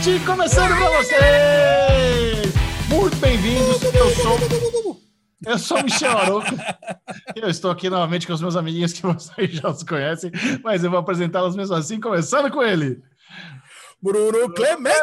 Cast começando pra vocês! Muito bem-vindos, eu sou. Eu sou o Michel Aroca. Eu estou aqui novamente com os meus amiguinhos que vocês já os conhecem, mas eu vou apresentá-los mesmo assim, começando com ele. Bruno Clemente!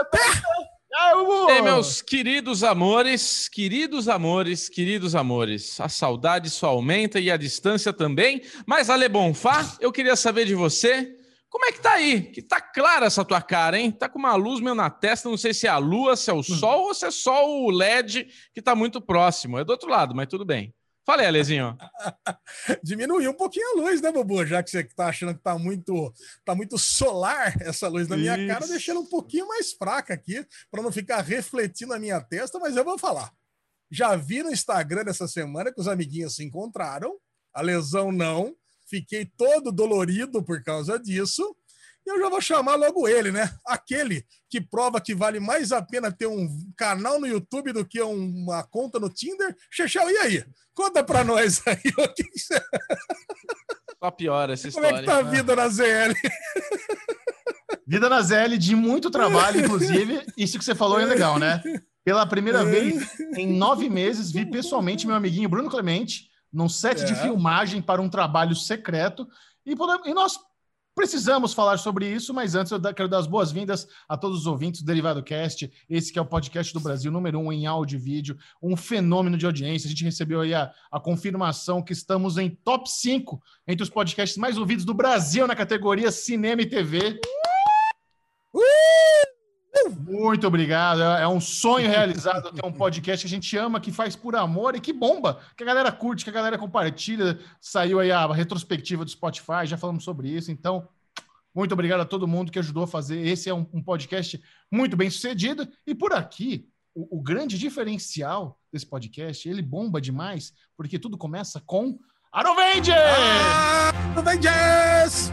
E aí, meus queridos amores, queridos amores, queridos amores, a saudade só aumenta e a distância também. Mas, Ale Bonfá, eu queria saber de você, como é que tá aí? Que tá clara essa tua cara, hein? Tá com uma luz meio na testa, não sei se é a lua, se é o sol ou se é só o LED que tá muito próximo. É do outro lado, mas tudo bem. Fala aí, Alezinho. Diminuiu um pouquinho a luz, né, Bobo? Já que você tá achando que tá muito, tá muito solar essa luz na minha Isso. cara, deixando um pouquinho mais fraca aqui, para não ficar refletindo a minha testa, mas eu vou falar. Já vi no Instagram essa semana que os amiguinhos se encontraram, a lesão não, fiquei todo dolorido por causa disso. E eu já vou chamar logo ele, né? Aquele que prova que vale mais a pena ter um canal no YouTube do que uma conta no Tinder. Chechel, e aí? Conta pra nós aí o que, você. Só pior essa história. Como é que tá a vida na ZL? Vida na ZL de muito trabalho, inclusive. Isso que você falou é legal, né? Pela primeira vez em nove meses, vi pessoalmente meu amiguinho Bruno Clemente num set é. de filmagem para um trabalho secreto. E, e nós Precisamos falar sobre isso, mas antes eu quero dar as boas-vindas a todos os ouvintes do Derivado Cast, esse que é o podcast do Brasil número um em áudio e vídeo, um fenômeno de audiência. A gente recebeu aí a, a confirmação que estamos em top 5 entre os podcasts mais ouvidos do Brasil na categoria Cinema e TV. Uh! Muito obrigado. É, é um sonho realizado ter um podcast que a gente ama, que faz por amor e que bomba, que a galera curte, que a galera compartilha. Saiu aí a retrospectiva do Spotify, já falamos sobre isso. Então, muito obrigado a todo mundo que ajudou a fazer. Esse é um, um podcast muito bem sucedido. E por aqui, o, o grande diferencial desse podcast, ele bomba demais, porque tudo começa com Arovengers! Arovengers!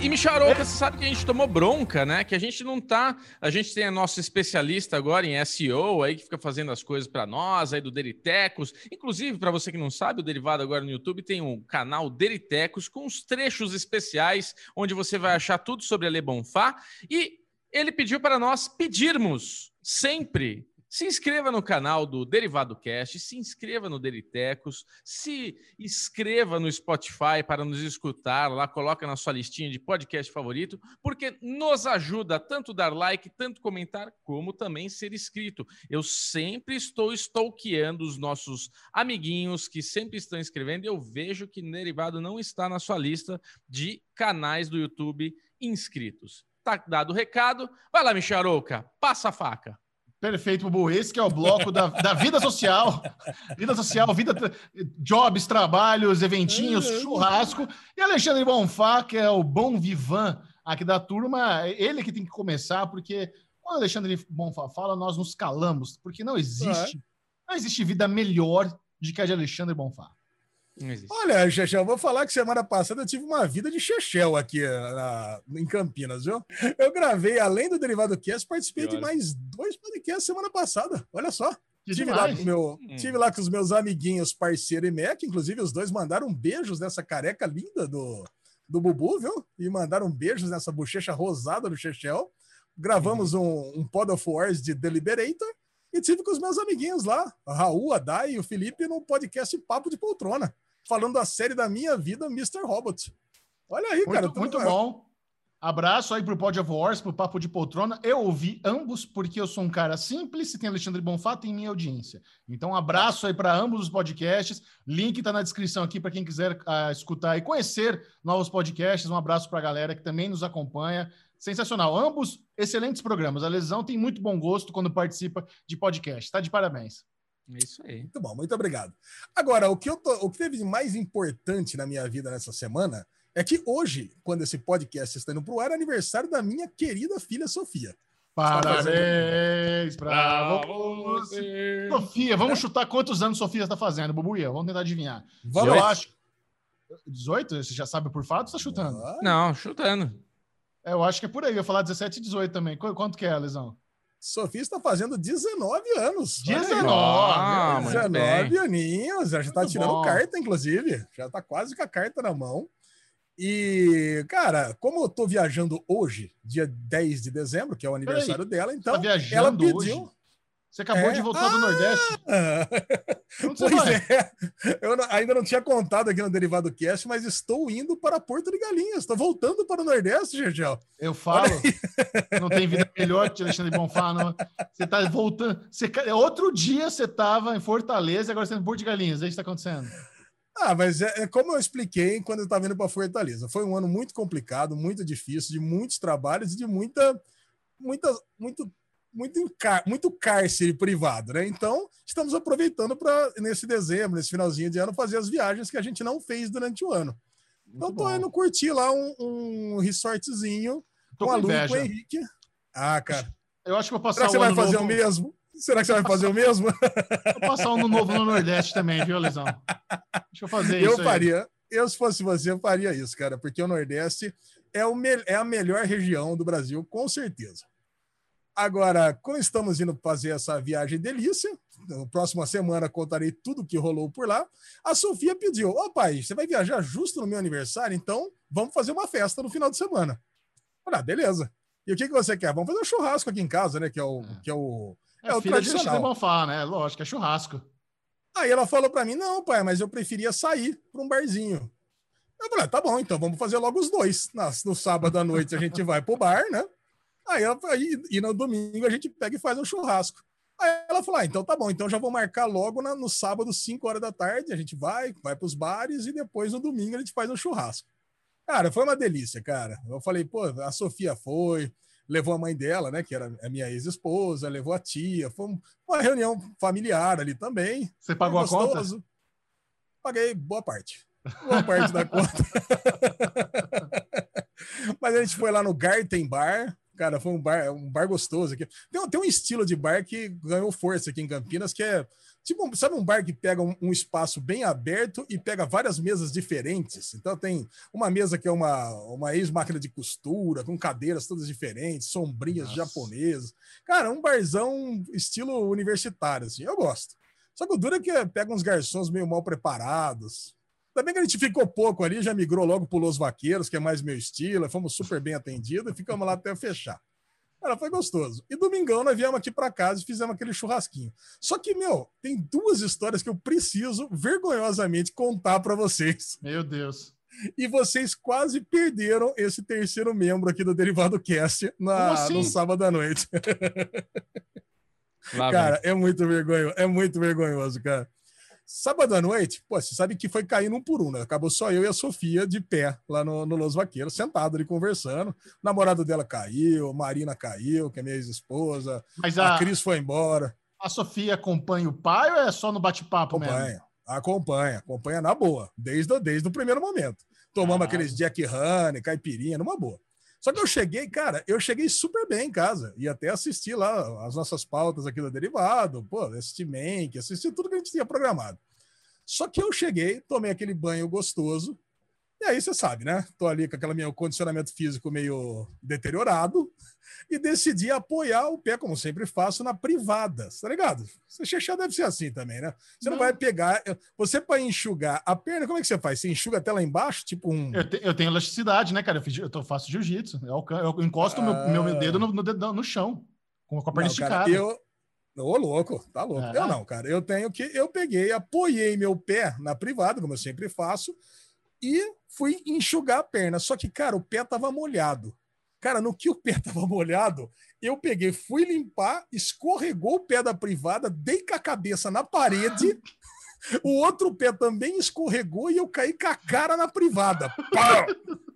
E Micharouca, você sabe que a gente tomou bronca, né? Que a gente não tá. A gente tem a nossa especialista agora em SEO aí, que fica fazendo as coisas para nós, aí do Deritecos. Inclusive, para você que não sabe, o Derivado agora no YouTube tem um canal Deritecos com os trechos especiais, onde você vai achar tudo sobre a Le Bonfá. E ele pediu para nós pedirmos sempre se inscreva no canal do Derivado Cast, se inscreva no Deritecos, se inscreva no Spotify para nos escutar lá, coloca na sua listinha de podcast favorito, porque nos ajuda tanto dar like, tanto comentar, como também ser inscrito. Eu sempre estou stalkeando os nossos amiguinhos que sempre estão escrevendo e eu vejo que Derivado não está na sua lista de canais do YouTube inscritos. Tá dado o recado. Vai lá, Micharouca, passa a faca. Perfeito, Bubu. Esse que é o bloco da, da vida social. Vida social, vida, jobs, trabalhos, eventinhos, é. churrasco. E Alexandre Bonfá, que é o bom vivan aqui da turma, ele que tem que começar, porque quando Alexandre Bonfá fala, nós nos calamos, porque não existe, não existe vida melhor de que a de Alexandre Bonfá. Olha, Chechel, eu vou falar que semana passada eu tive uma vida de Chechel aqui eh, na, em Campinas, viu? Eu gravei, além do Derivado Cast, participei de mais dois podcasts semana passada. Olha só. tive lá, com meu, hum. tive lá com os meus amiguinhos, parceiro e Mac, inclusive os dois mandaram beijos nessa careca linda do, do Bubu, viu? E mandaram beijos nessa bochecha rosada do Chechel. Gravamos uhum. um, um Pod of Wars de Deliberator e tive com os meus amiguinhos lá, a Raul, a Dai e o Felipe, no podcast Papo de Poltrona falando da série da minha vida, Mr. Robot. Olha aí, muito, cara. Muito bom. Abraço aí pro Pod of Wars, pro Papo de Poltrona. Eu ouvi ambos porque eu sou um cara simples e tem Alexandre Bonfá, tem minha audiência. Então, abraço aí para ambos os podcasts. Link tá na descrição aqui para quem quiser uh, escutar e conhecer novos podcasts. Um abraço para a galera que também nos acompanha. Sensacional. Ambos excelentes programas. A Lesão tem muito bom gosto quando participa de podcast. Tá de parabéns. É isso aí. Muito bom, muito obrigado. Agora, o que, eu tô, o que teve de mais importante na minha vida nessa semana é que hoje, quando esse podcast está indo para o ar, é aniversário da minha querida filha Sofia. Parabéns para você. Sofia, vamos é? chutar quantos anos Sofia está fazendo, Bubuia? Vamos tentar adivinhar. Vamos. Eu acho. 18? Você já sabe por fato ou está chutando? Não, chutando. É, eu acho que é por aí. Eu ia falar 17 e 18 também. Quanto que é, Lesão? Sofia está fazendo 19 anos. 19! Ah, 19 aninhos. Já está tirando bom. carta, inclusive. Já está quase com a carta na mão. E, cara, como eu tô viajando hoje, dia 10 de dezembro, que é o aniversário dela, então tá ela pediu. Hoje? Você acabou é? de voltar ah, do Nordeste? pois é. Eu não, ainda não tinha contado aqui no Derivado Cast, mas estou indo para Porto de Galinhas. Estou voltando para o Nordeste, Gergel. Eu falo. Não tem vida melhor que Alexandre Bonfá. Não. Você está voltando. Você, outro dia você estava em Fortaleza, agora você está em Porto de Galinhas. É isso que está acontecendo. Ah, mas é, é, como eu expliquei quando eu estava indo para Fortaleza. Foi um ano muito complicado, muito difícil, de muitos trabalhos e de muita, muita, muito muito, muito cárcere privado, né? Então, estamos aproveitando para, nesse dezembro, nesse finalzinho de ano, fazer as viagens que a gente não fez durante o ano. Muito então, tô bom. indo curtir lá um, um resortzinho tô com a Lu com o Henrique. Ah, cara. Eu acho que vou passar Será que você vai fazer novo... o mesmo? Será que você vai fazer o mesmo? Vou passar um novo no Nordeste também, viu, Lesão? Deixa eu fazer eu isso. Eu faria. Eu, se fosse você, eu faria isso, cara, porque o Nordeste é, o me... é a melhor região do Brasil, com certeza. Agora, como estamos indo fazer essa viagem delícia, na próxima semana contarei tudo que rolou por lá. A Sofia pediu: Ô pai, você vai viajar justo no meu aniversário, então vamos fazer uma festa no final de semana. Falei, ah, beleza. E o que, que você quer? Vamos fazer um churrasco aqui em casa, né? Que é o, é. que é o, é, é o tradicional. De Bonfá, né? Lógico, é churrasco. Aí ela falou para mim: não, pai, mas eu preferia sair para um barzinho. Eu falei: ah, tá bom, então vamos fazer logo os dois. No sábado à noite a gente vai pro bar, né? Aí, ela, aí e no domingo a gente pega e faz um churrasco. Aí ela falou: ah, então tá bom, então já vou marcar logo na, no sábado, 5 horas da tarde. A gente vai, vai para os bares e depois no domingo a gente faz um churrasco. Cara, foi uma delícia, cara. Eu falei, pô, a Sofia foi, levou a mãe dela, né, que era a minha ex-esposa, levou a tia, foi uma reunião familiar ali também. Você pagou a conta? Paguei boa parte. Boa parte da conta. Mas a gente foi lá no Garten Bar, Cara, foi um bar, um bar gostoso aqui. Tem, tem um estilo de bar que ganhou força aqui em Campinas, que é tipo, sabe um bar que pega um, um, espaço bem aberto e pega várias mesas diferentes? Então tem uma mesa que é uma, uma ex-máquina de costura, com cadeiras todas diferentes, sombrinhas Nossa. japonesas. Cara, um barzão estilo universitário, assim, eu gosto. Só que o duro é que pega uns garçons meio mal preparados. Também que a gente ficou pouco ali, já migrou logo para Los Vaqueiros, que é mais meu estilo, fomos super bem atendidos e ficamos lá até fechar. Cara, foi gostoso. E domingão nós viemos aqui para casa e fizemos aquele churrasquinho. Só que, meu, tem duas histórias que eu preciso vergonhosamente contar para vocês. Meu Deus. E vocês quase perderam esse terceiro membro aqui do Derivado Cast na, assim? no sábado à noite. Lá, cara, é muito vergonhoso, é muito vergonhoso, cara. Sábado à noite, pô, você sabe que foi caindo um por um, né? Acabou só eu e a Sofia de pé lá no, no Los Vaqueiros, sentado ali conversando. O namorado dela caiu, Marina caiu, que é minha ex-esposa. Mas a, a Cris foi embora. A Sofia acompanha o pai ou é só no bate-papo mesmo? Acompanha, acompanha, acompanha na boa, desde, desde o primeiro momento. Tomamos ah. aqueles Jack Honey, caipirinha, numa boa. Só que eu cheguei, cara, eu cheguei super bem em casa. E até assisti lá as nossas pautas aqui do Derivado, pô, assisti Mank, assisti tudo que a gente tinha programado. Só que eu cheguei, tomei aquele banho gostoso, e aí você sabe, né? Tô ali com aquele meu condicionamento físico meio deteriorado e decidi apoiar o pé, como sempre faço, na privada, tá ligado? Você chechá deve ser assim também, né? Você não, não vai pegar. Você, para enxugar a perna, como é que você faz? Você enxuga até lá embaixo, tipo um. Eu, te, eu tenho elasticidade, né, cara? Eu, fiz, eu faço jiu-jitsu. Eu, eu, encosto o ah... meu, meu, dedo no, no, no chão, com a perna não, esticada. Cara, eu, Ô, louco, tá louco. É. Eu não, cara. Eu tenho que. Eu peguei, apoiei meu pé na privada, como eu sempre faço, e fui enxugar a perna. Só que, cara, o pé tava molhado. Cara, no que o pé tava molhado, eu peguei, fui limpar, escorregou o pé da privada, dei com a cabeça na parede. o outro pé também escorregou e eu caí com a cara na privada. Pau!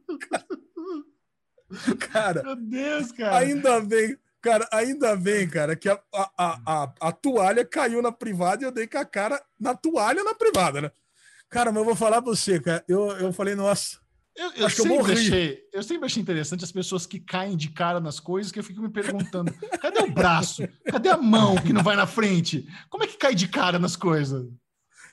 Cara, meu Deus, cara. Ainda bem, cara, ainda bem, cara, que a, a, a, a, toalha caiu na privada e eu dei com a cara na toalha na privada, né? Cara, mas eu vou falar pra você, cara. Eu, eu falei, nossa. Eu, eu, sempre eu, achei, eu sempre achei interessante as pessoas que caem de cara nas coisas que eu fico me perguntando: cadê o braço? Cadê a mão que não vai na frente? Como é que cai de cara nas coisas?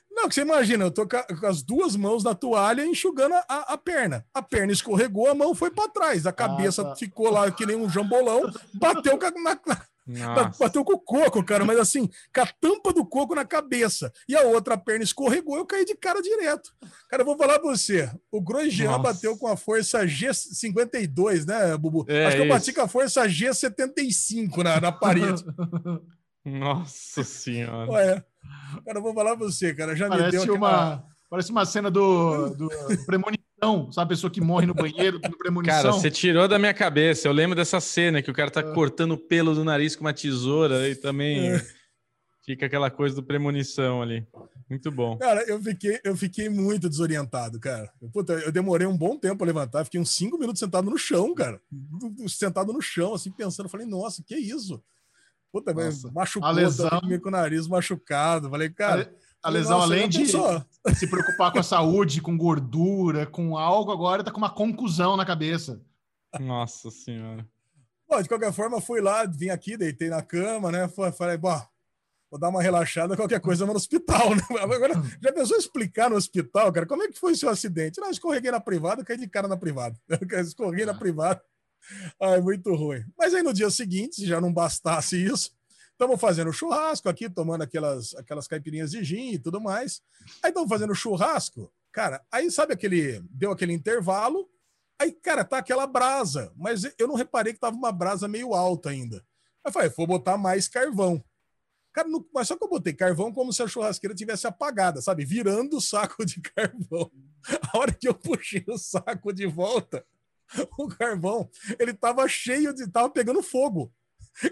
Não, que você imagina, eu tô com as duas mãos na toalha enxugando a, a perna. A perna escorregou, a mão foi para trás, a cabeça ah, tá. ficou lá que nem um jambolão, bateu na, Nossa. Bateu com o coco, cara, mas assim, com a tampa do coco na cabeça. E a outra perna escorregou, eu caí de cara direto. Cara, eu vou falar pra você. O Grosjean bateu com a força G52, né, Bubu? É Acho que eu bati com a força G75 na, na parede. Nossa senhora. Ué, cara, eu vou falar pra você, cara. Já Parece me deu aquela... uma Parece uma cena do, do Premonição, sabe? A pessoa que morre no banheiro do Premonição. Cara, você tirou da minha cabeça. Eu lembro dessa cena que o cara tá é. cortando o pelo do nariz com uma tesoura e também é. fica aquela coisa do Premonição ali. Muito bom. Cara, eu fiquei, eu fiquei muito desorientado, cara. Puta, eu demorei um bom tempo a levantar, fiquei uns cinco minutos sentado no chão, cara. Sentado no chão, assim, pensando. Falei, nossa, que isso? Puta, nossa. machucou, a lesão... com o nariz machucado. Falei, cara. A lesão, Nossa, além de se preocupar com a saúde, com gordura, com algo, agora tá com uma conclusão na cabeça. Nossa senhora. Bom, de qualquer forma, fui lá, vim aqui, deitei na cama, né? Falei, bom, vou dar uma relaxada, qualquer coisa no hospital, né? Agora, já pensou explicar no hospital, cara? Como é que foi o seu acidente? Não, escorreguei na privada, caí de cara na privada. Escorreguei na ah. privada. Ai, muito ruim. Mas aí no dia seguinte, se já não bastasse isso, Estamos fazendo churrasco aqui, tomando aquelas, aquelas caipirinhas de gin e tudo mais. Aí estamos fazendo churrasco. Cara, aí sabe aquele. Deu aquele intervalo. Aí, cara, tá aquela brasa. Mas eu não reparei que tava uma brasa meio alta ainda. Aí eu falei, vou botar mais carvão. Cara, no, mas só que eu botei carvão como se a churrasqueira tivesse apagada, sabe? Virando o saco de carvão. A hora que eu puxei o saco de volta, o carvão, ele tava cheio de. tava pegando fogo.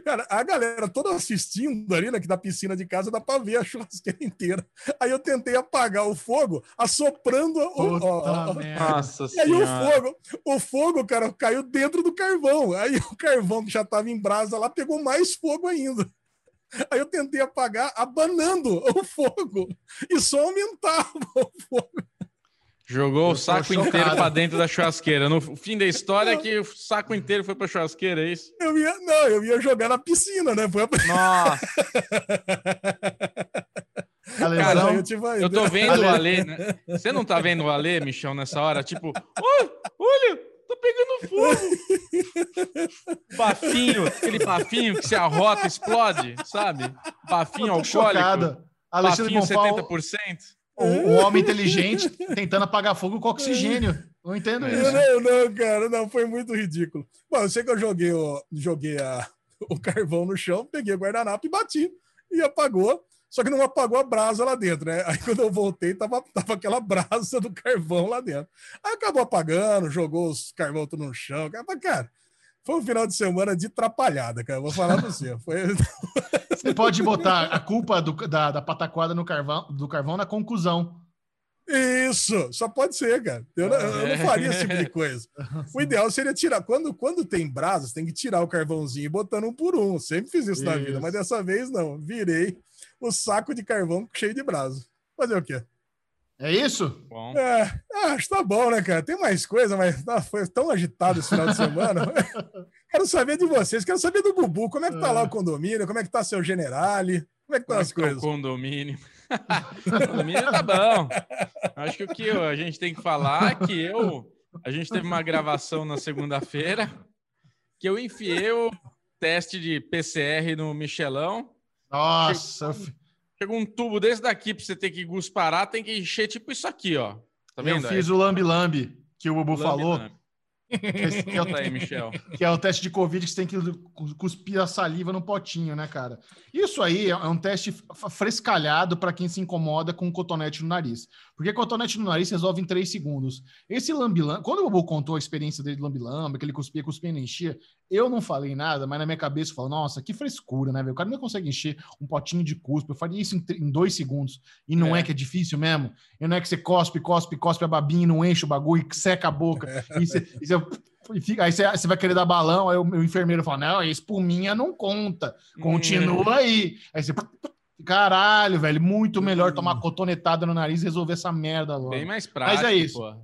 Cara, a galera toda assistindo ali, né, que da piscina de casa, dá pra ver a churrasqueira inteira. Aí eu tentei apagar o fogo, assoprando o. Ó, Nossa e aí o fogo, o fogo, cara, caiu dentro do carvão. Aí o carvão que já tava em brasa lá pegou mais fogo ainda. Aí eu tentei apagar, abanando o fogo, e só aumentava o fogo. Jogou o saco inteiro para dentro da churrasqueira. No fim da história é que o saco inteiro foi para churrasqueira, é isso? Eu ia, não, eu ia jogar na piscina, né? Foi pra... Nossa. Cara, eu, eu tô vendo o Ale, né? Você não tá vendo o Ale, Michel, nessa hora? Tipo, oh, olha, tá pegando fogo. Bafinho, aquele bafinho que se arrota, explode, sabe? Bafinho alcoólico. Alexandre bafinho Bonfal... 70%. Um, homem inteligente tentando apagar fogo com oxigênio. Não entendo isso. Não, não, cara, não, foi muito ridículo. Bom, eu sei que eu joguei, o, joguei a, o carvão no chão, peguei o guardanapo e bati. E apagou. Só que não apagou a brasa lá dentro, né? Aí quando eu voltei, tava, tava aquela brasa do carvão lá dentro. Aí acabou apagando, jogou os carvão tudo no chão. Cara, foi um final de semana de atrapalhada, cara. Vou falar pra você. Foi... Você pode botar a culpa do, da, da pataquada no carvão, do carvão na conclusão. Isso, só pode ser, cara. Eu, não, eu não faria esse tipo de coisa. O ideal seria tirar. Quando, quando tem brasas, tem que tirar o carvãozinho e botando um por um. Sempre fiz isso, isso. na vida, mas dessa vez não. Virei o saco de carvão cheio de brasa. Fazer o quê? É isso? Bom. É, acho que tá bom, né, cara? Tem mais coisa, mas tá, foi tão agitado esse final de semana. quero saber de vocês, quero saber do Bubu. Como é que tá é. lá o condomínio? Como é que tá seu generale? Como é que tá as é coisas? Tá o condomínio. o condomínio tá bom. Acho que o que a gente tem que falar é que eu. A gente teve uma gravação na segunda-feira que eu enfiei o teste de PCR no Michelão. Nossa, Chegou Chega um tubo desse daqui pra você ter que gusparar, tem que encher tipo isso aqui, ó. Tá vendo? Eu fiz o lambi-lambi que o Bubu lambi falou. Que é, o, aí, Michel. que é o teste de Covid que você tem que cuspir a saliva no potinho, né, cara? Isso aí é um teste frescalhado para quem se incomoda com cotonete no nariz. Porque cotonete no nariz resolve em três segundos. Esse lambilam, quando o Bubu contou a experiência dele de lambilambi, que ele cuspia, cuspia e não enchia, eu não falei nada, mas na minha cabeça eu falo, nossa, que frescura, né, velho? O cara não consegue encher um potinho de cuspe. Eu faria isso em, em dois segundos. E não é. é. que é difícil mesmo. E não é que você cospe, cospe, cospe a babinha e não enche o bagulho e seca a boca. E você, e você aí você, vai querer dar balão, aí o, enfermeiro fala: não, a espuminha não conta, continua hum. aí. Aí você. Caralho, velho, muito melhor hum. tomar cotonetada no nariz e resolver essa merda logo. Bem mais prático. Mas é isso. Pô.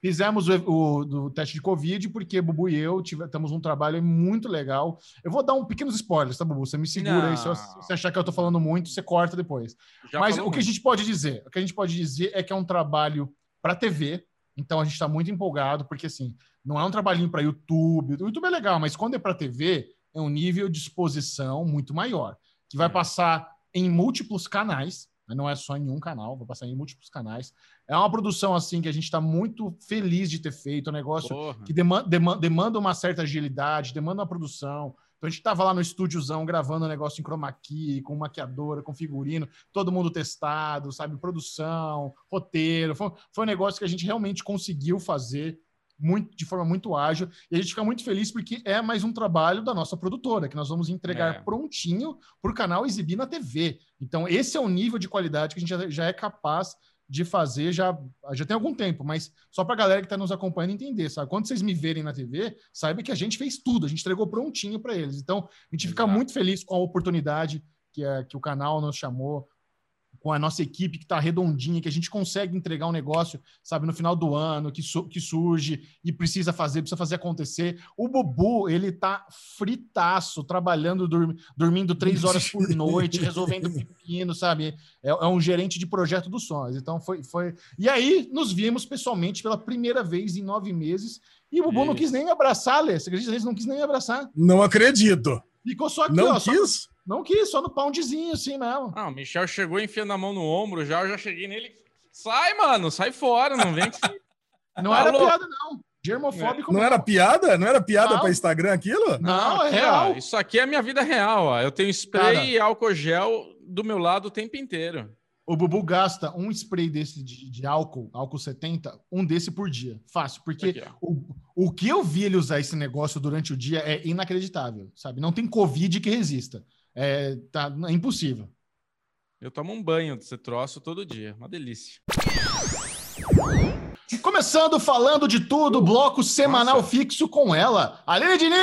Fizemos o, o teste de Covid, porque Bubu e eu tive, temos um trabalho muito legal. Eu vou dar um pequenos spoilers, tá, Bubu? Você me segura não. aí. Se você achar que eu tô falando muito, você corta depois. Já Mas o que muito. a gente pode dizer? O que a gente pode dizer é que é um trabalho para TV, então a gente está muito empolgado, porque assim, não é um trabalhinho para YouTube. O YouTube é legal, mas quando é para TV, é um nível de exposição muito maior, que vai passar em múltiplos canais, não é só em um canal, vai passar em múltiplos canais. É uma produção assim que a gente está muito feliz de ter feito, um negócio Porra. que demanda, demanda, demanda uma certa agilidade, demanda uma produção. Então a gente estava lá no estúdiozão gravando um negócio em chroma key, com maquiadora, com figurino, todo mundo testado, sabe? Produção, roteiro. Foi, foi um negócio que a gente realmente conseguiu fazer muito, de forma muito ágil. E a gente fica muito feliz porque é mais um trabalho da nossa produtora, que nós vamos entregar é. prontinho para o canal exibir na TV. Então, esse é o nível de qualidade que a gente já, já é capaz de fazer já, já tem algum tempo, mas só para a galera que está nos acompanhando entender, sabe? Quando vocês me verem na TV, saiba que a gente fez tudo, a gente entregou prontinho para eles. Então, a gente Exato. fica muito feliz com a oportunidade que, é, que o canal nos chamou com a nossa equipe que está redondinha, que a gente consegue entregar um negócio, sabe, no final do ano, que, su que surge e precisa fazer, precisa fazer acontecer. O Bubu, ele tá fritaço, trabalhando, dormindo três horas por noite, resolvendo pepino, sabe? É, é, um gerente de projeto dos sonhos. Então foi, foi. E aí nos vimos pessoalmente pela primeira vez em nove meses. E o Bubu Isso. não quis nem me abraçar, Lê. Você acredita? Ele não quis nem me abraçar. Não acredito. Ficou só aqui, não ó. Quis? Só... Não quis, só no poundzinho, assim mesmo. Ah, o Michel chegou enfiando a mão no ombro já, eu já cheguei nele. Sai, mano, sai fora, não vem que Não era piada, não. Germofóbico. Não, não era piada? Não era piada para Instagram aquilo? Não, é real. Ó, isso aqui é a minha vida real, ó. Eu tenho spray Cara, e álcool gel do meu lado o tempo inteiro. O Bubu gasta um spray desse de, de, álcool, álcool 70, um desse por dia. Fácil, porque Aqui, o, o que eu vi ele usar esse negócio durante o dia é inacreditável, sabe? Não tem Covid que resista. É, tá, é impossível. Eu tomo um banho desse troço todo dia. Uma delícia. Começando falando de tudo, bloco semanal Nossa. fixo com ela, Aline Diniz!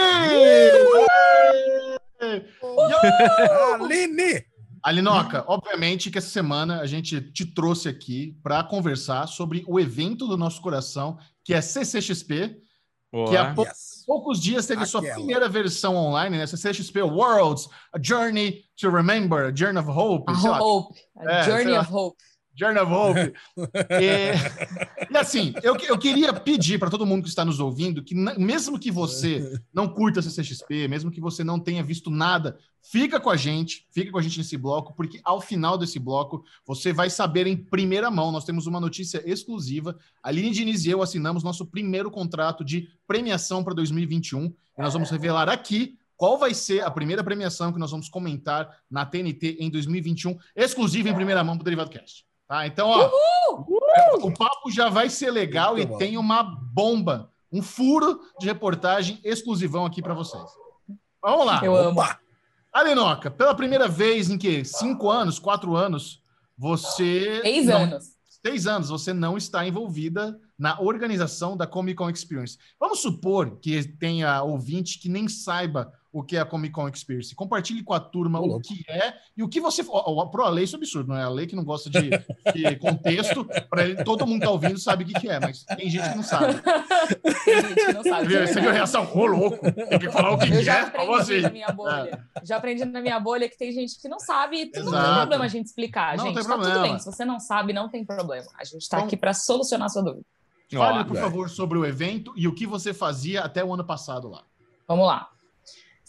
Aline! Alinoca, obviamente que essa semana a gente te trouxe aqui para conversar sobre o evento do nosso coração, que é CCXP, Boa. que há pou yes. poucos dias teve Aquela. sua primeira versão online, né? CCXP Worlds, A Journey to Remember, A Journey of Hope. A Hope, A é, Journey of Hope. Of Hope. e, e, assim, eu, eu queria pedir para todo mundo que está nos ouvindo que, mesmo que você não curta a CCXP, mesmo que você não tenha visto nada, fica com a gente, fica com a gente nesse bloco, porque ao final desse bloco você vai saber em primeira mão. Nós temos uma notícia exclusiva. A Aline Diniz e eu assinamos nosso primeiro contrato de premiação para 2021 e nós vamos revelar aqui qual vai ser a primeira premiação que nós vamos comentar na TNT em 2021, exclusiva em primeira mão para o Derivado Cast. Tá? Então, ó, Uhul! o papo já vai ser legal Muito e bom. tem uma bomba, um furo de reportagem exclusivão aqui para vocês. Vamos lá. Eu amo. Alinoca, pela primeira vez em que cinco anos, quatro anos, você. Seis não, anos. Seis anos, você não está envolvida na organização da Comic Con Experience. Vamos supor que tenha ouvinte que nem saiba o que é a Comic Con Experience. Compartilhe com a turma o que é e o que você. Pro a lei isso é absurdo, não é? A lei que não gosta de, de contexto, para ele, todo mundo tá ouvindo sabe o que, que, é, mas tem gente que não sabe. Tem gente que não sabe. Você viu a reação? Ô, louco! Tem que falar o que, Eu que já é. Aprendi assim. na minha bolha. É. Já aprendi na minha bolha que tem gente que não sabe. E não tem problema a gente explicar, não gente. Tem tá problema. tudo bem. Se você não sabe, não tem problema. A gente está então, aqui para solucionar a sua dúvida. Fale, por favor, sobre o evento e o que você fazia até o ano passado lá. Vamos lá.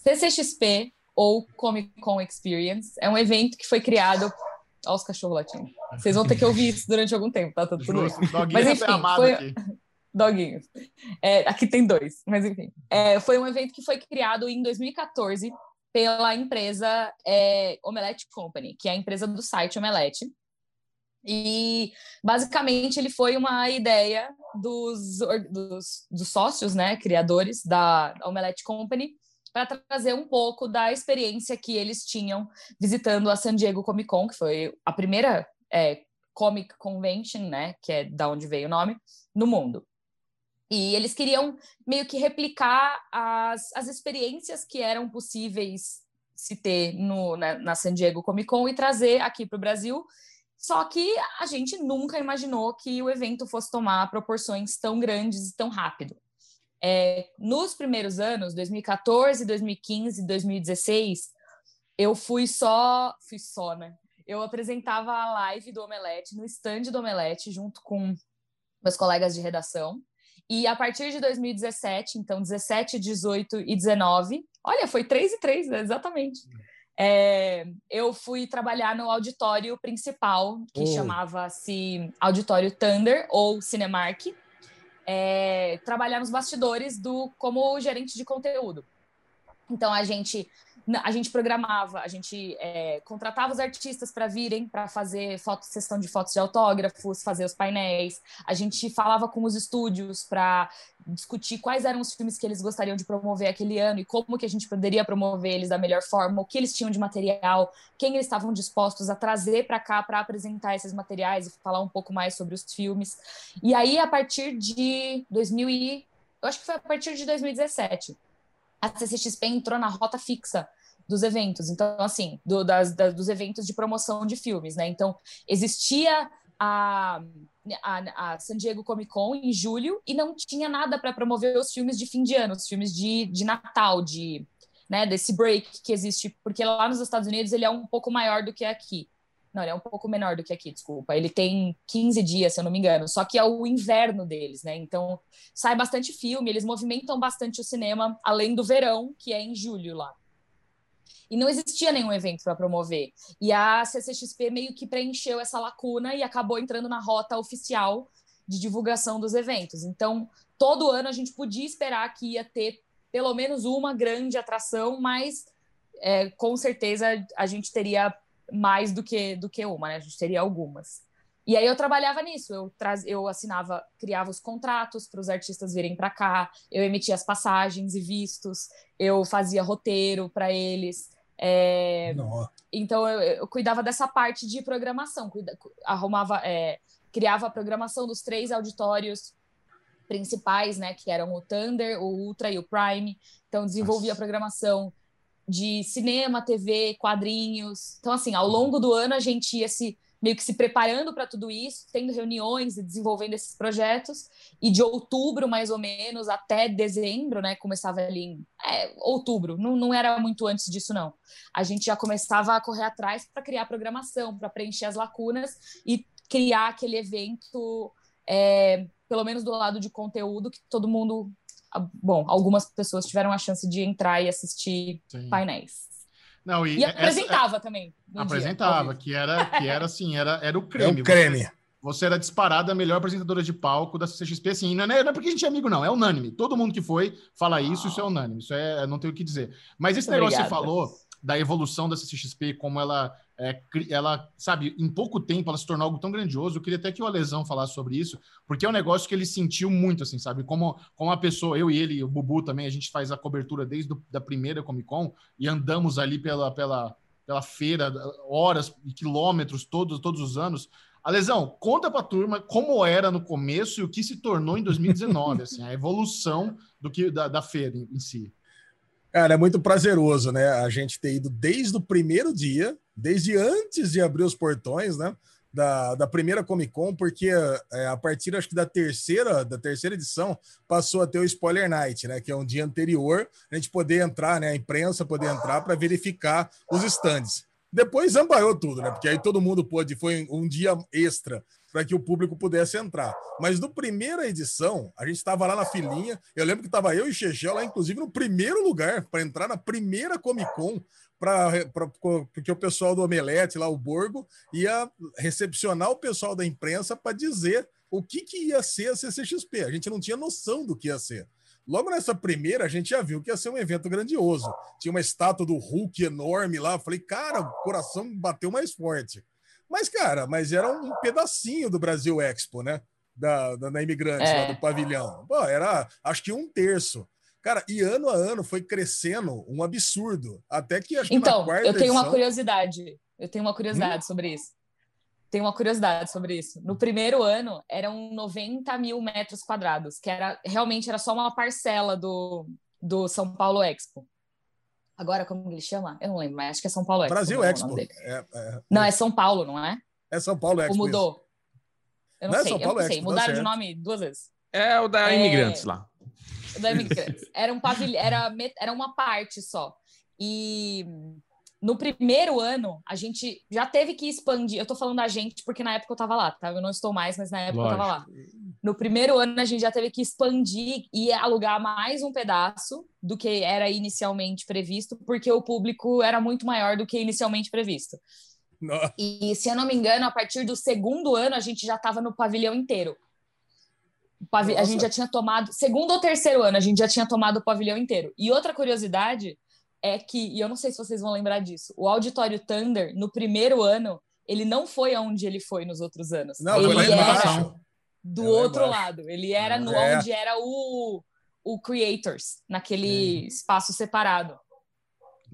CCXP, ou Comic Con Experience, é um evento que foi criado. Olha os cachorros latindo. Vocês vão ter que ouvir isso durante algum tempo, tá? Tudo bem. Mas enfim, foi... Aqui. Doguinhos. É, aqui tem dois, mas enfim. É, foi um evento que foi criado em 2014 pela empresa é, Omelette Company, que é a empresa do site Omelette. E basicamente ele foi uma ideia dos, dos, dos sócios, né, criadores da Omelette Company, para trazer um pouco da experiência que eles tinham visitando a San Diego Comic Con, que foi a primeira é, Comic Convention, né, que é da onde veio o nome, no mundo. E eles queriam meio que replicar as, as experiências que eram possíveis se ter no, na, na San Diego Comic Con e trazer aqui para o Brasil. Só que a gente nunca imaginou que o evento fosse tomar proporções tão grandes e tão rápido. É, nos primeiros anos, 2014, 2015, 2016, eu fui só, fui só, né? Eu apresentava a live do Omelete no stand do Omelete junto com meus colegas de redação. E a partir de 2017, então 17, 18 e 19, olha, foi 3 e 3, né? exatamente. É, eu fui trabalhar no auditório principal, que oh. chamava-se Auditório Thunder ou Cinemark, é, trabalhar nos bastidores do como gerente de conteúdo. Então a gente a gente programava, a gente é, contratava os artistas para virem para fazer foto, sessão de fotos de autógrafos, fazer os painéis. A gente falava com os estúdios para discutir quais eram os filmes que eles gostariam de promover aquele ano e como que a gente poderia promover eles da melhor forma, o que eles tinham de material, quem eles estavam dispostos a trazer para cá para apresentar esses materiais e falar um pouco mais sobre os filmes. E aí a partir de 2000 e eu acho que foi a partir de 2017 a CCXP entrou na rota fixa dos eventos. Então, assim, do, das, dos eventos de promoção de filmes, né? Então, existia a, a, a, San Diego Comic Con em julho e não tinha nada para promover os filmes de fim de ano, os filmes de, de Natal, de, né, desse break que existe, porque lá nos Estados Unidos ele é um pouco maior do que aqui. Não, ele é um pouco menor do que aqui, desculpa. Ele tem 15 dias, se eu não me engano. Só que é o inverno deles, né? Então sai bastante filme, eles movimentam bastante o cinema, além do verão, que é em julho lá. E não existia nenhum evento para promover. E a CCXP meio que preencheu essa lacuna e acabou entrando na rota oficial de divulgação dos eventos. Então, todo ano a gente podia esperar que ia ter pelo menos uma grande atração, mas é, com certeza a gente teria mais do que do que uma, né? A gente teria algumas. E aí eu trabalhava nisso, eu, traz, eu assinava, criava os contratos para os artistas virem para cá, eu emitia as passagens e vistos, eu fazia roteiro para eles. É, então eu, eu, cuidava dessa parte de programação, cuida, arrumava, é, criava a programação dos três auditórios principais, né, que eram o Thunder, o Ultra e o Prime. Então desenvolvia Nossa. a programação de cinema, TV, quadrinhos. Então, assim, ao longo do ano a gente ia se meio que se preparando para tudo isso, tendo reuniões e desenvolvendo esses projetos. E de outubro, mais ou menos, até dezembro, né? Começava ali em é, outubro, não, não era muito antes disso, não. A gente já começava a correr atrás para criar programação, para preencher as lacunas e criar aquele evento, é, pelo menos do lado de conteúdo, que todo mundo bom, algumas pessoas tiveram a chance de entrar e assistir Sim. painéis. Não, e, e apresentava essa, também. Apresentava, dia, que era que era assim, era, era o creme. É o creme. Você, você, era disparada a melhor apresentadora de palco da CCXP, assim, não é, não é porque a gente é amigo, não, é unânime. Todo mundo que foi fala isso, isso é unânime, isso é, não tenho o que dizer. Mas esse negócio que você falou da evolução da CCXP, como ela é, ela, sabe, em pouco tempo ela se tornou algo tão grandioso. Eu queria até que o Alesão falasse sobre isso, porque é um negócio que ele sentiu muito, assim, sabe? Como, como a pessoa, eu e ele, o Bubu também, a gente faz a cobertura desde a da primeira Comic Con e andamos ali pela, pela, pela feira, horas e quilômetros todos, todos os anos. Alesão, conta pra turma como era no começo e o que se tornou em 2019, assim, a evolução do que da, da feira em, em si. Cara, é muito prazeroso, né? A gente ter ido desde o primeiro dia, desde antes de abrir os portões, né? Da, da primeira Comic Con, porque é, a partir acho que da terceira da terceira edição passou a ter o Spoiler Night, né? Que é um dia anterior, a gente poder entrar, né? A imprensa poder entrar para verificar os stands. Depois ambaiou tudo, né? Porque aí todo mundo pôde, foi um dia extra para que o público pudesse entrar. Mas no primeira edição, a gente estava lá na filinha. Eu lembro que estava eu e Chechel lá, inclusive, no primeiro lugar para entrar na primeira Comic Con, pra, pra, porque o pessoal do Omelete, lá, o Borgo, ia recepcionar o pessoal da imprensa para dizer o que, que ia ser a CCXP. A gente não tinha noção do que ia ser. Logo nessa primeira, a gente já viu que ia ser um evento grandioso. Tinha uma estátua do Hulk enorme lá. falei, cara, o coração bateu mais forte. Mas, cara, mas era um pedacinho do Brasil Expo, né? Da, da, da Imigrantes, é. lá do pavilhão. Pô, era acho que um terço. Cara, e ano a ano foi crescendo um absurdo. Até que acho que Então, eu tenho edição... uma curiosidade. Eu tenho uma curiosidade hum? sobre isso. Tenho uma curiosidade sobre isso. No primeiro ano, eram 90 mil metros quadrados, que era realmente era só uma parcela do, do São Paulo Expo. Agora, como ele chama? Eu não lembro, mas acho que é São Paulo Expo. Brasil é Expo. É, é, não, é São Paulo, não é? É São Paulo Expo. Ou mudou? Eu não, não é sei, é eu não sei. Mudaram de nome duas vezes. É o da Imigrantes lá. O da Imigrantes. Era um pavilhão, era, era uma parte só. E no primeiro ano, a gente já teve que expandir. Eu tô falando a gente porque na época eu tava lá, tá? Eu não estou mais, mas na época Lógico. eu tava lá. No primeiro ano, a gente já teve que expandir e alugar mais um pedaço do que era inicialmente previsto, porque o público era muito maior do que inicialmente previsto. Nossa. E, se eu não me engano, a partir do segundo ano, a gente já estava no pavilhão inteiro. Pavi... A gente já tinha tomado, segundo ou terceiro ano, a gente já tinha tomado o pavilhão inteiro. E outra curiosidade é que, e eu não sei se vocês vão lembrar disso, o Auditório Thunder, no primeiro ano, ele não foi aonde ele foi nos outros anos. Não, ele era do outro lado. Ele era no é. onde era o, o Creators, naquele é. espaço separado.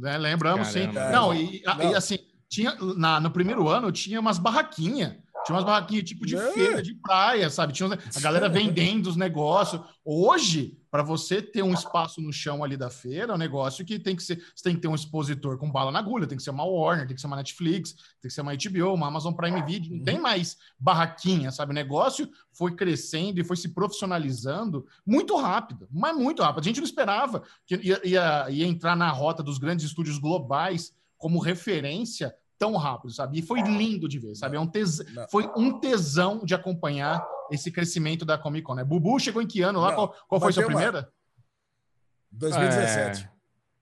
É, lembramos, Caramba. sim. Não, e, não. e assim, tinha, na, no primeiro ano tinha umas barraquinhas tinha umas barraquinhas tipo de é. feira de praia, sabe? Tinha a galera vendendo os negócios. Hoje, para você ter um espaço no chão ali da feira, é um negócio que tem que ser. Você tem que ter um expositor com bala na agulha, tem que ser uma Warner, tem que ser uma Netflix, tem que ser uma HBO, uma Amazon Prime Video. Não tem mais barraquinha, sabe? O negócio foi crescendo e foi se profissionalizando muito rápido, mas muito rápido. A gente não esperava que ia, ia, ia entrar na rota dos grandes estúdios globais como referência tão rápido, sabe? E foi lindo de ver, sabe? É um tes... Foi um tesão de acompanhar esse crescimento da Comic Con, né? Bubu chegou em que ano lá? Não, qual, qual foi a sua primeira? 2017. É...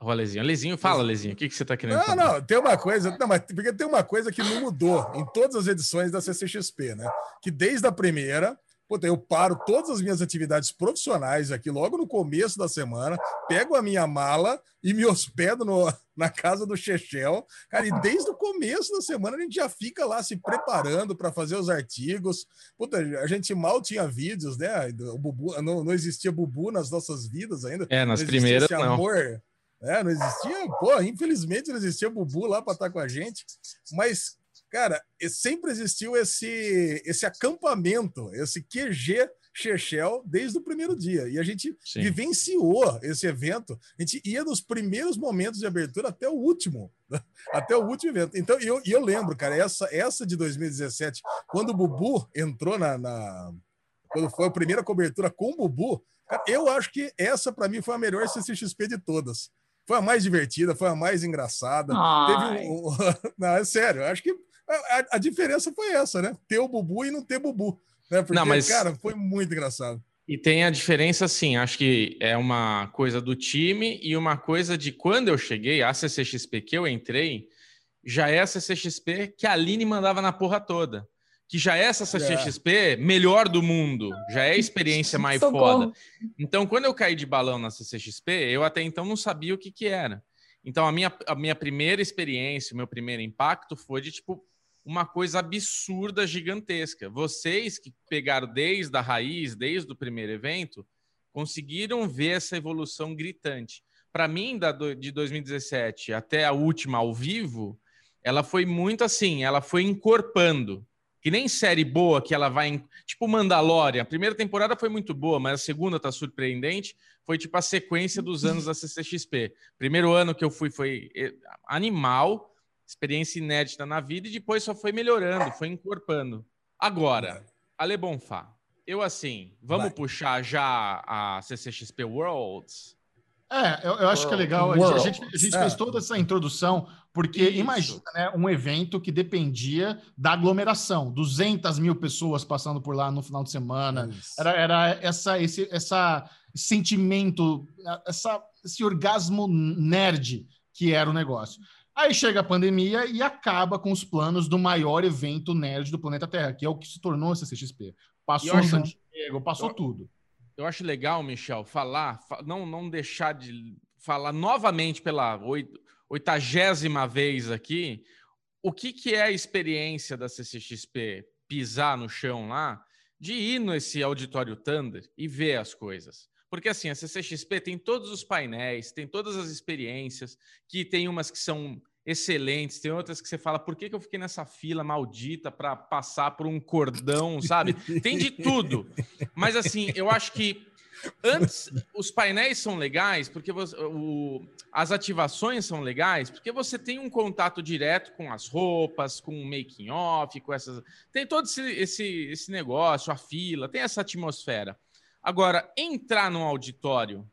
Ó, Lezinho. Lezinho, fala, Lezinho. O que, que você está querendo Não, falar? não, tem uma coisa. Não, mas porque tem uma coisa que não mudou em todas as edições da CCXP, né? Que desde a primeira Puta, eu paro todas as minhas atividades profissionais aqui logo no começo da semana, pego a minha mala e me hospedo no, na casa do Chechel. Cara, e desde o começo da semana a gente já fica lá se preparando para fazer os artigos. Puta, a gente mal tinha vídeos, né? O Bubu, não, não existia Bubu nas nossas vidas ainda. É, nas primeiras não. Amor, é, não existia, pô, infelizmente não existia Bubu lá para estar tá com a gente, mas Cara, sempre existiu esse, esse acampamento, esse QG Chechel desde o primeiro dia. E a gente Sim. vivenciou esse evento. A gente ia nos primeiros momentos de abertura até o último. Até o último evento. Então, eu, eu lembro, cara, essa, essa de 2017, quando o Bubu entrou na, na quando foi a primeira cobertura com o Bubu, cara, eu acho que essa, para mim, foi a melhor CCXP de todas. Foi a mais divertida, foi a mais engraçada. Teve um, um... Não, é sério, acho que a, a, diferença foi essa, né? Ter o Bubu e não ter Bubu. Né? Porque, não, mas... cara, foi muito engraçado. E tem a diferença, sim, acho que é uma coisa do time e uma coisa de quando eu cheguei, a CCXP que eu entrei, já é a CCXP que a Aline mandava na porra toda. Que já é essa CCXP é. melhor do mundo, já é a experiência mais foda. Então, quando eu caí de balão na CCXP, eu até então não sabia o que que era. Então, a minha, a minha primeira experiência, o meu primeiro impacto foi de, tipo, uma coisa absurda, gigantesca. Vocês que pegaram desde a raiz, desde o primeiro evento, conseguiram ver essa evolução gritante. Para mim, da, de 2017 até a última ao vivo, ela foi muito assim, ela foi encorpando. Que nem série boa que ela vai. Tipo Mandalorian. A primeira temporada foi muito boa, mas a segunda tá surpreendente. Foi tipo a sequência dos anos da CCXP. Primeiro ano que eu fui foi eh, animal experiência inédita na vida e depois só foi melhorando, foi encorpando. Agora, Ale Bonfá, eu assim, vamos Vai. puxar já a CCXP Worlds? É, eu, eu acho World. que é legal. A gente, a gente é. fez toda essa introdução, porque Isso. imagina né, um evento que dependia da aglomeração, 200 mil pessoas passando por lá no final de semana. Era, era essa, esse essa sentimento, essa, esse orgasmo nerd que era o negócio. Aí chega a pandemia e acaba com os planos do maior evento nerd do planeta Terra, que é o que se tornou a CCXP. Passou acho, San Diego, passou eu, tudo. Eu acho legal, Michel, falar, não, não deixar de falar novamente pela oitagésima vez aqui, o que, que é a experiência da CCXP pisar no chão lá, de ir nesse auditório Thunder e ver as coisas. Porque assim, a CCXP tem todos os painéis, tem todas as experiências, que tem umas que são excelentes, tem outras que você fala, por que, que eu fiquei nessa fila maldita para passar por um cordão, sabe? Tem de tudo. Mas assim, eu acho que antes os painéis são legais porque você, o, as ativações são legais porque você tem um contato direto com as roupas, com o making off, com essas, tem todo esse, esse, esse negócio, a fila, tem essa atmosfera. Agora, entrar num auditório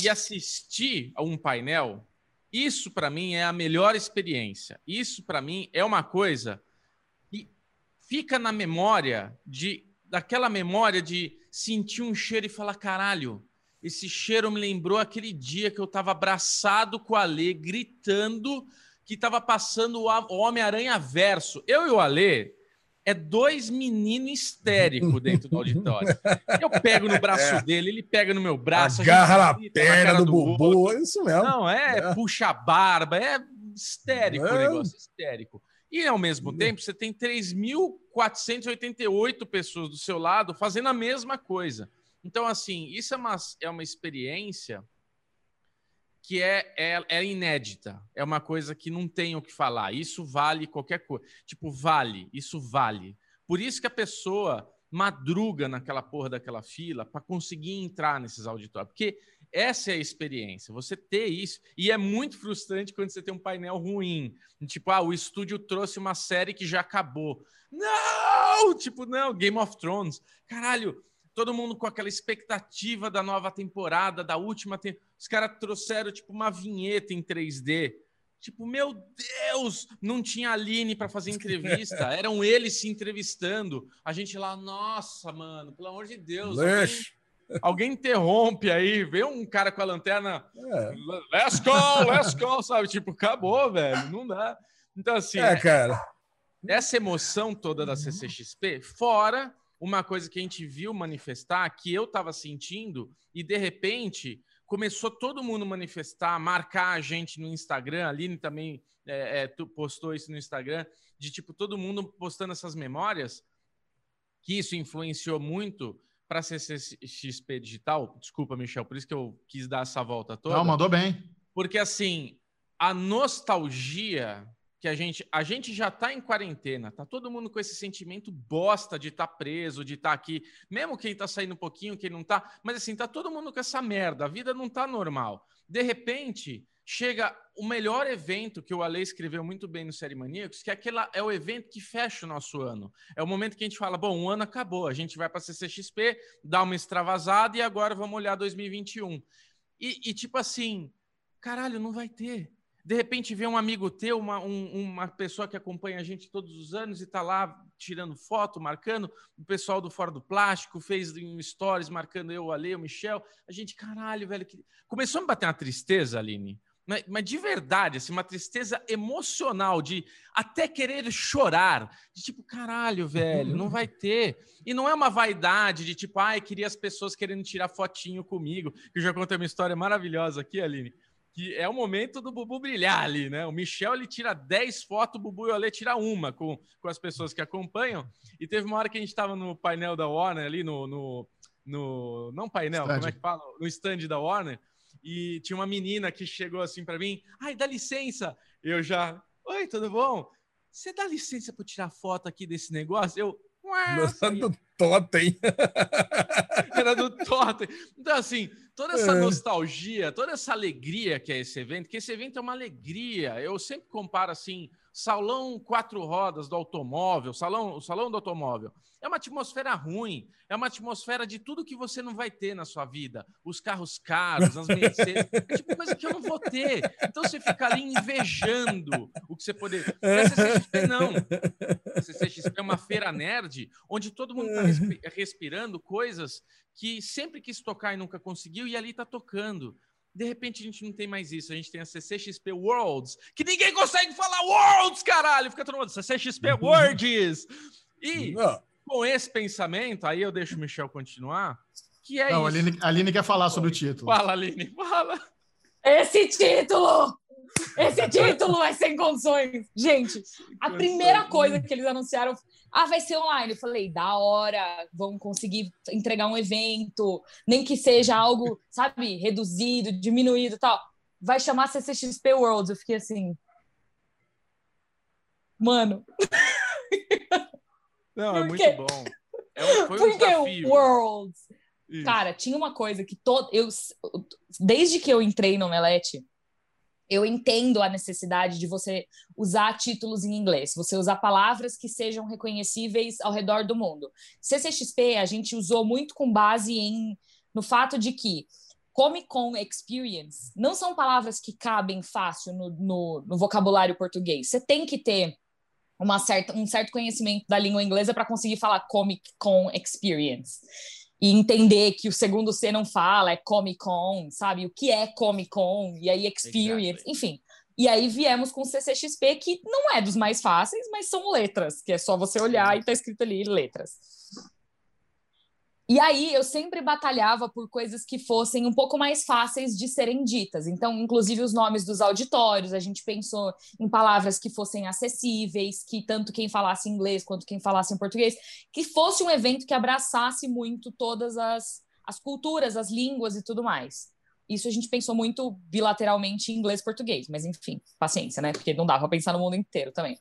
e assistir a um painel Isso para mim é a melhor experiência. Isso para mim é uma coisa que fica na memória de daquela memória de sentir um cheiro e falar caralho, esse cheiro me lembrou aquele dia que eu estava abraçado com a Alê, gritando que estava passando o Homem-Aranha Verso. Eu e o Alê é dois meninos histéricos dentro do auditório. Eu pego no braço é. dele, ele pega no meu braço. Agarra na perna do, do Bubu, é isso mesmo. Não, é, é. puxa a barba, é histérico é. o negócio, histérico. E, ao mesmo hum. tempo, você tem 3.488 pessoas do seu lado fazendo a mesma coisa. Então, assim, isso é uma, é uma experiência que é, é, é, inédita. É uma coisa que não tem o que falar. Isso vale qualquer coisa. Tipo, vale, isso vale. Por isso que a pessoa madruga naquela porra daquela fila para conseguir entrar nesses auditórios. Porque essa é a experiência, você ter isso. E é muito frustrante quando você tem um painel ruim. Tipo, ah, o estúdio trouxe uma série que já acabou. Não! Tipo, não, Game of Thrones. Caralho, todo mundo com aquela expectativa da nova temporada, da última temporada. Os caras trouxeram, tipo, uma vinheta em 3D. Tipo, meu Deus, não tinha Aline para fazer entrevista, eram eles se entrevistando. A gente lá, nossa, mano, pelo amor de Deus. Alguém, alguém, interrompe aí, vê um cara com a lanterna. É. Let's go, let's go, sabe? Tipo, acabou, velho, não dá. Então, assim, é, cara. essa emoção toda da CCXP, fora uma coisa que a gente viu manifestar, que eu estava sentindo, e de repente começou todo mundo manifestar, marcar a gente no Instagram, a Aline também é, é, postou isso no Instagram, de tipo, todo mundo postando essas memórias, que isso influenciou muito para a CCXP Digital. Desculpa, Michel, por isso que eu quis dar essa volta toda. Não, mandou bem. Porque assim, a nostalgia que a gente a gente já está em quarentena, tá todo mundo com esse sentimento bosta de estar tá preso, de estar tá aqui, mesmo quem está saindo um pouquinho, quem não está, mas assim, tá todo mundo com essa merda, a vida não tá normal. De repente, chega o melhor evento que o Ale escreveu muito bem no Série Maníacos, que é, aquela, é o evento que fecha o nosso ano. É o momento que a gente fala, bom, um ano acabou, a gente vai para a CCXP, dá uma extravasada e agora vamos olhar 2021. E, e tipo assim, caralho, não vai ter de repente vê um amigo teu, uma, um, uma pessoa que acompanha a gente todos os anos e está lá tirando foto, marcando. O pessoal do Fora do Plástico fez um stories marcando eu, o Ale, o Michel. A gente, caralho, velho. Que... Começou a me bater uma tristeza, Aline. Mas, mas, de verdade, assim, uma tristeza emocional, de até querer chorar. De tipo, caralho, velho, não vai ter. E não é uma vaidade de tipo, ai, queria as pessoas querendo tirar fotinho comigo. Que eu já contei uma história maravilhosa aqui, Aline que é o momento do Bubu brilhar ali, né? O Michel ele tira 10 fotos, o Bubu e o Ale tira uma com, com as pessoas que acompanham. E teve uma hora que a gente estava no painel da Warner ali, no. no, no não painel, stand. como é que fala? No stand da Warner. E tinha uma menina que chegou assim para mim: ai, dá licença. Eu já, oi, tudo bom? Você dá licença para tirar foto aqui desse negócio? Eu, do Totem. Era do Totem. Então, assim, toda essa é. nostalgia, toda essa alegria que é esse evento, que esse evento é uma alegria. Eu sempre comparo assim, salão quatro rodas do automóvel, salão, o salão do automóvel. É uma atmosfera ruim, é uma atmosfera de tudo que você não vai ter na sua vida. Os carros caros, as Mercedes, é tipo coisa que eu não vou ter. Então você fica ali invejando o que você poder. Não é CCXP, não. A CCXP é uma feira nerd onde todo mundo está respirando coisas que sempre quis tocar e nunca conseguiu, e ali está tocando. De repente a gente não tem mais isso. A gente tem a CCXP Worlds, que ninguém consegue falar Worlds, caralho! Fica todo mundo, CCXP Worlds! E não. com esse pensamento, aí eu deixo o Michel continuar, que é não, isso. A Aline, a Aline quer falar sobre o título. Fala, Aline, fala. Esse título! Esse título é sem condições. Gente, a primeira coisa que eles anunciaram, ah, vai ser online. Eu falei, da hora, vão conseguir entregar um evento, nem que seja algo, sabe, reduzido, diminuído tal. Vai chamar CCXP Worlds. Eu fiquei assim. Mano. Não, é muito bom. É um, foi um Porque desafio. Worlds. Isso. Cara, tinha uma coisa que todo eu desde que eu entrei no Melete, eu entendo a necessidade de você usar títulos em inglês, você usar palavras que sejam reconhecíveis ao redor do mundo. CCXP a gente usou muito com base em no fato de que Comic Con Experience não são palavras que cabem fácil no, no, no vocabulário português. Você tem que ter uma certa, um certo conhecimento da língua inglesa para conseguir falar Comic Con Experience. E entender que o segundo C não fala, é Comic Con, sabe? O que é Comic Con? E aí Experience, exactly. enfim. E aí viemos com o CCXP, que não é dos mais fáceis, mas são letras, que é só você olhar e tá escrito ali letras. E aí eu sempre batalhava por coisas que fossem um pouco mais fáceis de serem ditas. Então, inclusive os nomes dos auditórios, a gente pensou em palavras que fossem acessíveis, que tanto quem falasse inglês quanto quem falasse em português, que fosse um evento que abraçasse muito todas as, as culturas, as línguas e tudo mais. Isso a gente pensou muito bilateralmente em inglês e português, mas enfim, paciência, né? Porque não dá para pensar no mundo inteiro também.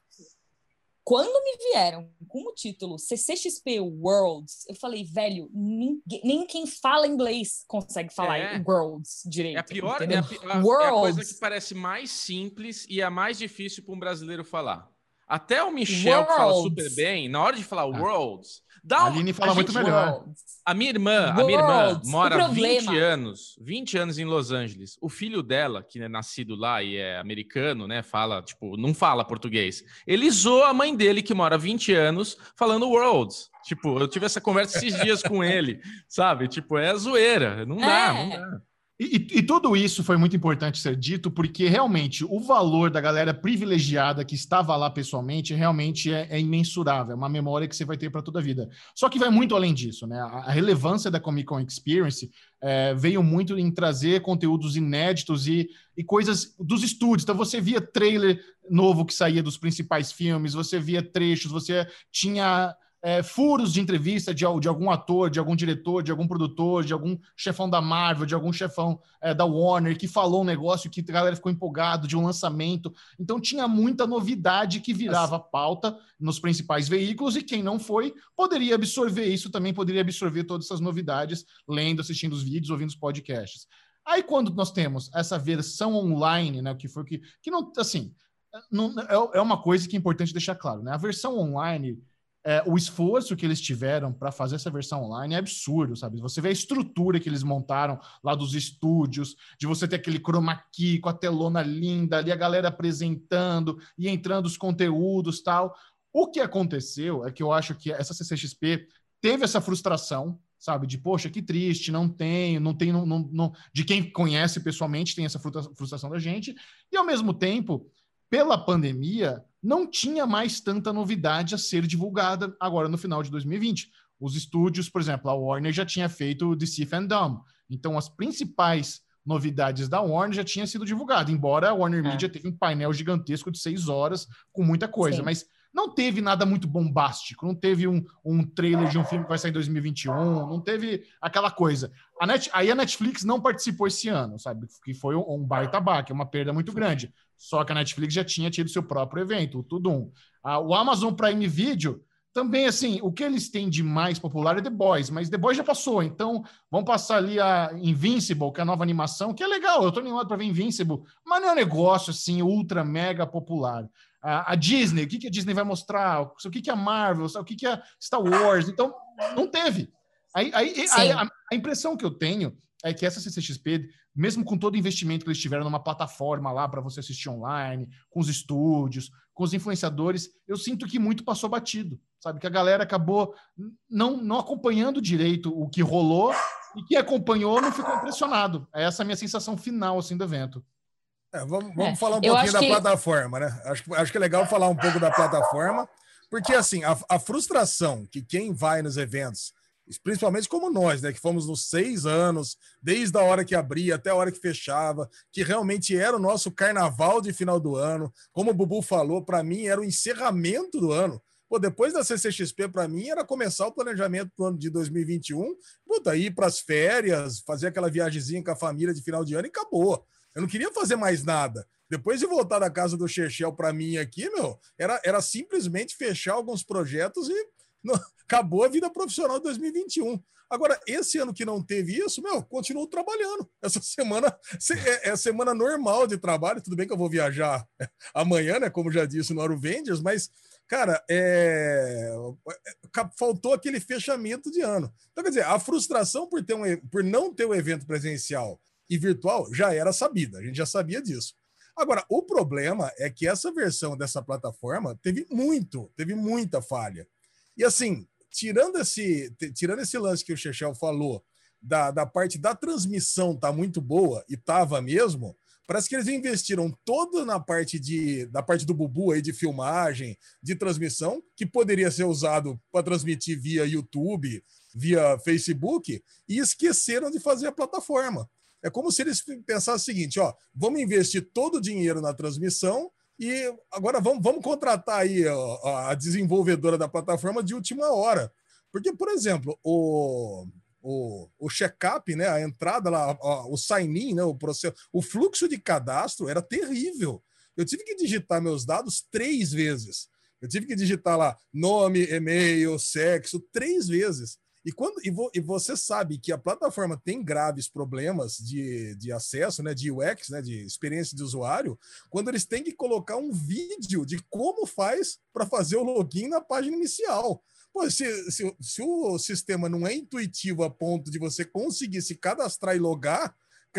Quando me vieram com o título CCXP Worlds, eu falei, velho, ninguém, nem quem fala inglês consegue falar é. Worlds direito. É a pior, é a, a, é a coisa que parece mais simples e é a mais difícil para um brasileiro falar. Até o Michel, Worlds. que fala super bem, na hora de falar ah. Worlds, Dá a Aline fala a muito melhor. A minha irmã, a minha irmã mora 20 anos, 20 anos em Los Angeles. O filho dela, que é nascido lá e é americano, né, fala, tipo, não fala português. Ele zoa a mãe dele, que mora 20 anos, falando worlds. Tipo, eu tive essa conversa esses dias com ele, sabe? Tipo, é zoeira. Não dá, é. não dá. E, e, tudo isso foi muito importante ser dito, porque realmente o valor da galera privilegiada que estava lá pessoalmente realmente é, é imensurável, é uma memória que você vai ter para toda a vida. Só que vai muito além disso, né? A, a relevância da Comic Con Experience é, veio muito em trazer conteúdos inéditos e, e coisas dos estúdios. Então você via trailer novo que saía dos principais filmes, você via trechos, você tinha é, furos de entrevista de, de, algum ator, de algum diretor, de algum produtor, de algum chefão da Marvel, de algum chefão é, da Warner que falou um negócio que a galera ficou empolgado de um lançamento. Então tinha muita novidade que virava pauta nos principais veículos e quem não foi poderia absorver isso também, poderia absorver todas essas novidades lendo, assistindo os vídeos, ouvindo os podcasts. Aí quando nós temos essa versão online, né, que foi que que não assim, não, é, é uma coisa que é importante deixar claro, né? A versão online é, o esforço que eles tiveram para fazer essa versão online é absurdo, sabe? Você vê a estrutura que eles montaram lá dos estúdios, de você ter aquele chroma key com a telona linda ali, a galera apresentando e entrando os conteúdos tal. O que aconteceu é que eu acho que essa CCXP teve essa frustração, sabe? De, poxa, que triste, não tenho, não tenho, não, não, não... de quem conhece pessoalmente tem essa frustração da gente, e ao mesmo tempo, pela pandemia, não tinha mais tanta novidade a ser divulgada agora no final de 2020. Os estúdios, por exemplo, a Warner já tinha feito o DC Fandom. Então, as principais novidades da Warner já tinham sido divulgadas, embora a Warner é. Media tenha um painel gigantesco de seis horas com muita coisa. Sim. Mas não teve nada muito bombástico, não teve um, um trailer de um filme que vai sair em 2021, não teve aquela coisa. A Net, aí a Netflix não participou esse ano, sabe? Que foi um baita baque, uma perda muito grande. Só que a Netflix já tinha tido seu próprio evento, o Tudum. Ah, o Amazon Prime Video também, assim, o que eles têm de mais popular é The Boys, mas The Boys já passou, então vamos passar ali a Invincible, que é a nova animação, que é legal, eu tô animado para ver Invincible, mas não é um negócio, assim, ultra, mega popular. A, a Disney, o que, que a Disney vai mostrar? O que, que a Marvel, o que, que a Star Wars? Então, não teve. Aí, aí, aí a, a impressão que eu tenho é que essa CCXP, mesmo com todo o investimento que eles tiveram numa plataforma lá para você assistir online, com os estúdios, com os influenciadores, eu sinto que muito passou batido, sabe? Que a galera acabou não, não acompanhando direito o que rolou e quem acompanhou não ficou impressionado. É essa a minha sensação final assim do evento. É, vamos, vamos é, falar um pouquinho da que... plataforma, né? Acho, acho que é legal falar um pouco da plataforma, porque assim, a, a frustração que quem vai nos eventos principalmente como nós, né, que fomos nos seis anos, desde a hora que abria até a hora que fechava, que realmente era o nosso carnaval de final do ano. Como o Bubu falou, para mim era o encerramento do ano. Pô, depois da CCXP, para mim, era começar o planejamento do ano de 2021, puta, ir para as férias, fazer aquela viagemzinha com a família de final de ano e acabou. Eu não queria fazer mais nada. Depois de voltar da casa do Chechel para mim aqui, meu, era, era simplesmente fechar alguns projetos e acabou a vida profissional de 2021. Agora, esse ano que não teve isso, meu, continuo trabalhando. Essa semana é, é semana normal de trabalho. Tudo bem que eu vou viajar amanhã, né? Como já disse no Aro Vendors, mas, cara, é... faltou aquele fechamento de ano. Então, quer dizer, a frustração por, ter um, por não ter o um evento presencial e virtual já era sabida, a gente já sabia disso. Agora, o problema é que essa versão dessa plataforma teve muito, teve muita falha. E assim, tirando esse, tirando esse lance que o Chechel falou, da, da parte da transmissão tá muito boa, e tava mesmo, parece que eles investiram todo na parte de da parte do Bubu aí de filmagem, de transmissão, que poderia ser usado para transmitir via YouTube, via Facebook, e esqueceram de fazer a plataforma. É como se eles pensassem o seguinte: ó, vamos investir todo o dinheiro na transmissão e agora vamos, vamos contratar aí a, a desenvolvedora da plataforma de última hora. Porque, por exemplo, o, o, o check-up, né, a entrada lá, o sign-in, né, o processo, o fluxo de cadastro era terrível. Eu tive que digitar meus dados três vezes. Eu tive que digitar lá nome, e-mail, sexo, três vezes. E, quando, e, vo, e, você sabe que a plataforma tem graves problemas de, de acesso, né, de UX, né, de experiência de usuário, quando eles têm que colocar um vídeo de como faz para fazer o login na página inicial. Pô, se, se, se, o sistema não é intuitivo a ponto de você conseguir se cadastrar e logar,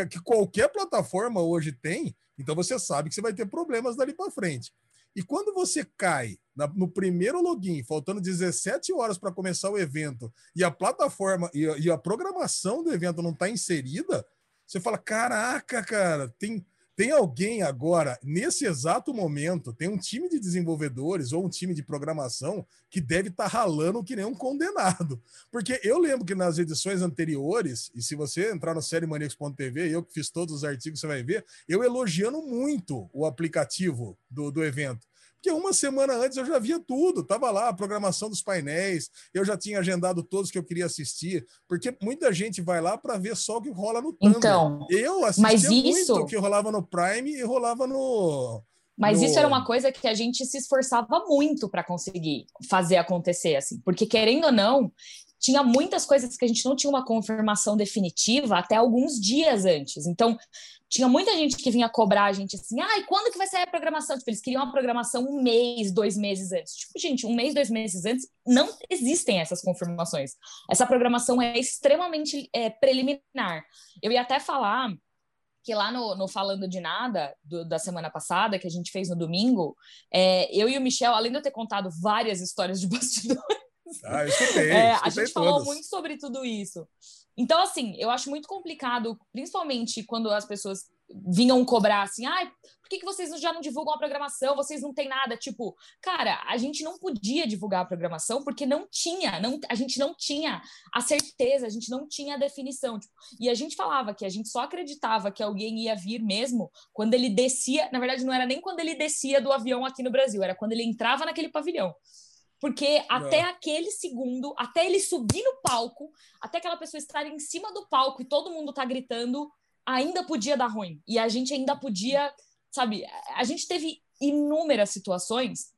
que qualquer plataforma hoje tem, então você sabe que você vai ter problemas dali para frente. E quando você cai na, no primeiro login, faltando 17 horas para começar o evento, e a plataforma e a, e a programação do evento não está inserida, você fala: caraca, cara, tem, tem alguém agora, nesse exato momento, tem um time de desenvolvedores ou um time de programação que deve estar tá ralando que nem um condenado. Porque eu lembro que nas edições anteriores, e se você entrar no sériemanix.tv, eu que fiz todos os artigos, você vai ver, eu elogiando muito o aplicativo do, do evento. Porque uma semana antes eu já via tudo, tava lá a programação dos painéis, eu já tinha agendado todos que eu queria assistir, porque muita gente vai lá para ver só o que rola no Thunder. Então, eu assistia muito o que rolava no Prime e rolava no mas no... isso era uma coisa que a gente se esforçava muito para conseguir fazer acontecer, assim, porque querendo ou não, tinha muitas coisas que a gente não tinha uma confirmação definitiva até alguns dias antes. Então, tinha muita gente que vinha cobrar a gente assim, ai, ah, quando que vai sair a programação? Tipo, eles queriam uma programação um mês, dois meses antes. Tipo, gente, um mês, dois meses antes, não existem essas confirmações. Essa programação é extremamente é, preliminar. Eu ia até falar que lá no, no Falando de Nada, do, da semana passada, que a gente fez no domingo, é, eu e o Michel, além de eu ter contado várias histórias de bastidores, ah, eu escutei, é, a gente falou muito sobre tudo isso. Então, assim, eu acho muito complicado, principalmente quando as pessoas vinham cobrar assim, ai, por que, que vocês já não divulgam a programação? Vocês não têm nada. Tipo, cara, a gente não podia divulgar a programação porque não tinha, não, a gente não tinha a certeza, a gente não tinha a definição. Tipo, e a gente falava que a gente só acreditava que alguém ia vir mesmo quando ele descia. Na verdade, não era nem quando ele descia do avião aqui no Brasil, era quando ele entrava naquele pavilhão. Porque até aquele segundo, até ele subir no palco, até aquela pessoa estar em cima do palco e todo mundo tá gritando, ainda podia dar ruim. E a gente ainda podia, sabe, a gente teve inúmeras situações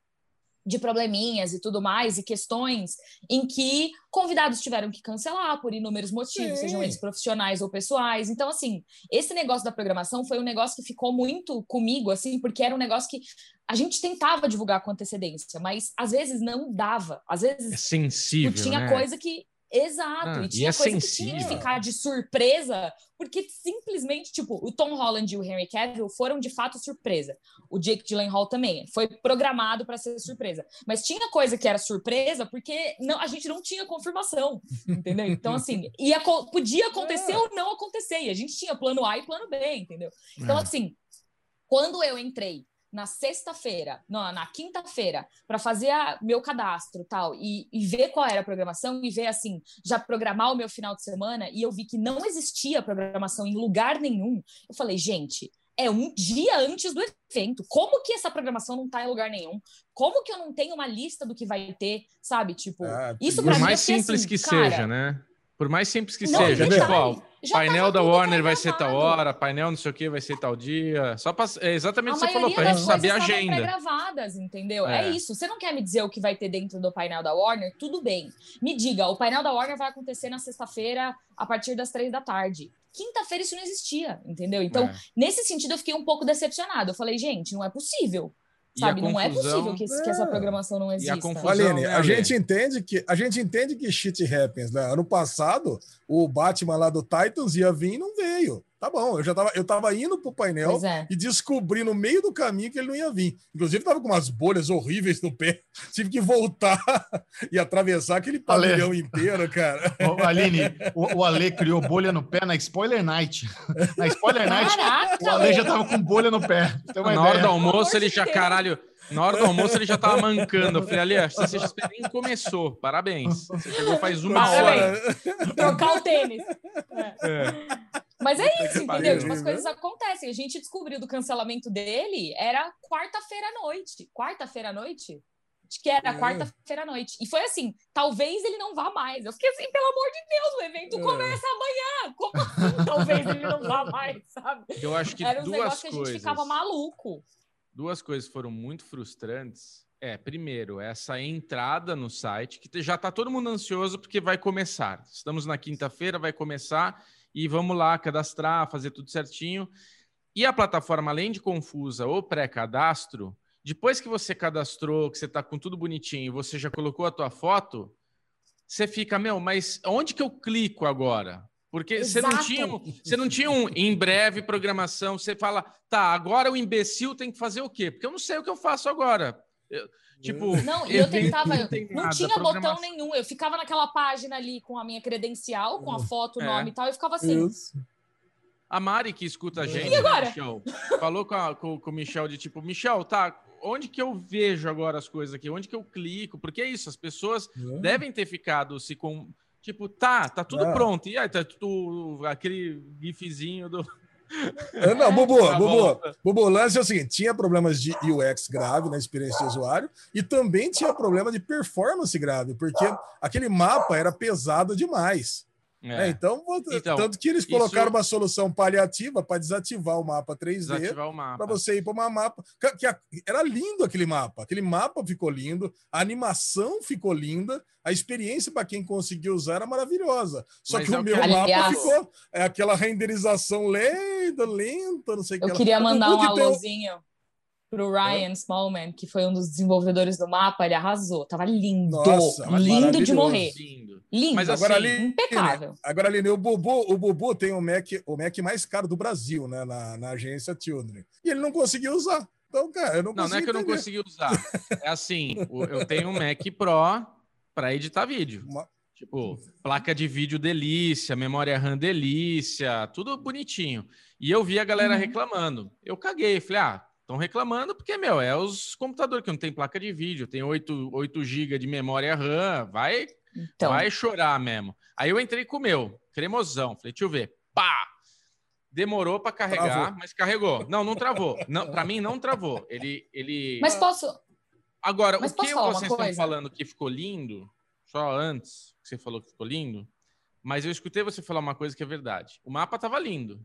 de probleminhas e tudo mais, e questões em que convidados tiveram que cancelar por inúmeros motivos, Sim. sejam eles profissionais ou pessoais. Então, assim, esse negócio da programação foi um negócio que ficou muito comigo, assim, porque era um negócio que a gente tentava divulgar com antecedência, mas às vezes não dava. Às vezes é sensível, tinha né? coisa que Exato, ah, e tinha e é coisa sensível. que tinha que ficar de surpresa, porque simplesmente, tipo, o Tom Holland e o Henry Cavill foram de fato surpresa. O Jake Gyllenhaal também foi programado para ser surpresa. Mas tinha coisa que era surpresa porque não, a gente não tinha confirmação, entendeu? Então, assim, ia, podia acontecer é. ou não acontecer, e a gente tinha plano A e plano B, entendeu? Então, é. assim, quando eu entrei na sexta-feira, não, na quinta-feira, para fazer a, meu cadastro tal, e, e, ver qual era a programação, e ver assim, já programar o meu final de semana, e eu vi que não existia programação em lugar nenhum. Eu falei, gente, é um dia antes do evento. Como que essa programação não está em lugar nenhum? Como que eu não tenho uma lista do que vai ter, sabe? Tipo, ah, isso para mim mais é simples assim, que cara, seja, né? Por mais simples que não, seja, tipo, painel da Warner vai ser tal hora, painel não sei o que vai ser tal dia. Só pra, é exatamente o que você falou, pra gente saber a agenda. gravadas, entendeu? É. é. isso. Você não quer me dizer o que vai ter dentro do painel da Warner? Tudo bem. Me diga, o painel da Warner vai acontecer na sexta-feira a partir das três da tarde. Quinta-feira isso não existia, entendeu? Então, é. nesse sentido, eu fiquei um pouco decepcionado. Eu falei, gente, não é possível. Sabe, confusão... não é possível que, que, essa é. programação não exista. Confusão, Aline, né, a gente entende que a gente entende que shit happens, né? Ano passado, o Batman lá do Titans ia vir e não veio. Tá bom, eu já tava, eu tava indo pro painel é. e descobri no meio do caminho que ele não ia vir. Inclusive, tava com umas bolhas horríveis no pé. Tive que voltar e atravessar aquele pavilhão Ale. inteiro, cara. Ô, Aline, o, o Ale criou bolha no pé na Spoiler Night. Na Spoiler Night, Caraca, o Ale já tava com bolha no pé. na ideia. hora do almoço, ele já, caralho. Na hora do almoço ele já tava mancando. Eu falei, ali, a CCXP nem começou. Parabéns. Você chegou faz uma hora. Trocar o tênis. É. É. Mas é isso, entendeu? Tipo, as coisas acontecem. A gente descobriu do cancelamento dele, era quarta-feira à noite. Quarta-feira à noite? Acho que era é. quarta-feira à noite. E foi assim, talvez ele não vá mais. Eu fiquei assim, pelo amor de Deus, o evento é. começa amanhã. Como assim, talvez ele não vá mais, sabe? Eu acho que era um duas que coisas. a gente ficava maluco. Duas coisas foram muito frustrantes. É, primeiro, essa entrada no site, que já está todo mundo ansioso porque vai começar. Estamos na quinta-feira, vai começar e vamos lá cadastrar, fazer tudo certinho. E a plataforma, além de confusa ou pré-cadastro, depois que você cadastrou, que você está com tudo bonitinho, você já colocou a tua foto, você fica, meu, mas onde que eu clico agora? Porque você não, tinha, você não tinha um em breve programação, você fala, tá, agora o imbecil tem que fazer o quê? Porque eu não sei o que eu faço agora. Eu, Tipo, não, e eu tentava, não, não tinha botão nenhum. Eu ficava naquela página ali com a minha credencial, com a foto, o é. nome e tal, e ficava assim. Isso. A Mari que escuta a gente, e agora? Michel, falou com, a, com, com o Michel de tipo, Michel, tá, onde que eu vejo agora as coisas aqui? Onde que eu clico? Porque é isso, as pessoas é. devem ter ficado se com tipo, tá, tá tudo é. pronto. E aí tá tudo aquele gifzinho do não, Bubu, tá Bubu, Bubu, o lance é o seguinte: tinha problemas de UX grave na experiência de usuário e também tinha problema de performance grave, porque aquele mapa era pesado demais. É. É, então, então, tanto que eles colocaram isso... uma solução paliativa para desativar o mapa 3D para você ir para uma mapa. Que era lindo aquele mapa. Aquele mapa ficou lindo, a animação ficou linda, a experiência para quem conseguiu usar era maravilhosa. Só Mas que é o meu que... mapa Aliás... ficou é aquela renderização lenta, lenta, não sei o que. Eu queria mandar um alôzinho. Pro Ryan é. Smallman, que foi um dos desenvolvedores do mapa, ele arrasou. Tava lindo. Nossa, lindo de morrer. Lindo. lindo mas agora assim, ali, impecável. Agora, ali o Bubu, o Bubu tem o Mac, o Mac mais caro do Brasil, né? Na, na agência Children. E ele não conseguiu usar. Então, cara, eu não Não, não é que eu não consegui usar. É assim, eu tenho um Mac Pro para editar vídeo. Uma... Tipo, placa de vídeo delícia, memória RAM delícia, tudo bonitinho. E eu vi a galera uhum. reclamando. Eu caguei, falei, ah, Estão reclamando porque, meu, é os computadores que não tem placa de vídeo, tem 8, 8 GB de memória RAM, vai, então. vai chorar mesmo. Aí eu entrei com o meu, cremosão, falei, deixa eu ver, pá! Demorou para carregar, travou. mas carregou. Não, não travou. Não, para mim não travou. Ele, ele. Mas posso. Agora, mas o que vocês estão falando que ficou lindo, só antes que você falou que ficou lindo, mas eu escutei você falar uma coisa que é verdade. O mapa estava lindo.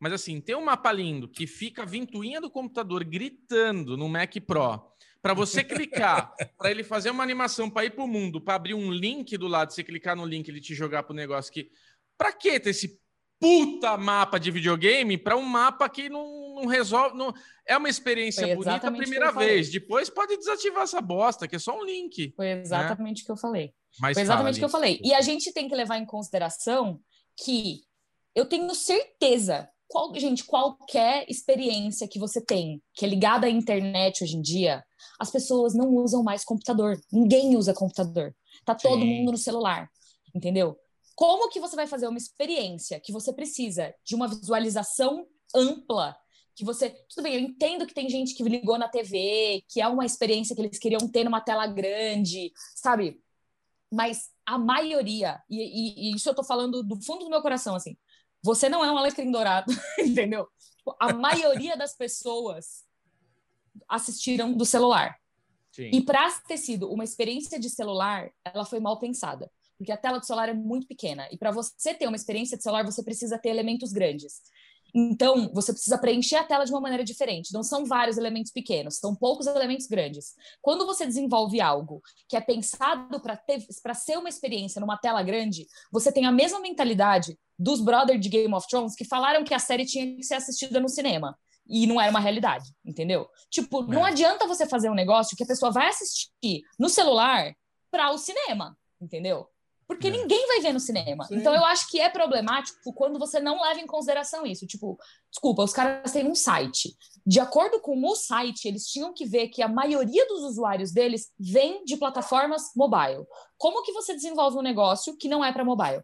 Mas assim, tem um mapa lindo que fica a ventoinha do computador gritando no Mac Pro para você clicar, para ele fazer uma animação para ir para o mundo, para abrir um link do lado, você clicar no link, ele te jogar para o negócio que. Para que ter esse puta mapa de videogame para um mapa que não, não resolve. Não... É uma experiência bonita a primeira vez. Depois pode desativar essa bosta, que é só um link. Foi exatamente o né? que eu falei. Mas Foi exatamente o que eu falei. E a gente tem que levar em consideração que eu tenho certeza qual, gente, qualquer experiência que você tem, que é ligada à internet hoje em dia, as pessoas não usam mais computador. Ninguém usa computador. Tá todo Sim. mundo no celular, entendeu? Como que você vai fazer uma experiência que você precisa de uma visualização ampla, que você, tudo bem, eu entendo que tem gente que ligou na TV, que é uma experiência que eles queriam ter numa tela grande, sabe? Mas a maioria, e, e, e isso eu tô falando do fundo do meu coração, assim, você não é um alecrim dourado, entendeu? Tipo, a maioria das pessoas assistiram do celular. Sim. E para ter sido uma experiência de celular, ela foi mal pensada. porque a tela do celular é muito pequena. E para você ter uma experiência de celular, você precisa ter elementos grandes. Então, você precisa preencher a tela de uma maneira diferente. Não são vários elementos pequenos, são poucos elementos grandes. Quando você desenvolve algo que é pensado para ser uma experiência numa tela grande, você tem a mesma mentalidade dos brothers de Game of Thrones que falaram que a série tinha que ser assistida no cinema. E não era uma realidade, entendeu? Tipo, é. não adianta você fazer um negócio que a pessoa vai assistir no celular para o cinema, entendeu? Porque é. ninguém vai ver no cinema. Sim. Então eu acho que é problemático quando você não leva em consideração isso. Tipo, desculpa, os caras têm um site. De acordo com o site, eles tinham que ver que a maioria dos usuários deles vem de plataformas mobile. Como que você desenvolve um negócio que não é para mobile?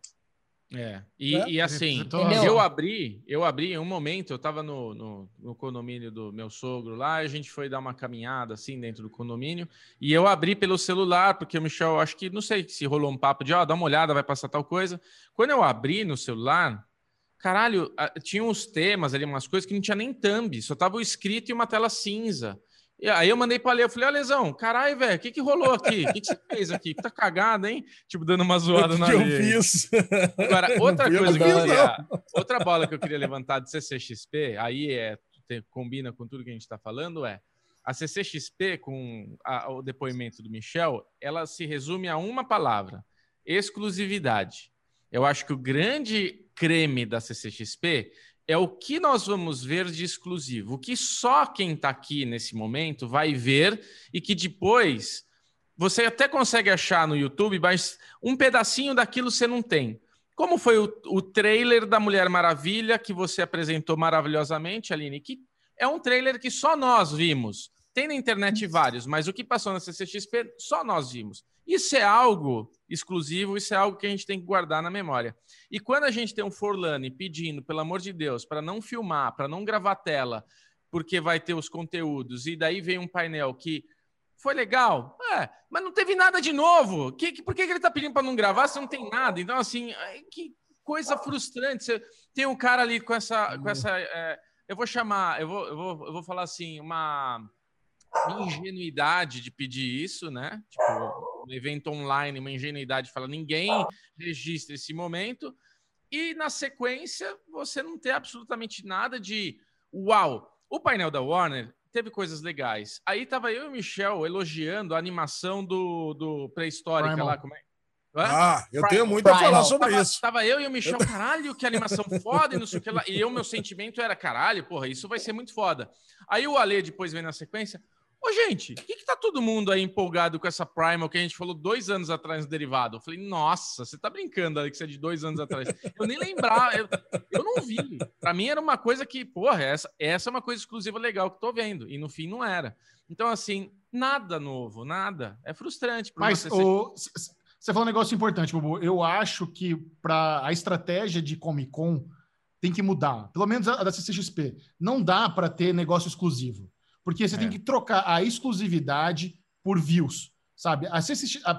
É, e, é. e assim, eu abri, eu abri em um momento, eu estava no, no, no, condomínio do meu sogro lá, a gente foi dar uma caminhada assim dentro do condomínio, e eu abri pelo celular, porque o Michel, acho que, não sei se rolou um papo de, ó, oh, dá uma olhada, vai passar tal coisa. Quando eu abri no celular, caralho, tinha uns temas ali, umas coisas que não tinha nem thumb, só tava o escrito e uma tela cinza. E aí eu mandei pra ler, eu falei, ó, Lesão, caralho, velho, o que que rolou aqui? O que, que você fez aqui? Tá cagado, hein? Tipo, dando uma zoada na que eu fiz? Agora, outra coisa que eu queria, outra bola que eu queria levantar de CCXP, aí é, combina com tudo que a gente tá falando, é a CCXP, com a, o depoimento do Michel, ela se resume a uma palavra, exclusividade. Eu acho que o grande creme da CCXP é o que nós vamos ver de exclusivo, o que só quem está aqui nesse momento vai ver e que depois você até consegue achar no YouTube, mas um pedacinho daquilo você não tem. Como foi o, o trailer da Mulher Maravilha que você apresentou maravilhosamente, Aline? Que é um trailer que só nós vimos. Tem na internet vários, mas o que passou na CCXP só nós vimos. Isso é algo exclusivo, isso é algo que a gente tem que guardar na memória. E quando a gente tem um Forlane pedindo, pelo amor de Deus, para não filmar, para não gravar tela, porque vai ter os conteúdos, e daí vem um painel que foi legal, é, mas não teve nada de novo. Que, que, por que, que ele está pedindo para não gravar se não tem nada? Então, assim, que coisa frustrante. Você tem um cara ali com essa. Com essa é, eu vou chamar, eu vou, eu, vou, eu vou falar assim, uma ingenuidade de pedir isso, né? Tipo, um evento online, uma ingenuidade fala ninguém registra esse momento. E na sequência, você não ter absolutamente nada de uau. O painel da Warner teve coisas legais. Aí tava eu e o Michel elogiando a animação do, do pré-histórica lá, como é? Ah, eu Primal. tenho muito Primal. a falar sobre tava, isso. Tava eu e o Michel, caralho, que animação foda e não sei o que lá. E eu, meu sentimento era, caralho, porra, isso vai ser muito foda. Aí o Ale depois vem na sequência, Ô, gente, o que, que tá todo mundo aí empolgado com essa Primal que a gente falou dois anos atrás no derivado? Eu falei, nossa, você tá brincando, Alex, é de dois anos atrás. Eu nem lembrava, eu, eu não vi. Para mim era uma coisa que, porra, essa, essa é uma coisa exclusiva legal que tô vendo. E no fim não era. Então, assim, nada novo, nada. É frustrante. Mas você, o, ser... você falou um negócio importante, Bobo. Eu acho que para a estratégia de Comic Con tem que mudar. Pelo menos a da CCXP. Não dá para ter negócio exclusivo. Porque você é. tem que trocar a exclusividade por views, sabe?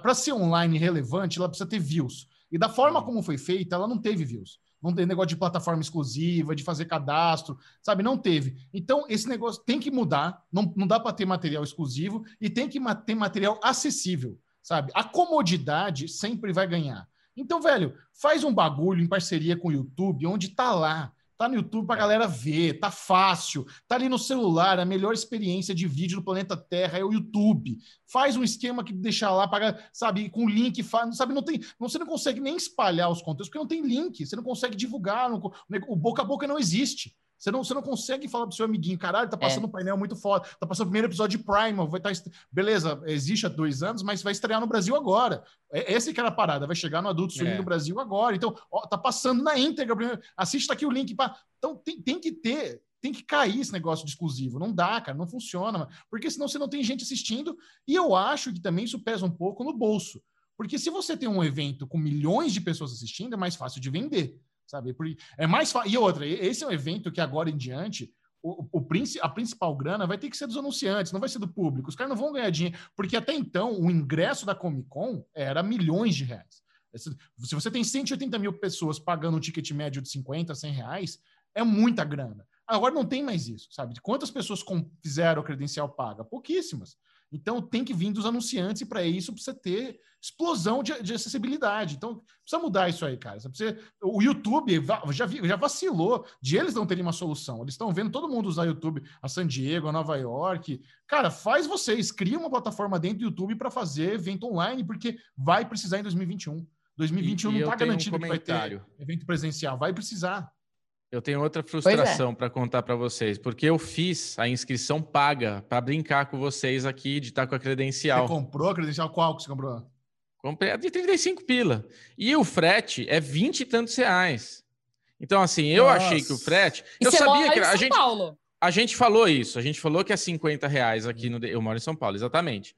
Para ser online relevante, ela precisa ter views. E da forma como foi feita, ela não teve views. Não tem negócio de plataforma exclusiva, de fazer cadastro, sabe? Não teve. Então, esse negócio tem que mudar. Não, não dá para ter material exclusivo e tem que ter material acessível, sabe? A comodidade sempre vai ganhar. Então, velho, faz um bagulho em parceria com o YouTube, onde tá lá. Tá no YouTube pra galera ver, tá fácil. Tá ali no celular, a melhor experiência de vídeo do planeta Terra é o YouTube. Faz um esquema que deixa lá, para, sabe, com link, sabe, não tem, você não consegue nem espalhar os conteúdos porque não tem link, você não consegue divulgar, o boca a boca não existe. Você não, você não consegue falar pro seu amiguinho, caralho, tá passando é. um painel muito foda, tá passando o primeiro episódio de Primal, vai estar. Tá, beleza, existe há dois anos, mas vai estrear no Brasil agora. É, essa que era a parada, vai chegar no Adulto Swim é. no Brasil agora. Então, ó, tá passando na íntegra. Assista aqui o link. Pra... Então, tem, tem que ter tem que cair esse negócio de exclusivo. Não dá, cara, não funciona, porque senão você não tem gente assistindo. E eu acho que também isso pesa um pouco no bolso. Porque se você tem um evento com milhões de pessoas assistindo, é mais fácil de vender sabe? É mais E outra, esse é um evento que agora em diante o, o, a principal grana vai ter que ser dos anunciantes, não vai ser do público. Os caras não vão ganhar dinheiro, porque até então o ingresso da Comic Con era milhões de reais. Se você tem 180 mil pessoas pagando um ticket médio de 50, 100 reais, é muita grana. Agora não tem mais isso, sabe? Quantas pessoas fizeram a credencial paga? Pouquíssimas. Então tem que vir dos anunciantes e para isso precisa ter explosão de, de, acessibilidade. Então precisa mudar isso aí, cara. Precisa, o YouTube já, já vacilou de eles não terem uma solução. Eles estão vendo todo mundo usar YouTube, a San Diego, a Nova York. Cara, faz vocês, cria uma plataforma dentro do YouTube para fazer evento online, porque vai precisar em 2021. 2021 e, não está garantido um que vai ter evento presencial, vai precisar. Eu tenho outra é. frustração é. para contar para vocês, porque eu fiz a inscrição paga para brincar com vocês aqui de estar tá com a credencial. Você comprou a credencial? Qual que você comprou? Comprei a de 35 pila. E o frete é 20 e tantos reais. Então, assim, eu Nossa. achei que o frete. E eu sabia que a gente. Paulo. A gente falou isso, a gente falou que é 50 reais aqui no. Eu moro em São Paulo, exatamente.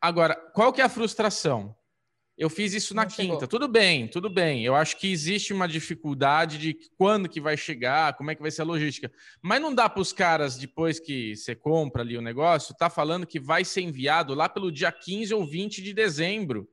Agora, qual que é a frustração? Eu fiz isso na Não quinta. Chegou. Tudo bem, tudo bem. Eu acho que existe uma dificuldade de quando que vai chegar, como é que vai ser a logística. Mas não dá para os caras, depois que você compra ali o negócio, tá falando que vai ser enviado lá pelo dia 15 ou 20 de dezembro.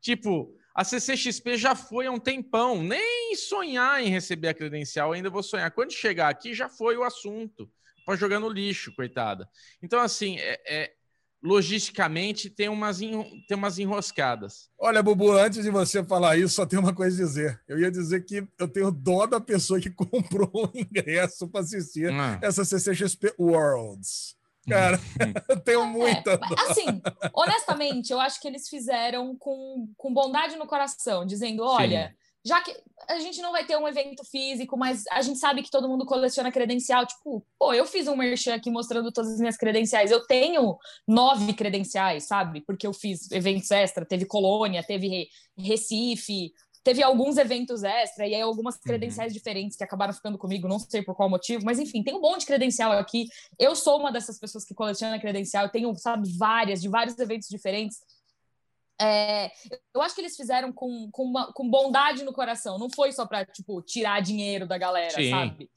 Tipo, a CCXP já foi há um tempão. Nem sonhar em receber a credencial ainda vou sonhar. Quando chegar aqui, já foi o assunto. Pode jogar no lixo, coitada. Então, assim, é, é logisticamente tem umas, tem umas enroscadas. Olha, Bubu, antes de você falar isso, só tem uma coisa a dizer. Eu ia dizer que eu tenho dó da pessoa que comprou o ingresso para assistir ah. essa CCXP Worlds. Cara, eu tenho muita. É, assim, honestamente, eu acho que eles fizeram com, com bondade no coração, dizendo: olha. Sim já que a gente não vai ter um evento físico, mas a gente sabe que todo mundo coleciona credencial. Tipo, pô, eu fiz um merchan aqui mostrando todas as minhas credenciais. Eu tenho nove credenciais, sabe? Porque eu fiz eventos extra. Teve Colônia, teve Recife, teve alguns eventos extra e aí algumas uhum. credenciais uhum. diferentes que acabaram ficando comigo, não sei por qual motivo, mas enfim, tem um monte de credencial aqui. Eu sou uma dessas pessoas que coleciona credencial, eu tenho, sabe, várias, de vários eventos diferentes. É, eu acho que eles fizeram com, com, uma, com bondade no coração, não foi só para tipo, tirar dinheiro da galera, Sim. sabe?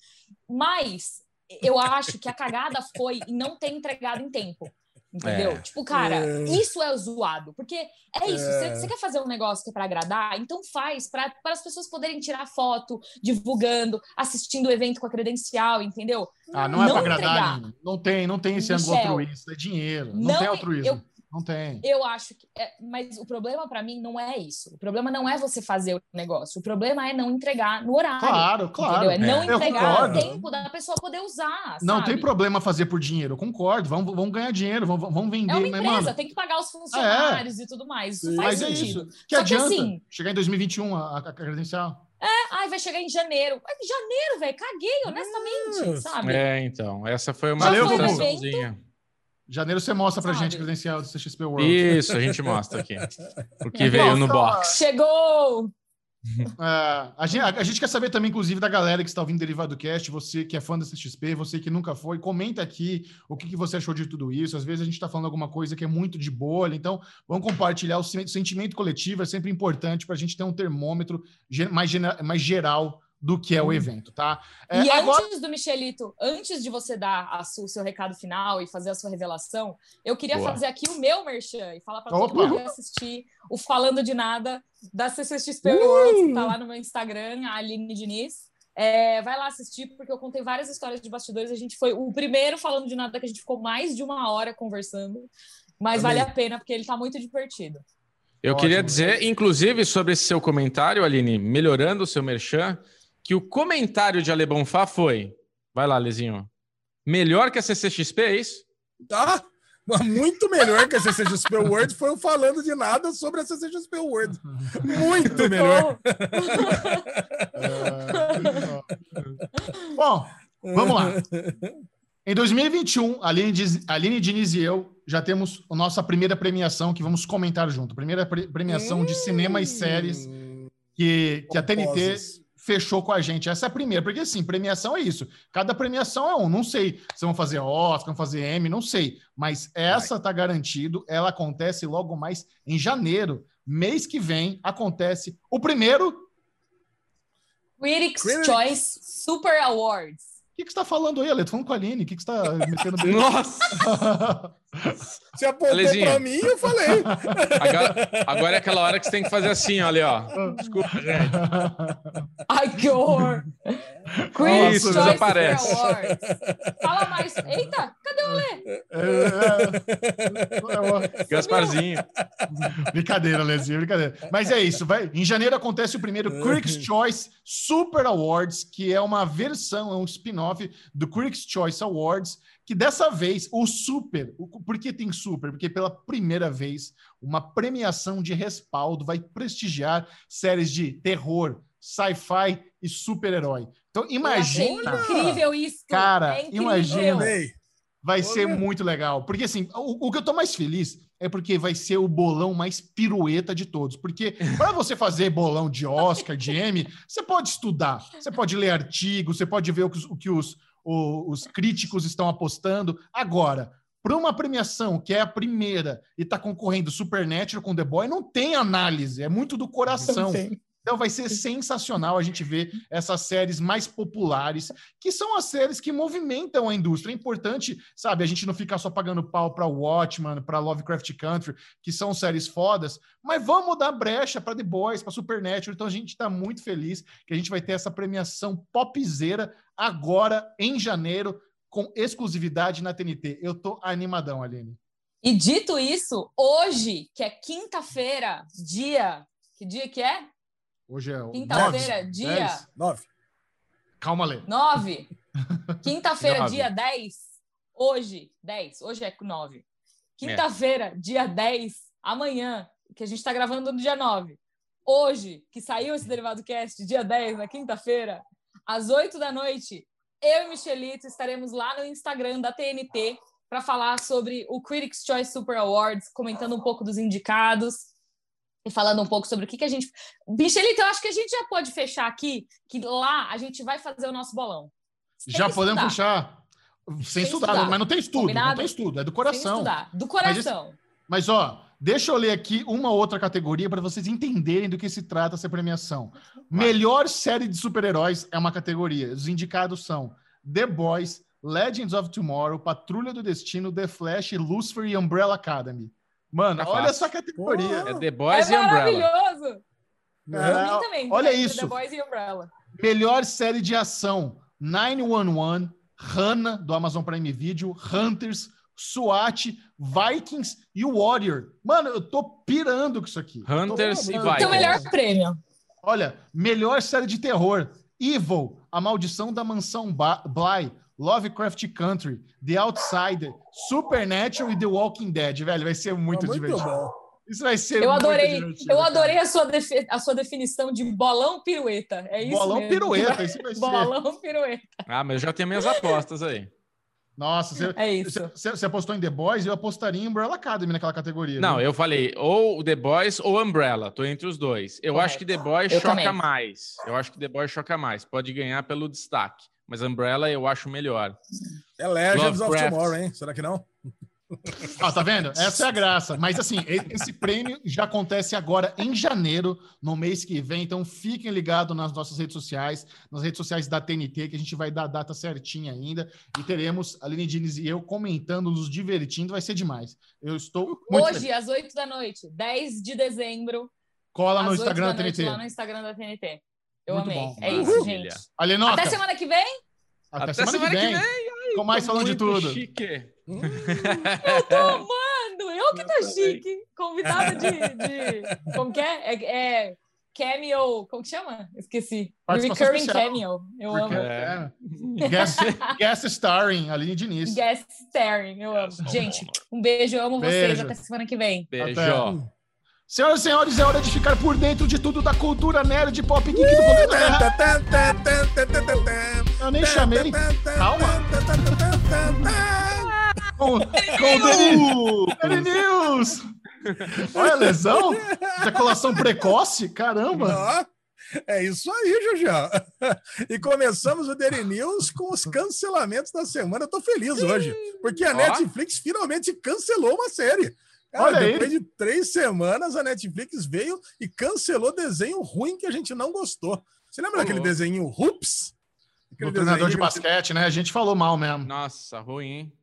Mas eu acho que a cagada foi em não ter entregado em tempo. Entendeu? É. Tipo, cara, é. isso é zoado. Porque é isso. É. Você quer fazer um negócio que é para agradar? Então faz, para as pessoas poderem tirar foto, divulgando, assistindo o evento com a credencial, entendeu? Ah, não, é não é para agradar. Não tem, não tem esse ângulo altruísta, é dinheiro. Não, não tem altruísmo. Eu, não tem. Eu acho que. É, mas o problema para mim não é isso. O problema não é você fazer o negócio. O problema é não entregar no horário. Claro, claro. Entendeu? É não é. entregar o tempo da pessoa poder usar. Não sabe? tem problema fazer por dinheiro. Eu concordo. Vamos, vamos ganhar dinheiro, vamos, vamos vender. É uma empresa, mano, tem que pagar os funcionários é. e tudo mais. Isso faz mas sentido. É isso. Que Só adianta que, assim, chegar em 2021 a, a credencial? É, ai, vai chegar em janeiro. Janeiro, velho, caguei, honestamente, sabe? É, então, essa foi uma Valeu, frustraçãozinha. Janeiro você mostra pra Sabe. gente credencial do CXP World. Isso, a gente mostra aqui. Porque veio no box. Chegou! Uh, a, gente, a, gente, quer saber também, inclusive, da galera que está ouvindo Derivado Cast, você que é fã da CXP, você que nunca foi, comenta aqui o que, que você achou de tudo isso. Às vezes a gente está falando alguma coisa que é muito de bolha, então vamos compartilhar o sentimento coletivo, é sempre importante para a gente ter um termômetro mais, mais geral do que é o uhum. evento, tá? É, e agora... antes do Michelito, antes de você dar o seu recado final e fazer a sua revelação, eu queria Boa. fazer aqui o meu merchan e falar para todo mundo assistir o Falando de Nada da CCXP uh! World, que tá lá no meu Instagram, a Aline Diniz. É, vai lá assistir, porque eu contei várias histórias de bastidores. A gente foi o primeiro falando de nada que a gente ficou mais de uma hora conversando, mas Amém. vale a pena porque ele tá muito divertido. Eu Ótimo, queria dizer, inclusive, sobre esse seu comentário, Aline, melhorando o seu merchan, que o comentário de Ale Bonfá foi. Vai lá, Lezinho. Melhor que a CCXP, é isso? Tá. Muito melhor que a CCXP World foi o falando de nada sobre a CCXP World. Muito melhor. Bom, vamos lá. Em 2021, a Aline, Aline Diniz e eu já temos a nossa primeira premiação que vamos comentar junto. Primeira premiação hum, de cinema e séries que, que a TNT fechou com a gente. Essa é a primeira, porque assim, premiação é isso. Cada premiação é um. Não sei se vão fazer Oscar, vão fazer M, não sei. Mas essa tá garantido, ela acontece logo mais em janeiro. Mês que vem acontece o primeiro. Critics, Critics. Choice Super Awards. O que, que você está falando aí, Ale? Tô falando com a Aline. O que, que você está metendo? Nossa! Você apontou para mim eu falei. Agora, agora, é aquela hora que você tem que fazer assim, olha, ó. Desculpa, gente. Ai, que horror! Critics Choice desaparece. Fala mais. Eita, cadê o Lê? É, é, Gasparzinho. brincadeira, Lezinho, brincadeira. Mas é isso, vai. Em janeiro acontece o primeiro Critics Choice Super Awards, que é uma versão, é um spin-off do Critics Choice Awards, que dessa vez o Super, por que tem Super? Porque pela primeira vez uma premiação de respaldo vai prestigiar séries de terror, sci-fi e super-herói. Então imagina, incrível isso, cara, é imagina, vai Ô, ser muito legal, porque assim, o, o que eu tô mais feliz é porque vai ser o bolão mais pirueta de todos. Porque para você fazer bolão de Oscar, de Emmy, você pode estudar, você pode ler artigos, você pode ver o que, o que os, o, os críticos estão apostando. Agora, para uma premiação que é a primeira e está concorrendo Supernatural com The Boy, não tem análise, é muito do coração. Então vai ser sensacional a gente ver essas séries mais populares, que são as séries que movimentam a indústria. É importante, sabe, a gente não ficar só pagando pau para Watchmen, para Lovecraft Country, que são séries fodas, mas vamos dar brecha para The Boys, para Supernatural. Então a gente está muito feliz que a gente vai ter essa premiação popzeira agora em janeiro com exclusividade na TNT. Eu tô animadão, Aline. E dito isso, hoje, que é quinta-feira, dia. Que dia que é? Hoje é Quinta-feira, dia. 10, 9. Calma, Lê. 9. Quinta-feira, dia 10. Hoje, 10. Hoje é 9. Quinta-feira, é. dia 10. Amanhã, que a gente está gravando no dia 9. Hoje, que saiu esse Derivado Cast, dia 10, na quinta-feira, às 8 da noite, eu e Michelito estaremos lá no Instagram da TNT para falar sobre o Critics' Choice Super Awards, comentando um pouco dos indicados falando um pouco sobre o que, que a gente. Michelito, eu acho que a gente já pode fechar aqui, que lá a gente vai fazer o nosso bolão. Sem já podemos fechar. Sem, Sem estudar, estudar, mas não tem estudo, Combinado? não tem estudo, é do coração. Do coração. Mas, mas, ó, deixa eu ler aqui uma outra categoria para vocês entenderem do que se trata essa premiação. Melhor série de super-heróis é uma categoria. Os indicados são The Boys, Legends of Tomorrow, Patrulha do Destino, The Flash, Lucifer e Umbrella Academy. Mano, é olha essa categoria. É The Boys é e Umbrella. Maravilhoso. É, também, olha isso. The Boys e Umbrella. Melhor série de ação: 911, Hannah, do Amazon Prime Video, Hunters, SWAT, Vikings e Warrior. Mano, eu tô pirando com isso aqui. Hunters e Vikings. Então, melhor prêmio. Olha, melhor série de terror: Evil, A Maldição da Mansão Bly, Lovecraft Country, The Outsider, Supernatural e The Walking Dead, velho. Vai ser muito, muito divertido. Bom. Isso vai ser Eu adorei, eu adorei a sua, a sua definição de bolão pirueta. É isso Bolão mesmo. pirueta, isso vai ser. Bolão pirueta. Ah, mas eu já tenho minhas apostas aí. Nossa, você, é isso. Você, você, apostou em The Boys, eu apostaria em Umbrella Academy naquela categoria. Não, viu? eu falei ou The Boys ou Umbrella, tô entre os dois. Eu Correto. acho que The Boys eu choca também. mais. Eu acho que The Boys choca mais, pode ganhar pelo destaque. Mas Umbrella eu acho melhor. É Legends of Tomorrow, hein? Será que não? Ah, tá vendo? Essa é a graça. Mas assim, esse prêmio já acontece agora em janeiro, no mês que vem. Então fiquem ligados nas nossas redes sociais, nas redes sociais da TNT, que a gente vai dar a data certinha ainda. E teremos a Aline Diniz e eu comentando, nos divertindo. Vai ser demais. Eu estou. Hoje, feliz. às 8 da noite, 10 de dezembro. Cola no Instagram da, da TNT. Lá no Instagram da TNT. Eu Muito amei. Bom. É isso, gente. Até semana que vem? Até, Até semana, semana, que vem. Que vem. Com mais falando de tudo. Chique. Hum, eu tô amando. Eu que tô chique. Convidado de, de. Como que é? é? É. Cameo, como que chama? Esqueci. Recurring especial. cameo. Eu amo. É. Guest, guest starring, Aline Diniz. Guest starring, eu amo. Gente, um beijo, eu amo beijo. vocês. Até semana que vem. Beijo. Até. Senhoras e senhores, é hora de ficar por dentro de tudo da cultura nerd pop geek do planeta Eu nem chamei. Calma. com, com o Daily News. Olha a lesão. Ejaculação precoce. Caramba. É isso aí, Jujá. E começamos o Daily News com os cancelamentos da semana. Eu tô feliz hoje, porque a Netflix finalmente cancelou uma série. Cara, Olha depois aí. de três semanas, a Netflix veio e cancelou desenho ruim que a gente não gostou. Você lembra daquele desenho Hoops? Aquele o treinador de basquete, né? A gente falou mal mesmo. Nossa, ruim, hein?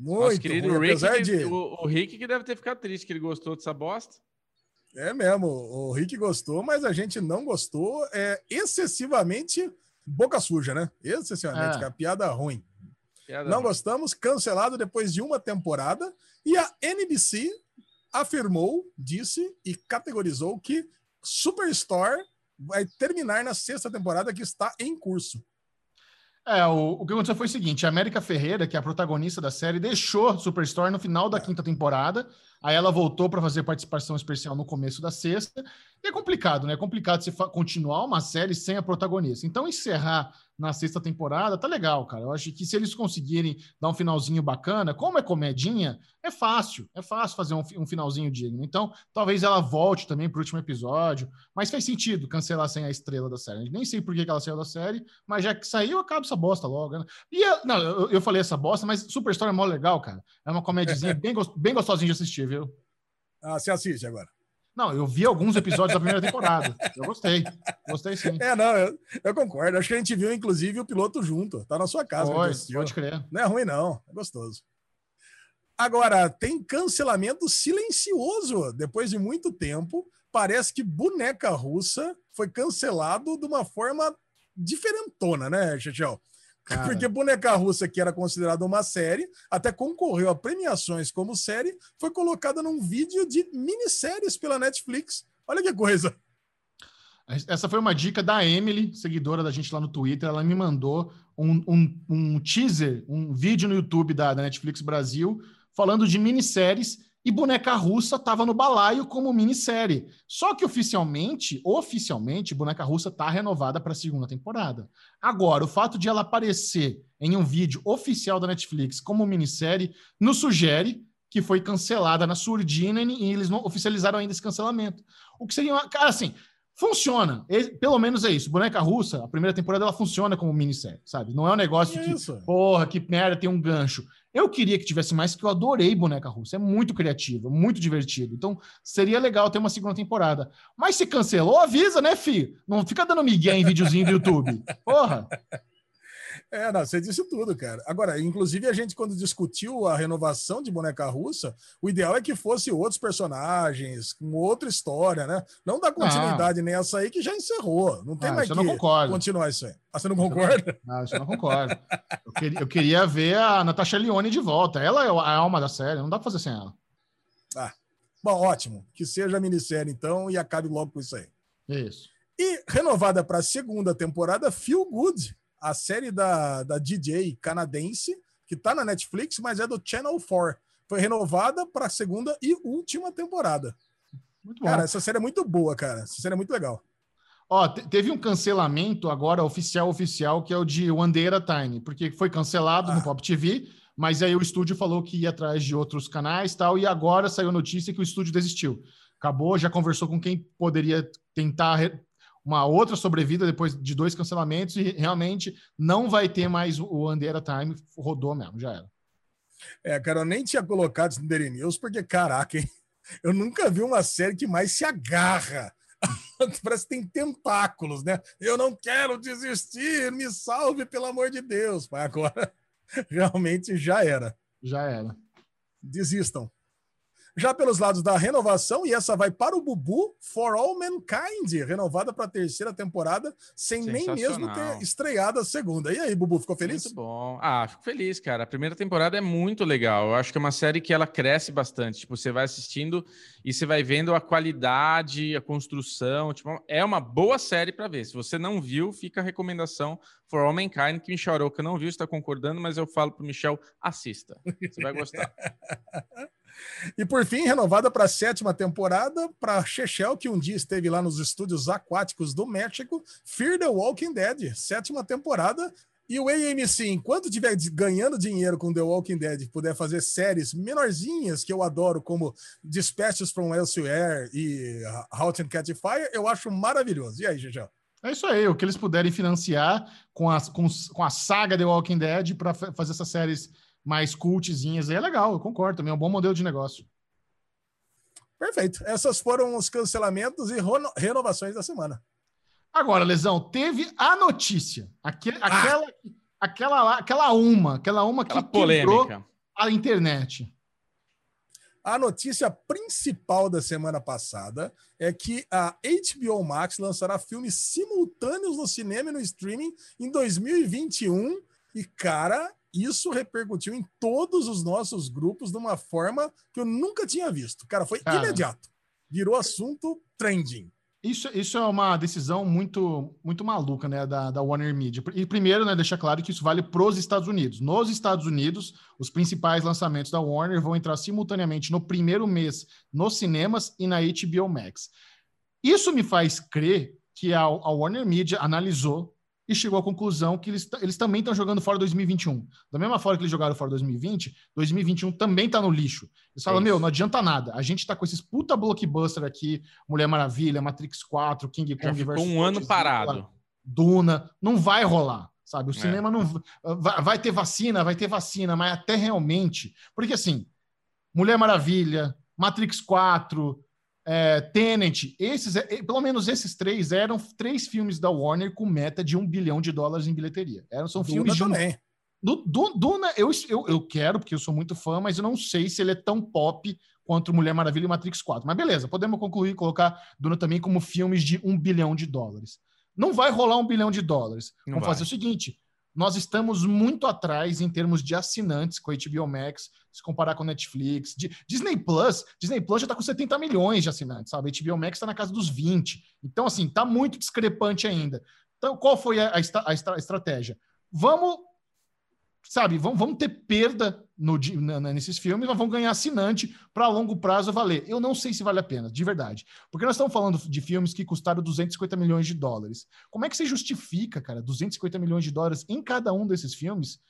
Muito Nosso querido ruim, Rick, de... o, o Rick que deve ter ficado triste que ele gostou dessa bosta. É mesmo, o Rick gostou, mas a gente não gostou é, excessivamente boca suja, né? Essencialmente, é. piada ruim. Piada Não ruim. gostamos, cancelado depois de uma temporada. E a NBC afirmou, disse e categorizou que Superstore vai terminar na sexta temporada que está em curso. É, o, o que aconteceu foi o seguinte: a América Ferreira, que é a protagonista da série, deixou Superstore no final da é. quinta temporada. Aí ela voltou para fazer participação especial no começo da sexta. E é complicado, né? É complicado você continuar uma série sem a protagonista. Então, encerrar na sexta temporada, tá legal, cara. Eu acho que se eles conseguirem dar um finalzinho bacana, como é comedinha, é fácil. É fácil fazer um, um finalzinho digno. Então, talvez ela volte também pro último episódio. Mas faz sentido cancelar sem a estrela da série. Nem sei por que ela saiu da série, mas já que saiu, acaba essa bosta logo. Né? E, não, eu, eu, falei essa bosta, mas Superstore é mó legal, cara. É uma comédiazinha bem, bem gostosinha de assistir, viu? Ah, você assiste agora. Não, eu vi alguns episódios da primeira temporada. Eu gostei. Gostei sim. É, não, eu, eu, concordo. Acho que a gente viu, inclusive, o piloto junto. Tá na sua casa. Pode, pode crer. Não é ruim, não. É gostoso. Agora, tem cancelamento silencioso. Depois de muito tempo, parece que Boneca Russa foi cancelado de uma forma diferentona, né, Chechel? Cara. Porque Boneca Russa, que era considerada uma série, até concorreu a premiações como série, foi colocada num vídeo de minisséries pela Netflix. Olha que coisa. Essa foi uma dica da Emily, seguidora da gente lá no Twitter. Ela me mandou um, um, um teaser, um vídeo no YouTube da, da Netflix Brasil, falando de minisséries e Boneca Russa estava no balaio como minissérie. Só que oficialmente, oficialmente, Boneca Russa está renovada para a segunda temporada. Agora, o fato de ela aparecer em um vídeo oficial da Netflix como minissérie nos sugere que foi cancelada na surdina e eles não oficializaram ainda esse cancelamento. O que seria uma. Cara, assim, funciona. Pelo menos é isso. Boneca Russa, a primeira temporada, ela funciona como minissérie, sabe? Não é um negócio que, porra, que merda, tem um gancho. Eu queria que tivesse mais, porque eu adorei Boneca Russa. É muito criativo, muito divertido. Então, seria legal ter uma segunda temporada. Mas se cancelou, avisa, né, fi? Não fica dando migué em videozinho do YouTube. Porra! É, não, você disse tudo, cara. Agora, inclusive, a gente, quando discutiu a renovação de boneca russa, o ideal é que fosse outros personagens, com outra história, né? Não dá continuidade nessa aí que já encerrou. Não tem ah, mais que continuar isso aí. Ah, você não concorda? Não, isso eu não concordo. Eu queria, eu queria ver a Natasha Leone de volta. Ela é a alma da série, não dá pra fazer sem ela. Ah, bom, ótimo. Que seja a minissérie, então, e acabe logo com isso aí. Isso. E renovada para a segunda temporada, Feel Good a série da, da DJ canadense, que está na Netflix, mas é do Channel 4. Foi renovada para a segunda e última temporada. Muito cara, essa série é muito boa, cara. Essa série é muito legal. Ó, teve um cancelamento agora oficial oficial que é o de One Day at a Time, porque foi cancelado ah. no Pop TV, mas aí o estúdio falou que ia atrás de outros canais, tal, e agora saiu notícia que o estúdio desistiu. Acabou, já conversou com quem poderia tentar uma outra sobrevida depois de dois cancelamentos e realmente não vai ter mais o Andera Time, rodou mesmo, já era. É, cara, eu nem tinha colocado isso no Daily News, porque, caraca, hein? eu nunca vi uma série que mais se agarra. Parece que tem tentáculos, né? Eu não quero desistir, me salve, pelo amor de Deus. Mas agora, realmente já era. Já era. Desistam. Já pelos lados da renovação, e essa vai para o Bubu, For All Mankind, renovada para a terceira temporada, sem nem mesmo ter estreado a segunda. E aí, Bubu, ficou feliz? Muito bom. Ah, fico feliz, cara. A primeira temporada é muito legal. Eu acho que é uma série que ela cresce bastante. Tipo, você vai assistindo e você vai vendo a qualidade, a construção. Tipo, é uma boa série para ver. Se você não viu, fica a recomendação For All Mankind, que Michel Aroca não viu, está concordando, mas eu falo para Michel, assista. Você vai gostar. E por fim, renovada para a sétima temporada, para Chechel, que um dia esteve lá nos estúdios aquáticos do México, Fear the Walking Dead, sétima temporada. E o AMC, enquanto estiver ganhando dinheiro com The Walking Dead, puder fazer séries menorzinhas, que eu adoro, como Dispatches from Elsewhere e How to Catch Fire, eu acho maravilhoso. E aí, Chechel? É isso aí, o que eles puderem financiar com a, com, com a saga The Walking Dead para fazer essas séries mais cultzinhas aí é legal, eu concordo também, é um bom modelo de negócio. Perfeito. Essas foram os cancelamentos e renovações da semana. Agora, Lesão, teve a notícia, aquele, ah. aquela, aquela, aquela uma, aquela uma que aquela polêmica. a internet. a notícia principal da semana passada é que a HBO Max lançará filmes simultâneos no cinema e no streaming em 2021. E, cara, isso repercutiu em todos os nossos grupos de uma forma que eu nunca tinha visto. Cara, foi cara. imediato. Virou assunto trending. Isso, isso é uma decisão muito muito maluca, né, da, da Warner Media. E primeiro, né, deixar claro que isso vale para os Estados Unidos. Nos Estados Unidos, os principais lançamentos da Warner vão entrar simultaneamente no primeiro mês nos cinemas e na HBO Max. Isso me faz crer que a, a Warner Media analisou e chegou à conclusão que eles, eles também estão jogando fora 2021. Da mesma forma que eles jogaram fora 2020, 2021 também está no lixo. Eles falam, é meu, não adianta nada. A gente está com esses puta blockbuster aqui, Mulher Maravilha, Matrix 4, King Kong Já ficou um ano parado. Duna, não vai rolar, sabe? O é. cinema não vai, vai ter vacina, vai ter vacina, mas até realmente, porque assim, Mulher Maravilha, Matrix 4, é, Tenet, esses, é, pelo menos esses três eram três filmes da Warner com meta de um bilhão de dólares em bilheteria. Eram, são Duna filmes de também. Do, do, Duna, eu, eu, eu quero, porque eu sou muito fã, mas eu não sei se ele é tão pop quanto Mulher Maravilha e Matrix 4. Mas beleza, podemos concluir colocar Duna também como filmes de um bilhão de dólares. Não vai rolar um bilhão de dólares. Não Vamos vai. fazer o seguinte: nós estamos muito atrás em termos de assinantes com a HBO Max, se comparar com Netflix. Disney Plus, Disney Plus já está com 70 milhões de assinantes, sabe? A HBO Max está na casa dos 20. Então, assim, está muito discrepante ainda. Então, qual foi a, a, a estratégia? Vamos sabe, vamos, vamos ter perda no, nesses filmes, mas vamos ganhar assinante para longo prazo valer. Eu não sei se vale a pena, de verdade. Porque nós estamos falando de filmes que custaram 250 milhões de dólares. Como é que você justifica, cara, 250 milhões de dólares em cada um desses filmes,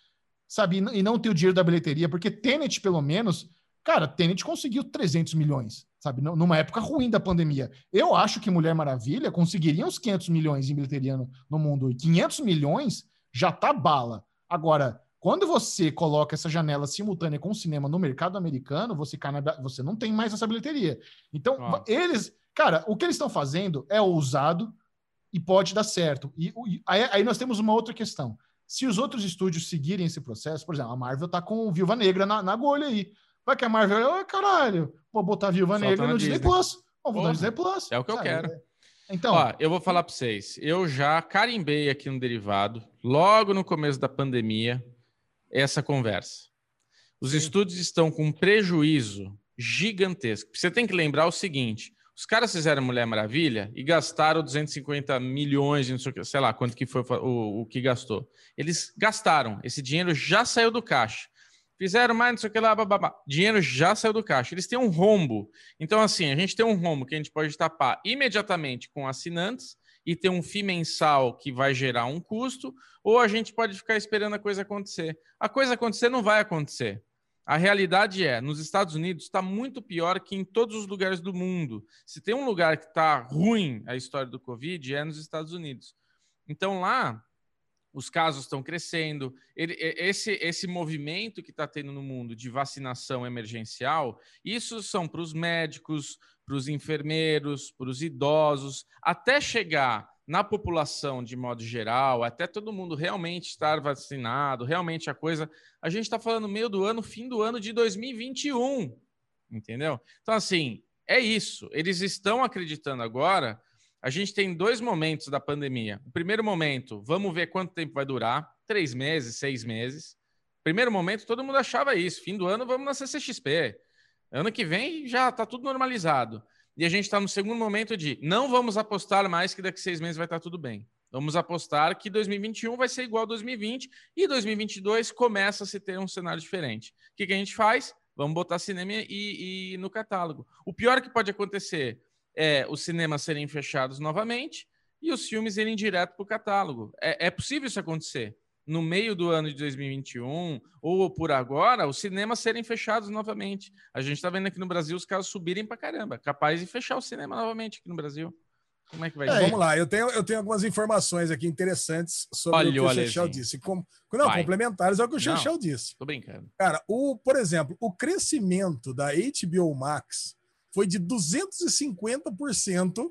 sabe, e não ter o dinheiro da bilheteria? Porque Tenet, pelo menos, cara, Tenet conseguiu 300 milhões, sabe, numa época ruim da pandemia. Eu acho que Mulher Maravilha conseguiria uns 500 milhões em bilheteria no, no mundo. E 500 milhões já tá bala. Agora, quando você coloca essa janela simultânea com o cinema no mercado americano, você, você não tem mais essa bilheteria. Então, ah. eles, cara, o que eles estão fazendo é ousado e pode dar certo. E, e aí, aí, nós temos uma outra questão. Se os outros estúdios seguirem esse processo, por exemplo, a Marvel tá com Viúva Negra na, na agulha aí. Vai que a Marvel, oh, caralho, vou botar Viúva Negra no Disney, Disney Plus. Vou botar no Disney Plus. É o que eu quero. Então, Ó, eu vou falar para vocês. Eu já carimbei aqui no derivado, logo no começo da pandemia, essa conversa. Os Sim. estúdios estão com um prejuízo gigantesco. Você tem que lembrar o seguinte: os caras fizeram Mulher Maravilha e gastaram 250 milhões, não sei, sei lá quanto que foi o, o que gastou. Eles gastaram, esse dinheiro já saiu do caixa. Fizeram mais, não sei o que lá, babá. Dinheiro já saiu do caixa. Eles têm um rombo. Então, assim, a gente tem um rombo que a gente pode tapar imediatamente com assinantes e ter um FII mensal que vai gerar um custo, ou a gente pode ficar esperando a coisa acontecer. A coisa acontecer não vai acontecer. A realidade é, nos Estados Unidos está muito pior que em todos os lugares do mundo. Se tem um lugar que está ruim a história do Covid, é nos Estados Unidos. Então lá, os casos estão crescendo. Ele, esse, esse movimento que está tendo no mundo de vacinação emergencial, isso são para os médicos, para os enfermeiros, para os idosos, até chegar na população de modo geral, até todo mundo realmente estar vacinado, realmente a coisa. A gente está falando meio do ano, fim do ano de 2021, entendeu? Então, assim, é isso. Eles estão acreditando agora a gente tem dois momentos da pandemia. O primeiro momento, vamos ver quanto tempo vai durar três meses, seis meses. Primeiro momento, todo mundo achava isso. Fim do ano, vamos na CCXP. Ano que vem já está tudo normalizado. E a gente está no segundo momento de não vamos apostar mais que daqui seis meses vai estar tá tudo bem. Vamos apostar que 2021 vai ser igual a 2020 e 2022 começa a se ter um cenário diferente. O que, que a gente faz? Vamos botar cinema e, e no catálogo. O pior que pode acontecer é os cinemas serem fechados novamente e os filmes irem direto para o catálogo. É, é possível isso acontecer. No meio do ano de 2021 ou por agora, os cinemas serem fechados novamente. A gente está vendo aqui no Brasil os casos subirem para caramba, capaz de fechar o cinema novamente aqui no Brasil. Como é que vai é, Vamos lá, eu tenho, eu tenho algumas informações aqui interessantes sobre olha, o que o Chechel disse. Como, não, vai. complementares ao que o Chechel disse. Tô brincando. Cara, o, por exemplo, o crescimento da HBO Max foi de 250%,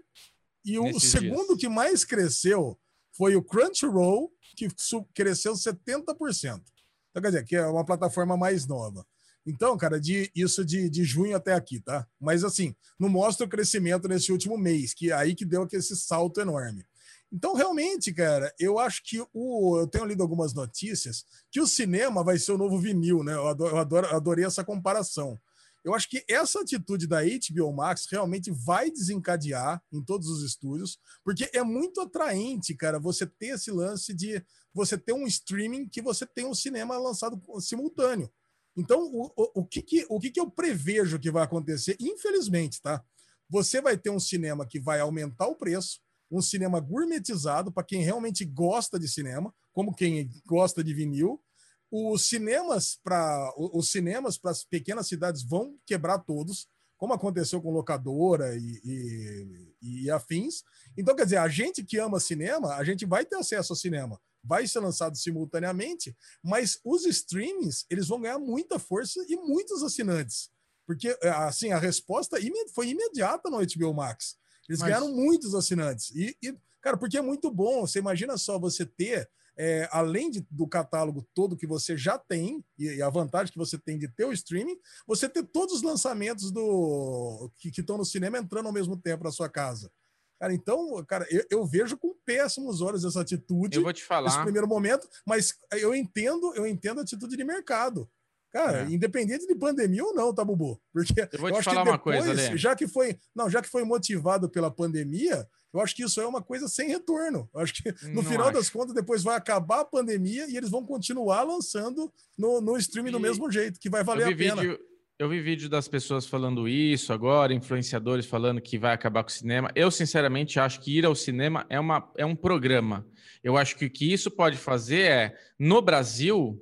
e o Nesses segundo dias. que mais cresceu foi o Crunchyroll, que cresceu 70%. Então, quer dizer, que é uma plataforma mais nova. Então, cara, de isso de, de junho até aqui, tá? Mas assim, não mostra o crescimento nesse último mês, que é aí que deu esse salto enorme. Então, realmente, cara, eu acho que o. Eu tenho lido algumas notícias que o cinema vai ser o novo vinil, né? Eu, adoro, eu adoro, adorei essa comparação. Eu acho que essa atitude da HBO Max realmente vai desencadear em todos os estúdios, porque é muito atraente, cara, você ter esse lance de você ter um streaming que você tem um cinema lançado simultâneo. Então, o, o, o, que, que, o que, que eu prevejo que vai acontecer? Infelizmente, tá? Você vai ter um cinema que vai aumentar o preço, um cinema gourmetizado para quem realmente gosta de cinema, como quem gosta de vinil. Os cinemas para os cinemas para as pequenas cidades vão quebrar todos, como aconteceu com locadora e, e, e afins. Então, quer dizer, a gente que ama cinema, a gente vai ter acesso ao cinema vai ser lançado simultaneamente, mas os streamings eles vão ganhar muita força e muitos assinantes. Porque, assim, a resposta foi imediata no HBO Max. Eles Mas... ganharam muitos assinantes. E, e, cara, porque é muito bom. Você imagina só você ter, é, além de, do catálogo todo que você já tem, e, e, a vantagem que você tem de ter o streaming, você ter todos os lançamentos do que estão no cinema entrando ao mesmo tempo na sua casa. Cara, então, cara, eu, eu, vejo com péssimos olhos essa atitude. Eu vou te falar. Nesse primeiro momento, mas eu entendo, eu entendo a atitude de mercado. Cara, é. independente de pandemia ou não, tá, Bubu? Porque eu vou te eu falar depois, uma coisa, já que foi, não, já que foi motivado pela pandemia, eu acho que isso é uma coisa sem retorno. Eu acho que no não final acho. das contas depois vai acabar a pandemia e eles vão continuar lançando no, no streaming do mesmo jeito, que vai valer a pena. Vídeo, eu vi vídeo das pessoas falando isso agora, influenciadores falando que vai acabar com o cinema. Eu, sinceramente, acho que ir ao cinema é, uma, é um programa. Eu acho que o que isso pode fazer é, no Brasil,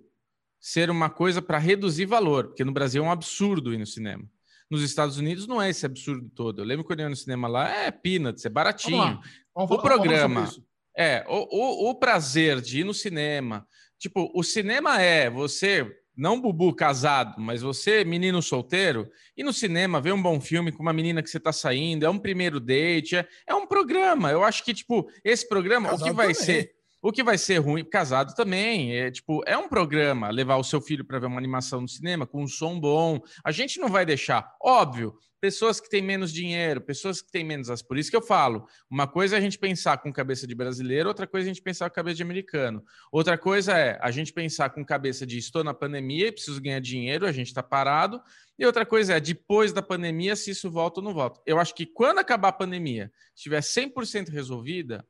ser uma coisa para reduzir valor, porque no Brasil é um absurdo ir no cinema. Nos Estados Unidos não é esse absurdo todo. Eu lembro quando eu ia no cinema lá, é peanuts, é baratinho. Vamos vamos o programa, é, o, o, o prazer de ir no cinema. Tipo, o cinema é você não bubu casado, mas você, menino solteiro, e no cinema ver um bom filme com uma menina que você está saindo, é um primeiro date, é, é, um programa. Eu acho que, tipo, esse programa, casado o que vai também. ser. O que vai ser ruim, casado também, é tipo, é um programa levar o seu filho para ver uma animação no cinema com um som bom. A gente não vai deixar, óbvio, pessoas que têm menos dinheiro, pessoas que têm menos. Por isso que eu falo, uma coisa é a gente pensar com cabeça de brasileiro, outra coisa é a gente pensar com cabeça de americano. Outra coisa é a gente pensar com cabeça de estou na pandemia e preciso ganhar dinheiro, a gente está parado. E outra coisa é, depois da pandemia, se isso volta ou não volta. Eu acho que quando acabar a pandemia, estiver 100% resolvida,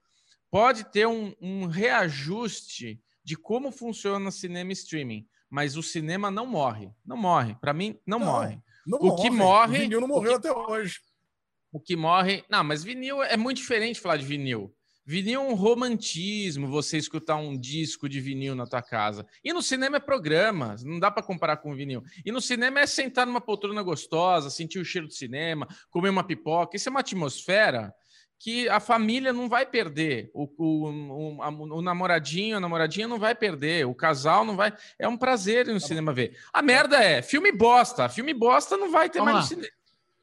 pode ter um, um reajuste de como funciona o cinema streaming, mas o cinema não morre. Não morre. Para mim, não, não, morre. Não o morre. que morre. O vinil não morreu que, até hoje. O que morre. Não, mas vinil é muito diferente falar de vinil. Vinil é um romantismo, você escutar um disco de vinil na tua casa. E no cinema é programa, não dá para comparar com vinil. E no cinema é sentar numa poltrona gostosa, sentir o cheiro do cinema, comer uma pipoca. Isso é uma atmosfera que a família não vai perder, o, o, o, o, namoradinho, a namoradinha não vai perder, o casal não vai. É um prazer ir no tá cinema ver. A merda é, filme bosta. Filme bosta não vai ter Vamos mais lá. no cinema.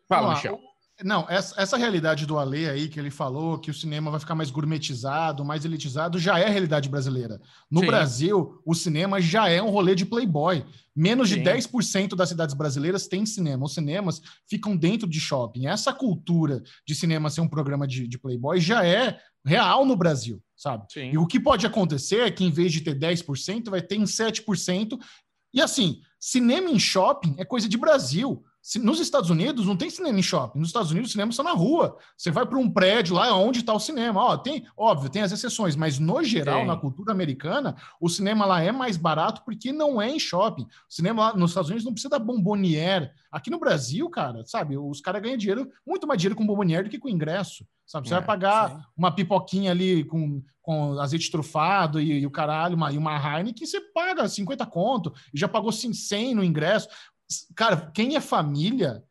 Fala, Michel. Não, essa, essa realidade do Ale aí que ele falou, que o cinema vai ficar mais gourmetizado, mais elitizado, já é a realidade brasileira. No Sim. Brasil, o cinema já é um rolê de playboy. Menos Sim. de 10% das cidades brasileiras têm cinema. Os cinemas ficam dentro de shopping. Essa cultura de cinema ser um programa de, de playboy já é real no Brasil, sabe? Sim. E o que pode acontecer é que em vez de ter 10%, vai ter em 7%. E assim, cinema em shopping é coisa de Brasil. Nos Estados Unidos não tem cinema em shopping. Nos Estados Unidos, os cinemas são na rua. Você vai para um prédio lá onde está o cinema. Ó, tem, óbvio, tem as exceções, mas no geral, Sim. na cultura americana, o cinema lá é mais barato porque não é em shopping. O cinema lá nos Estados Unidos não precisa da bombonière. Aqui no Brasil, cara, sabe, os caras ganham dinheiro, muito mais dinheiro com bombonière do que com ingresso. Sabe? Você é, vai pagar sim. uma pipoquinha ali com, com azeite trufado e, e o caralho, uma, e uma Heineken, você paga 50 conto e já pagou 100 no ingresso. Cara, quem é família,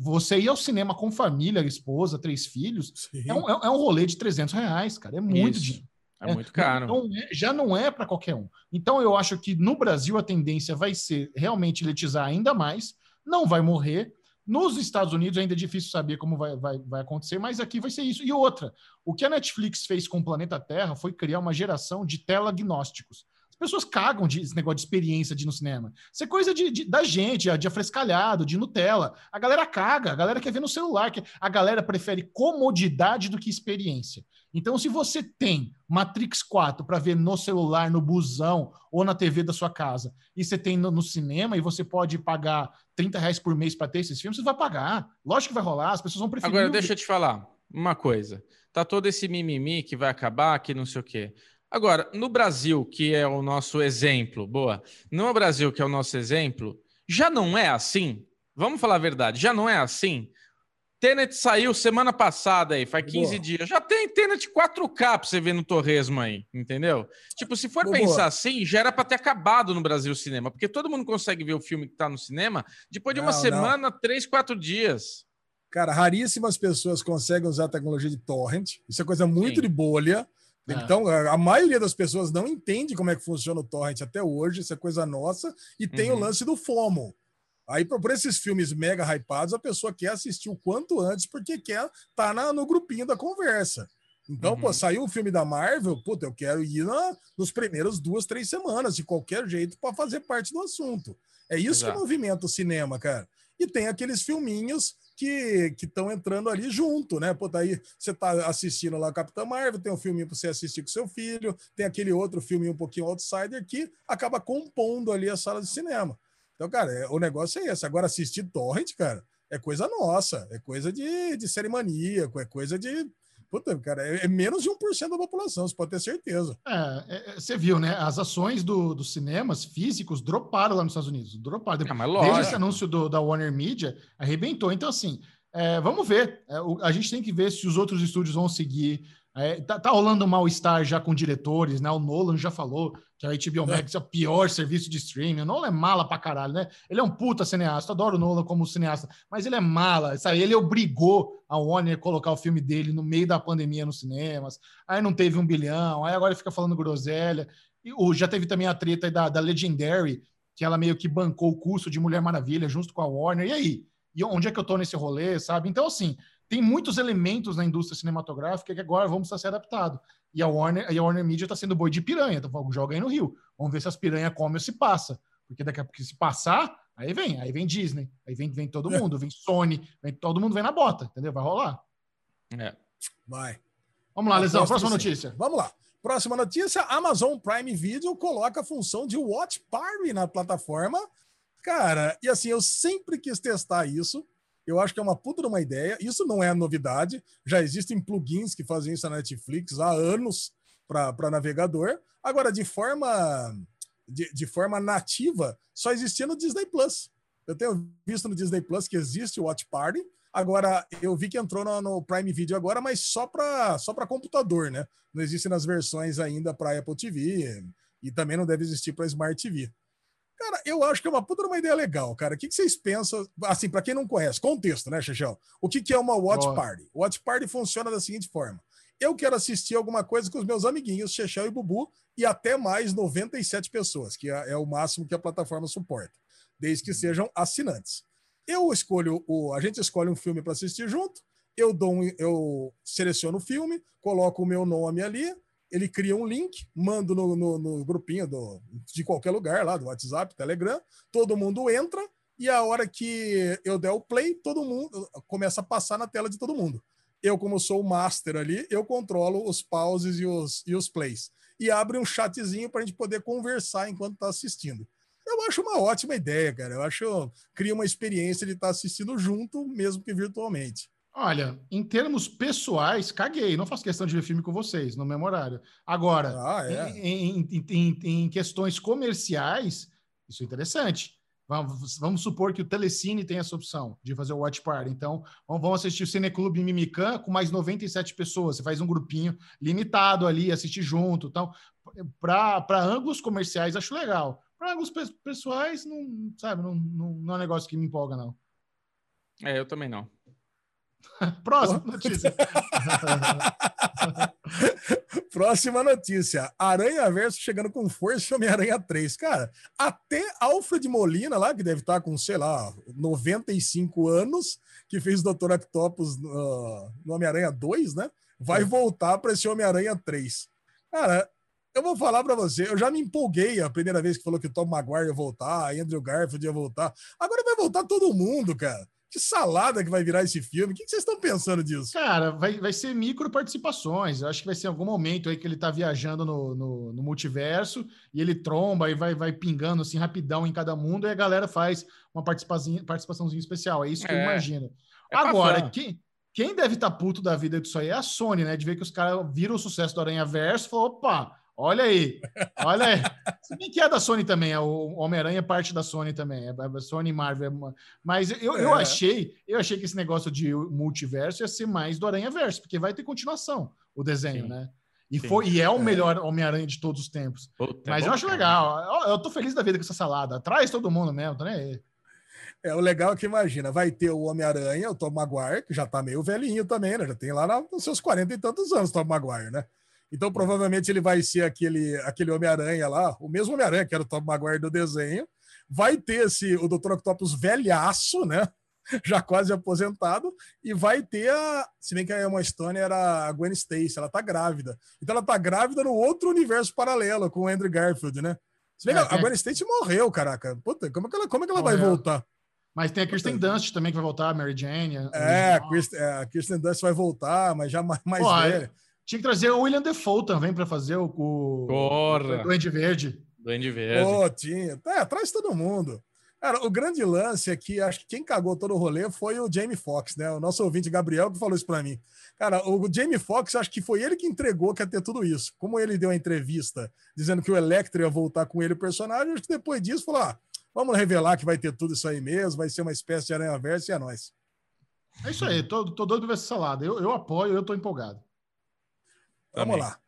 você ir ao cinema com família, esposa, três filhos, é um, é um rolê de 300 reais, cara. É muito Isso. dinheiro. É, é muito caro. Não, é, já não é para qualquer um. Então, eu acho que no Brasil a tendência vai ser realmente elitizar ainda mais, não vai morrer. Nos Estados Unidos ainda é difícil saber como vai, vai, vai acontecer, mas aqui vai ser isso. E outra, o que a Netflix fez com o Planeta Terra foi criar uma geração de teleagnósticos. As pessoas cagam de esse negócio de experiência de ir no cinema. Isso é coisa de, de da gente, de afrescalhado, de Nutella. A galera caga, a galera quer ver no celular. Que a galera prefere comodidade do que experiência. Então, se você tem Matrix 4 para ver no celular, no busão ou na TV da sua casa, e você tem no, no cinema e você pode pagar 30 reais por mês para ter esses filmes, você vai pagar. Lógico que vai rolar, as pessoas vão preferir. Agora, deixa eu te falar uma coisa. Tá todo esse mimimi que vai acabar, que não sei o quê. Agora, no Brasil, que é o nosso exemplo, boa, no Brasil, que é o nosso exemplo, já não é assim? Vamos falar a verdade, já não é assim? Tenet saiu semana passada aí, faz 15 boa. dias. Já tem Tenet 4K pra você ver no Torresmo aí, entendeu? Tipo, se for boa. pensar assim, já era pra ter acabado no Brasil o cinema, porque todo mundo consegue ver o filme que tá no cinema depois de uma não, semana, não. três, quatro dias. Cara, raríssimas pessoas conseguem usar a tecnologia de torrent. Isso é coisa muito Sim. de bolha. É. Então, a maioria das pessoas não entende como é que funciona o torrent até hoje, isso é coisa nossa, e tem uhum. o lance do FOMO. Aí, por esses filmes mega hypados, a pessoa quer assistir o quanto antes, porque quer estar tá no grupinho da conversa. Então, uhum. pô, saiu um filme da Marvel, puta, eu quero ir na, nos primeiros duas, três semanas, de qualquer jeito, para fazer parte do assunto. É isso Exato. que movimenta o cinema, cara. E tem aqueles filminhos que estão entrando ali junto, né? Pô, daí tá você tá assistindo lá Capitã Marvel, tem um filminho para você assistir com seu filho, tem aquele outro filme um pouquinho outsider que acaba compondo ali a sala de cinema. Então, cara, é, o negócio é esse. Agora, assistir Torrent, cara, é coisa nossa, é coisa de, de maníaco, é coisa de Puta, cara, é, é menos de 1% da população, você pode ter certeza. É, é, é, você viu, né? As ações do, dos cinemas físicos droparam lá nos Estados Unidos. Droparam. É, Desde esse anúncio do, da Warner Media, arrebentou. Então, assim, é, vamos ver. É, o, a gente tem que ver se os outros estúdios vão seguir é, tá, tá rolando um mal-estar já com diretores, né? O Nolan já falou que a HBO Max é. é o pior serviço de streaming. O Nolan é mala pra caralho, né? Ele é um puta cineasta, adoro o Nolan como cineasta, mas ele é mala, sabe? Ele obrigou a Warner a colocar o filme dele no meio da pandemia nos cinemas, aí não teve um bilhão, aí agora ele fica falando groselha. E, o, já teve também a treta da, da Legendary, que ela meio que bancou o custo de Mulher Maravilha junto com a Warner. E aí? E onde é que eu tô nesse rolê, sabe? Então, assim, tem muitos elementos na indústria cinematográfica que agora vamos estar ser adaptados. E a Warner, e a Warner Media está sendo boi de piranha, então joga aí no Rio. Vamos ver se as piranhas comem ou se passa. Porque daqui a pouco, se passar, aí vem, aí vem Disney, aí vem, vem todo é. mundo, vem Sony, vem, todo mundo vem na bota, entendeu? Vai rolar. É. Vai. Vamos lá, Lesão, próxima notícia. Vamos lá. Próxima notícia: Amazon Prime Video coloca a função de Watch Party na plataforma. Cara, e assim, eu sempre quis testar isso. Eu acho que é uma puta de uma ideia. Isso não é novidade. Já existem plugins que fazem isso na Netflix há anos para navegador. Agora, de forma, de, de forma nativa, só existia no Disney Plus. Eu tenho visto no Disney Plus que existe o Watch Party. Agora, eu vi que entrou no, no Prime Video agora, mas só para só computador, né? Não existe nas versões ainda para Apple TV e também não deve existir para Smart TV. Cara, eu acho que é uma puta uma ideia legal, cara. O que, que vocês pensam? Assim, para quem não conhece, contexto, né, Xexel? O que, que é uma watch Boa. party? Watch party funciona da seguinte forma: eu quero assistir alguma coisa com os meus amiguinhos, Xexel e Bubu, e até mais 97 pessoas, que é, é o máximo que a plataforma suporta, desde que sejam assinantes. Eu escolho o, a gente escolhe um filme para assistir junto. Eu dou, um, eu seleciono o filme, coloco o meu nome ali, ele cria um link, mando no, no, no, grupinho do, de qualquer lugar lá, do WhatsApp, Telegram, todo mundo entra e a hora que eu der o play, todo mundo começa a passar na tela de todo mundo. Eu, como sou o master ali, eu controlo os pauses e os, e os plays. E abre um chatzinho para a gente poder conversar enquanto está assistindo. Eu acho uma ótima ideia, cara. Eu acho cria uma experiência de estar tá assistindo junto, mesmo que virtualmente. Olha, em termos pessoais, caguei. Não faço questão de ver filme com vocês no mesmo horário. Agora, ah, é. em, em, em, em, questões comerciais, isso é interessante. Vamos, vamos, supor que o Telecine tem essa opção de fazer o Watch Party. Então, vamos assistir o Cineclube Mimican com mais 97 pessoas. Você faz um grupinho limitado ali, assistir junto. Então, para ângulos comerciais, acho legal. Para ângulos pessoais, não, sabe, não, não, não é um negócio que me empolga, não. É, eu também não. Próxima notícia. Próxima notícia. Aranha Verso chegando com força Homem-Aranha 3. Cara, até Alfred Molina, lá, que deve estar com, sei lá, 95 anos, que fez o Dr. Octopus uh, no Homem-Aranha 2, né? Vai é. voltar para esse Homem-Aranha 3. Cara, eu vou falar para você, eu já me empolguei a primeira vez que falou que o Tom Maguire ia voltar, Andrew Garfield ia voltar. Agora vai voltar todo mundo, cara. Que salada que vai virar esse filme. O que vocês estão pensando disso? Cara, vai, vai ser micro participações. Eu acho que vai ser algum momento aí que ele tá viajando no, no, no, multiverso e ele tromba e vai, vai pingando assim rapidão em cada mundo e a galera faz uma participação, participaçãozinha especial. É isso que é. eu imagino. É Agora, quem, quem deve estar tá puto da vida disso aí é a Sony, né? De ver que os caras viram o sucesso do Aranha Verso e falou: opa, Olha aí, olha aí. Se bem que é da Sony também, é o Homem-Aranha é parte da Sony também, é a Sony Marvel. Mas eu, eu é. achei, eu achei que esse negócio de multiverso ia ser mais do Aranha Verso, porque vai ter continuação o desenho, Sim. né? E, foi, e é o é. melhor Homem-Aranha de todos os tempos. Puta, Mas é eu acho legal. Eu tô feliz da vida com essa salada. Traz todo mundo mesmo, tá né? É, o legal é que imagina, vai ter o Homem-Aranha, o Tom Maguire, que já tá meio velhinho também, né? Já tem lá nos seus 40 e tantos anos, Tom Maguire, né? Então, provavelmente, ele vai ser aquele, aquele Homem-Aranha lá, o mesmo Homem-Aranha, que era o Tom Maguire do desenho. Vai ter esse, o Dr. Octopus velhaço, né? Já quase aposentado. E vai ter a. Se bem que a Emma Stone era a Gwen Stacy, ela tá grávida. Então, ela tá grávida no outro universo paralelo com o Andrew Garfield, né? Se bem que a Gwen Stacy morreu, caraca. Puta, como é que ela, como é que ela vai voltar? Mas tem a Kirsten Dunst também que vai voltar, a Mary Jane. A é, a Kirsten, é, a Kirsten Dunst vai voltar, mas já mais, Pô, velha. Tinha que trazer o William Defoe também para fazer o, o, o Duende Verde. Duende Verde. Pô, tinha. É, traz todo mundo. Cara, o grande lance aqui, acho que quem cagou todo o rolê foi o Jamie Foxx, né? O nosso ouvinte Gabriel que falou isso para mim. Cara, o Jamie Foxx, acho que foi ele que entregou que ia ter tudo isso. Como ele deu a entrevista dizendo que o Electro ia voltar com ele, o personagem, acho que depois disso falou: ah, vamos revelar que vai ter tudo isso aí mesmo, vai ser uma espécie de aranha-verso e é nóis. É isso aí, tô, tô doido pra ver essa salada. Eu, eu apoio, eu tô empolgado. Vamos lá.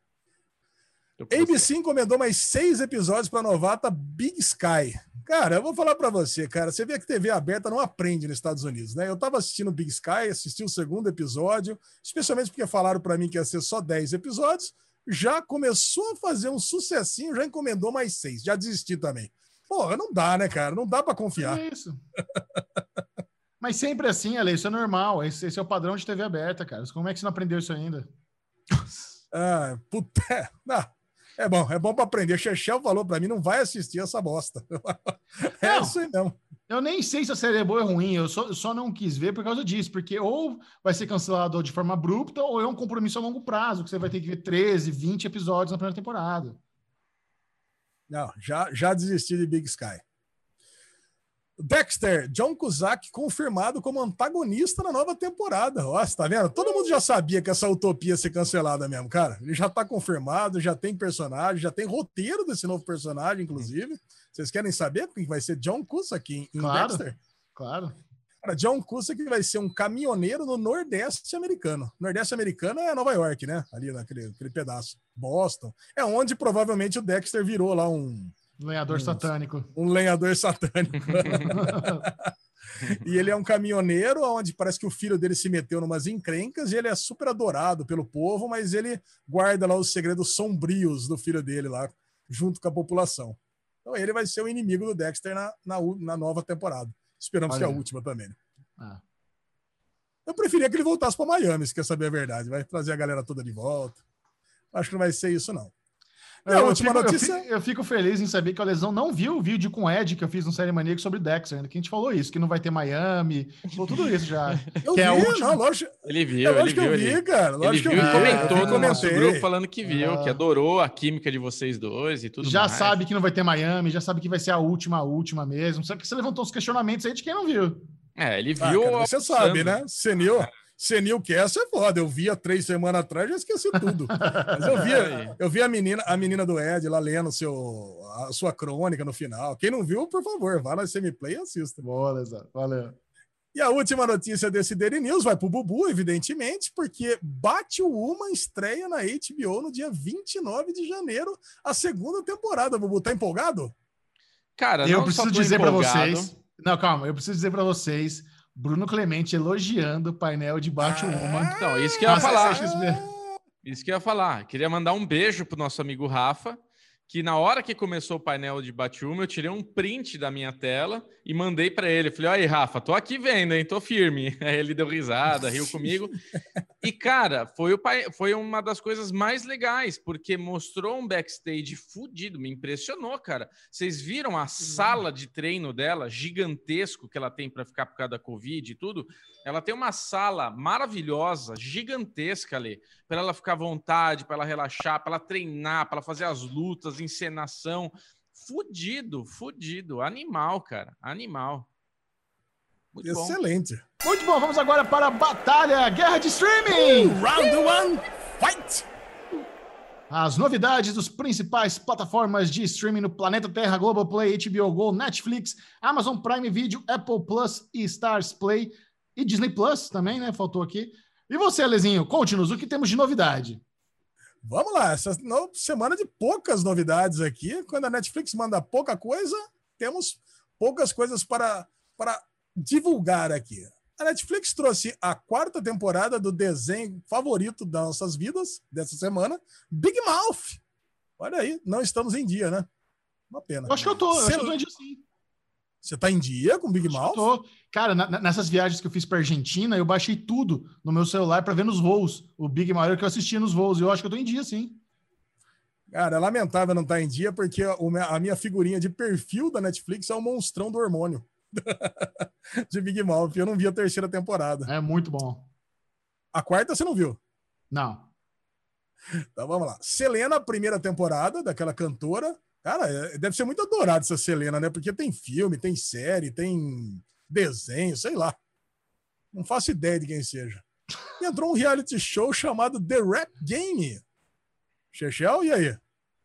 ABC encomendou mais seis episódios para a novata Big Sky. Cara, eu vou falar para você, cara. Você vê que TV aberta não aprende nos Estados Unidos, né? Eu tava assistindo Big Sky, assisti o segundo episódio, especialmente porque falaram para mim que ia ser só 10 episódios. Já começou a fazer um sucessinho, já encomendou mais seis. Já desisti também. Pô, não dá, né, cara? Não dá para confiar. É isso. Mas sempre assim, Ale, isso é normal. Esse, esse, é o padrão de TV aberta, cara. Como é que você não aprendeu isso ainda? Ah, puta, é bom, é bom para aprender. Chechel falou para mim, não vai assistir essa bosta. é não, isso aí mesmo. Eu nem sei se a série é boa ou ruim, eu só, eu só não quis ver por causa disso, porque ou vai ser cancelado de forma abrupta, ou é um compromisso a longo prazo, que você vai ter que ver 13, 20 episódios na primeira temporada. Não, já, já desisti de Big Sky. Dexter, John Cusack confirmado como antagonista na nova temporada. Nossa, tá vendo? Todo mundo já sabia que essa utopia ia ser cancelada mesmo, cara. Ele já tá confirmado, já tem personagem, já tem roteiro desse novo personagem, inclusive. Vocês querem saber quem vai ser John Cusack em, em claro, Dexter? Claro. Cara, John Cusack vai ser um caminhoneiro no Nordeste americano. Nordeste americano é Nova York, né? Ali naquele pedaço. Boston. É onde provavelmente o Dexter virou lá um Lenhador satânico. Um lenhador satânico. e ele é um caminhoneiro onde parece que o filho dele se meteu numas encrencas e ele é super adorado pelo povo, mas ele guarda lá os segredos sombrios do filho dele lá, junto com a população. Então ele vai ser o inimigo do Dexter na, na, na nova temporada. Esperamos Olha. que a última também. Né? Ah. Eu preferia que ele voltasse para Miami, se quer saber a verdade. Vai trazer a galera toda de volta. Acho que não vai ser isso, não. É, eu, fico, notícia... eu, fico, eu, fico, feliz em saber que a Lesão não viu o vídeo com o Ed que eu fiz no Série Maníaco sobre Dexter, né? que a gente falou isso, que não vai ter Miami, falou tudo isso já. Eu que vi, é última... não, lógico, ele viu, é, ele viu, eu vi, cara. Ele viu e comentou no nosso grupo falando que viu, ah. que adorou a química de vocês dois e tudo já mais. Já sabe que não vai ter Miami, já sabe que vai ser a última, a última mesmo. Só que você levantou uns questionamentos aí de quem não viu. É, ele ah, viu. Ah, cara, você sabe, né? Senil. Senil Cast é foda. Eu vi há três semanas atrás, já esqueci tudo. Mas eu vi, eu vi a menina, a menina do Ed lá lendo seu, a sua crônica no final. Quem não viu, por favor, vá na Semiplay e assista. Boa, Valeu. E a última notícia desse Daily News vai pro Bubu, evidentemente, porque Bate o Uma estreia na HBO no dia 29 de janeiro, a segunda temporada. Bubu, tá empolgado? Cara, eu preciso dizer para vocês. Não, calma, eu preciso dizer para vocês Bruno Clemente elogiando o painel de Bate-Uma. Ah, então, isso que eu ia falar. Isso que eu ia falar. Queria mandar um beijo pro nosso amigo Rafa, que na hora que começou o painel de Batiuma, eu tirei um print da minha tela e mandei para ele. falei, olha aí, Rafa, tô aqui vendo, hein? Tô firme. Aí ele deu risada, riu comigo. E, cara, foi, o, foi uma das coisas mais legais, porque mostrou um backstage fudido, me impressionou, cara. Vocês viram a sala de treino dela, gigantesco, que ela tem para ficar por causa da Covid e tudo? Ela tem uma sala maravilhosa, gigantesca ali, para ela ficar à vontade, para ela relaxar, para ela treinar, para ela fazer as lutas, encenação. Fudido, fudido. Animal, cara. Animal. Muito Excelente. Bom. Muito bom. Vamos agora para a batalha, guerra de streaming. Uh, round one, fight! As novidades dos principais plataformas de streaming no planeta Terra, Globoplay, HBO Go, Netflix, Amazon Prime Video, Apple Plus e Stars Play e Disney Plus também, né? Faltou aqui. E você, Alezinho, conte-nos o que temos de novidade. Vamos lá, essa semana de poucas novidades aqui. Quando a Netflix manda pouca coisa, temos poucas coisas para, para divulgar aqui. A Netflix trouxe a quarta temporada do desenho favorito das nossas vidas dessa semana, Big Mouth. Olha aí, não estamos em dia, né? Uma pena. Eu acho que eu tô, eu acho que eu tô em dia sim. Você tá em dia com Big Mouth? Tô. Cara, na, nessas viagens que eu fiz para Argentina, eu baixei tudo no meu celular para ver nos voos. O Big Mouth que eu assistia nos voos. E eu acho que eu tô em dia, sim. Cara, é lamentável não estar tá em dia, porque a minha figurinha de perfil da Netflix é o monstrão do hormônio. de Big Mouth. Eu não vi a terceira temporada. É muito bom. A quarta você não viu? Não. Então vamos lá. Selena, primeira temporada, daquela cantora. Cara, é, deve ser muito adorado essa Selena, né? Porque tem filme, tem série, tem desenho, sei lá. Não faço ideia de quem seja. E entrou um reality show chamado The Rap Game. Chechel, e aí?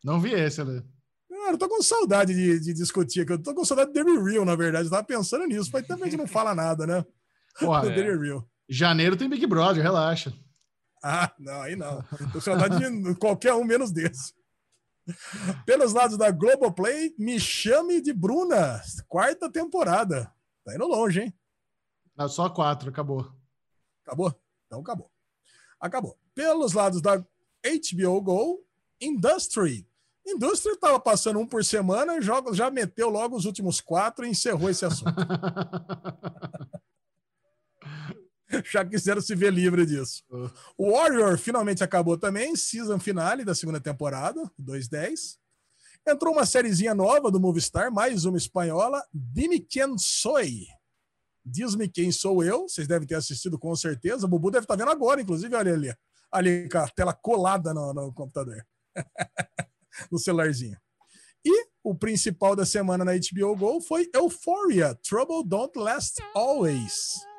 Não vi esse, né? Cara, eu tô com saudade de, de discutir aqui. Eu tô com saudade de The Real, na verdade. Eu tava pensando nisso, mas também a gente não fala nada, né? Porra, é. The Real. Janeiro tem Big Brother, relaxa. Ah, não, aí não. Tô com saudade de qualquer um menos desse. Pelos lados da Globoplay, Me Chame de Bruna, quarta temporada. Tá indo longe, hein? Não, só quatro, acabou. Acabou? Então acabou. Acabou. Pelos lados da HBO Go, Industry. Industry estava passando um por semana já meteu logo os últimos quatro e encerrou esse assunto. já quiseram se ver livre disso. O Warrior finalmente acabou também, season finale da segunda temporada, 2.10. Entrou uma sériezinha nova do Movistar, mais uma espanhola, Dime Quem Soy. Diz-me quem sou eu, vocês devem ter assistido com certeza. O Bubu deve estar vendo agora, inclusive, olha ali, ali com a tela colada no, no computador, no celularzinho. E o principal da semana na HBO Go foi Euphoria, Trouble Don't Last Always.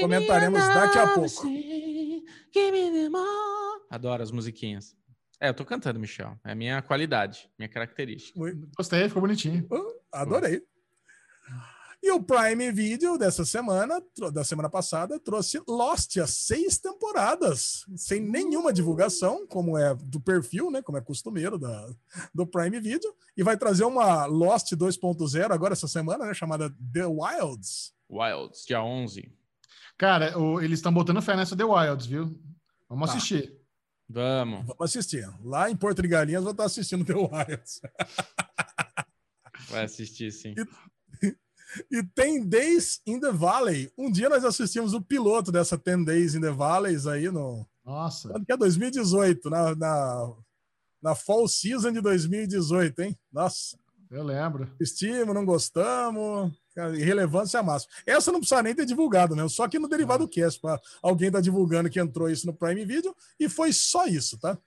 Comentaremos daqui a pouco. Adoro as musiquinhas. É, eu tô cantando, Michel. É a minha qualidade, minha característica. Gostei, ficou bonitinho. Uh, adorei. E o Prime Video dessa semana, da semana passada, trouxe Lost as seis temporadas, sem nenhuma divulgação, como é do perfil, né? Como é costumeiro da, do Prime Video, e vai trazer uma Lost 2.0 agora essa semana, né? Chamada The Wilds. Wilds, dia 11. Cara, o, eles estão botando fé nessa The Wilds, viu? Vamos tá. assistir. Vamos. Vamos assistir. Lá em Porto de Galinhas, vou estar assistindo The Wilds. Vai assistir, sim. E, e tem Days in the Valley. Um dia nós assistimos o piloto dessa Ten Days in the Valleys aí no. Nossa. Que é 2018, na, na, na Fall Season de 2018, hein? Nossa. Eu lembro. Estimo, não gostamos. Irrelevância máxima. Essa não precisa nem ter divulgado, né? Só que no Derivado. Cast, para alguém tá divulgando que entrou isso no Prime Video, e foi só isso, tá?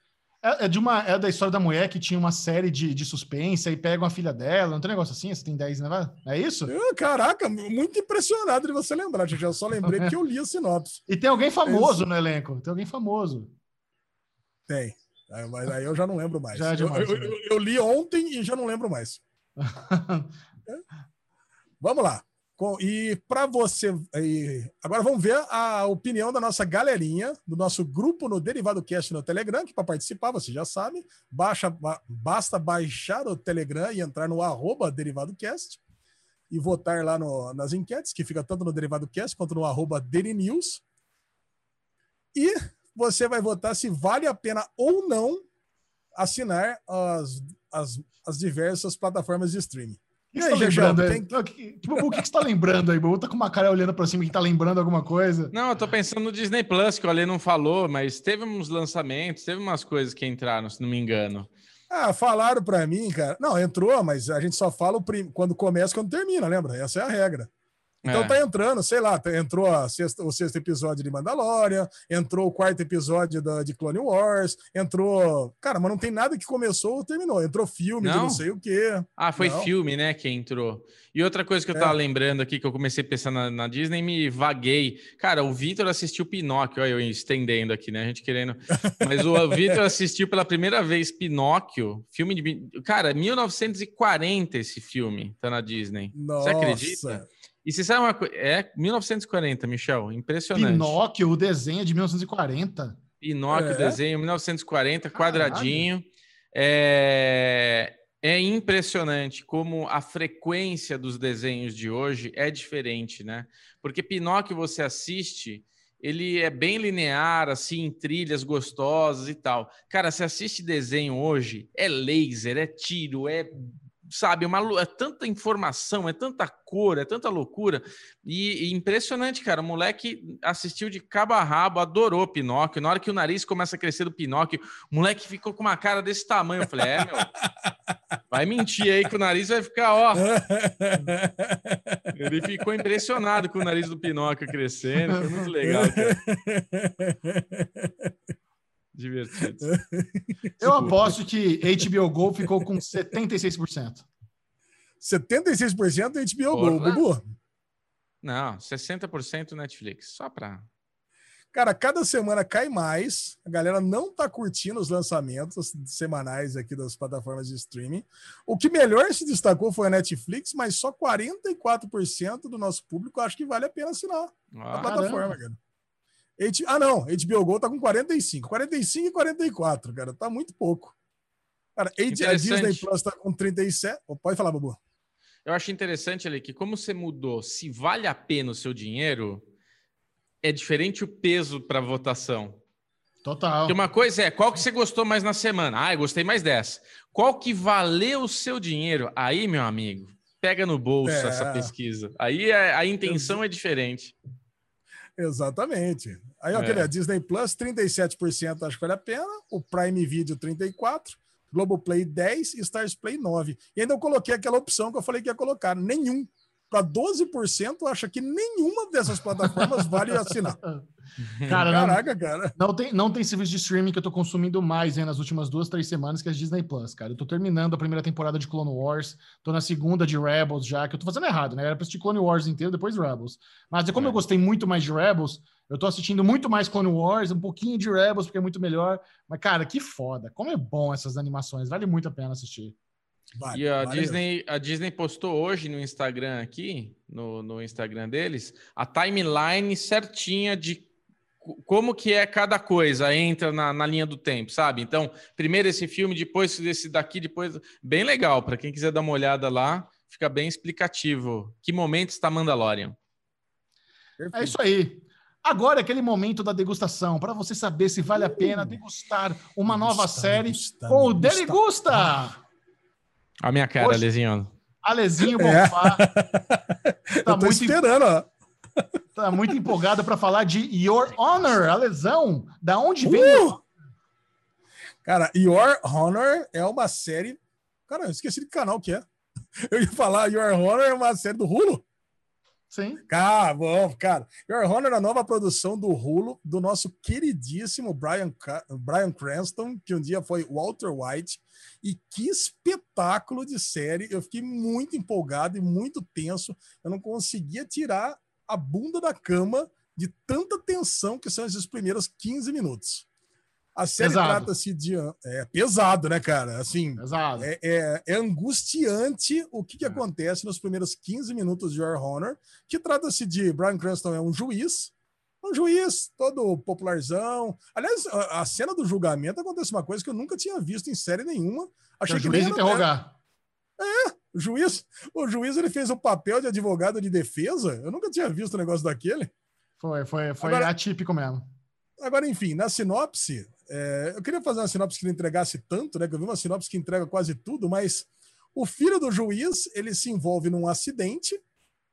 É, é, de uma, é da história da mulher que tinha uma série de, de suspense e pega uma filha dela, não tem um negócio assim? Você tem 10, né? É isso? Eu, caraca, muito impressionado de você lembrar, gente. Eu só lembrei que eu li a sinopse. E tem alguém famoso é no elenco, tem alguém famoso. Tem. Mas aí eu já não lembro mais. Já é demais, eu, eu, eu, eu, li ontem e já não lembro mais. Vamos lá. E para você. agora vamos ver a opinião da nossa galerinha, do nosso grupo no Derivado Cast no Telegram, que para participar, você já sabe, baixa, basta baixar o Telegram e entrar no arroba e votar lá no, nas enquetes, que fica tanto no Derivado Cast quanto no arroba Derinews. E você vai votar se vale a pena ou não assinar as, as, as diversas plataformas de streaming. O que, você lembrando aí? Tem... O que, que, que, você tá lembrando aí? Bubu tá com uma cara olhando para cima que tá lembrando alguma coisa. Não, eu tô pensando no Disney Plus, que o Ale não falou, mas teve uns lançamentos, teve umas coisas que entraram, se não me engano. Ah, falaram para mim, cara. Não, entrou, mas a gente só fala prim... quando começa quando termina, lembra? Essa é a regra. Então é. tá entrando, sei lá, tá, entrou sexta, o sexto episódio de Mandalorian, entrou o quarto episódio da, de Clone Wars, entrou. Cara, mas não tem nada que começou ou terminou. Entrou filme não? de não sei o quê. Ah, foi não. filme, né, que entrou. E outra coisa que eu tava é. lembrando aqui, que eu comecei a pensar na, na Disney, me vaguei. Cara, o Vitor assistiu Pinóquio, olha eu estendendo aqui, né? A gente querendo. Mas o Vitor assistiu pela primeira vez Pinóquio, filme de. Cara, 1940 esse filme tá na Disney. Nossa. Você acredita? E você sabe uma coisa? É 1940, Michel. Impressionante. Pinóquio, o desenho é de 1940. Pinóquio, é. desenho 1940, quadradinho. É... é impressionante como a frequência dos desenhos de hoje é diferente, né? Porque Pinóquio você assiste, ele é bem linear, assim, trilhas gostosas e tal. Cara, você assiste desenho hoje, é laser, é tiro, é sabe, uma, é tanta informação, é tanta cor, é tanta loucura. E, e, impressionante, cara. O moleque assistiu de cabo a rabo, adorou Pinóquio. Na hora que o nariz começa a crescer do Pinóquio, o moleque ficou com uma cara desse tamanho. Eu falei, é, meu, vai mentir aí que o nariz vai ficar, ó. Ele ficou impressionado com o nariz do Pinóquio crescendo. Foi muito legal, cara. Divertido. Eu aposto que HBO Go ficou com 76%. 76% HBO Porra. Go, Bubu. Não, 60% Netflix, só para. Cara, cada semana cai mais. A galera não tá curtindo os lançamentos semanais aqui das plataformas de streaming. O que melhor se destacou foi a Netflix, mas só 44% do nosso público acha que vale a pena assinar ah, a plataforma, cara. H... Ah, não, HBO Go tá com 45. 45 e 44, cara. Tá muito pouco. Cara, a Disney Plus tá com 37. Oh, pode falar, Babu. Eu acho interessante ali que, como você mudou, se vale a pena o seu dinheiro, é diferente o peso para votação. Total. Porque uma coisa é qual que você gostou mais na semana? Ah, eu gostei mais dessa. Qual que valeu o seu dinheiro? Aí, meu amigo, pega no bolso é. essa pesquisa. Aí a, é, a intenção é diferente. Exatamente. Aí, ó, é. Disney Plus, 37% acho que vale a pena, o Prime Video, 34%, Globoplay 10% e Stars Play 9%. E ainda eu coloquei aquela opção que eu falei que ia colocar, nenhum para 12% acha que nenhuma dessas plataformas vale assinar. Cara, Caraca, não, cara. Não tem, não tem serviço de streaming que eu tô consumindo mais hein, nas últimas duas, três semanas, que é a Disney Plus, cara. Eu tô terminando a primeira temporada de Clone Wars, tô na segunda de Rebels já, que eu tô fazendo errado, né? Era pra assistir Clone Wars inteiro, depois Rebels. Mas como é. eu gostei muito mais de Rebels, eu tô assistindo muito mais Clone Wars, um pouquinho de Rebels, porque é muito melhor. Mas, cara, que foda. Como é bom essas animações. Vale muito a pena assistir. Vale, e a, Disney, a Disney postou hoje no Instagram aqui, no, no Instagram deles, a timeline certinha de como que é cada coisa, entra na, na linha do tempo, sabe? Então, primeiro esse filme, depois esse daqui, depois. Bem legal, para quem quiser dar uma olhada lá, fica bem explicativo. Que momento está Mandalorian? É isso aí. Agora é aquele momento da degustação, para você saber se vale a pena degustar uma nova série com o Deligusta. A minha cara, Hoje, Alezinho. Alezinho Bonfá. É. Tá muito esperando, ó. Tá muito empolgado para falar de Your Honor, a lesão. Da onde vem? Uh! Cara, Your Honor é uma série. Cara, eu esqueci de canal que é. Eu ia falar Your Honor é uma série do Hulu. Sim. Cara, bom, cara. Your Honor a nova produção do Hulu, do nosso queridíssimo Brian, Brian Cranston, que um dia foi Walter White. E que espetáculo de série! Eu fiquei muito empolgado e muito tenso. Eu não conseguia tirar a bunda da cama de tanta tensão que são esses primeiros 15 minutos. A série trata-se de. É pesado, né, cara? Assim, pesado. É, é, é angustiante o que, que é. acontece nos primeiros 15 minutos de Your Honor, que trata-se de. Brian Cranston é um juiz, um juiz todo popularzão. Aliás, a, a, cena do julgamento acontece uma coisa que eu nunca tinha visto em série nenhuma. Achei que. O juiz interrogar. É, o juiz, o juiz ele fez o papel de advogado de defesa. Eu nunca tinha visto um negócio daquele. Foi, foi, foi Agora, atípico mesmo. Agora, enfim, na sinopse, É, eu queria fazer uma sinopse que não entregasse tanto, né? Que eu vi uma sinopse que entrega quase tudo, mas o filho do juiz ele se envolve num acidente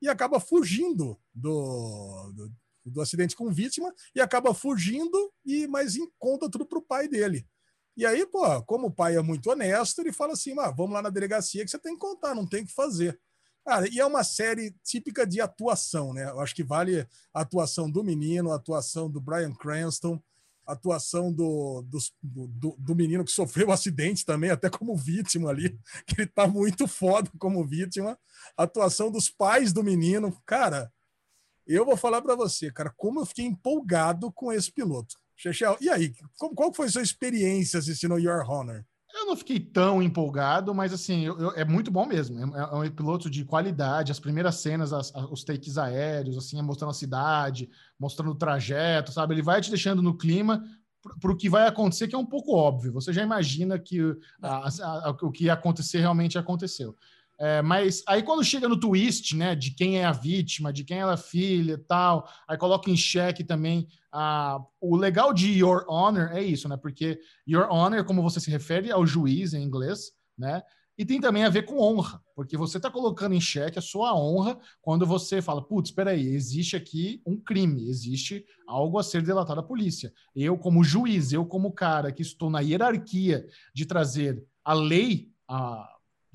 e acaba fugindo do, do, do acidente com vítima e acaba fugindo e mas conta tudo pro pai dele. E aí, pô, como o pai é muito honesto, ele fala assim: ah, vamos lá na delegacia que você tem que contar, não tem o que fazer. Cara, e é uma série típica de atuação, né? Eu acho que vale a atuação do menino, a atuação do Brian Cranston, atuação do, do, do, do menino que sofreu o acidente também, até como vítima ali, que ele tá muito foda como vítima. A atuação dos pais do menino. Cara, eu vou falar para você, cara, como eu fiquei empolgado com esse piloto. Chechel, e aí, qual foi sua experiência assistindo Your Honor? Eu não fiquei tão empolgado, mas assim, eu, eu, é muito bom mesmo. É, é, um piloto de qualidade. As primeiras cenas, as, as, os takes aéreos, assim, mostrando a cidade, mostrando o trajeto, sabe? Ele vai te deixando no clima para o que vai acontecer, que é um pouco óbvio. Você já imagina que a, a, o que ia acontecer realmente aconteceu. É, mas aí quando chega no twist, né, de quem é a vítima, de quem ela é filha e tal, aí coloca em xeque também a, o legal de Your Honor é isso, né? Porque Your Honor, como você se refere ao juiz em inglês, né? E tem também a ver com honra, porque você está colocando em xeque a sua honra quando você fala, putz, espera aí, existe aqui um crime, existe algo a ser delatado à polícia. Eu, como juiz, eu, como cara que estou na hierarquia de trazer a lei, a,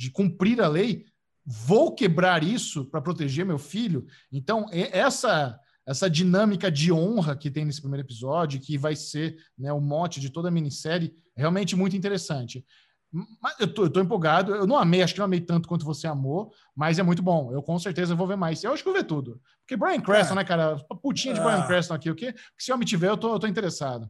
de cumprir a lei, vou quebrar isso para proteger meu filho. Então, essa essa dinâmica de honra que tem nesse primeiro episódio, que vai ser né, o mote de toda a minissérie, é realmente muito interessante. Mas eu tô, eu tô empolgado, eu não amei, acho que não amei tanto quanto você amou, mas é muito bom. Eu com certeza vou ver mais. Eu acho que vou ver tudo. Porque Brian Creston, é. né, cara? Putinha de Brian ah. Creston aqui, o quê? Se eu me tiver, eu tô, eu tô interessado.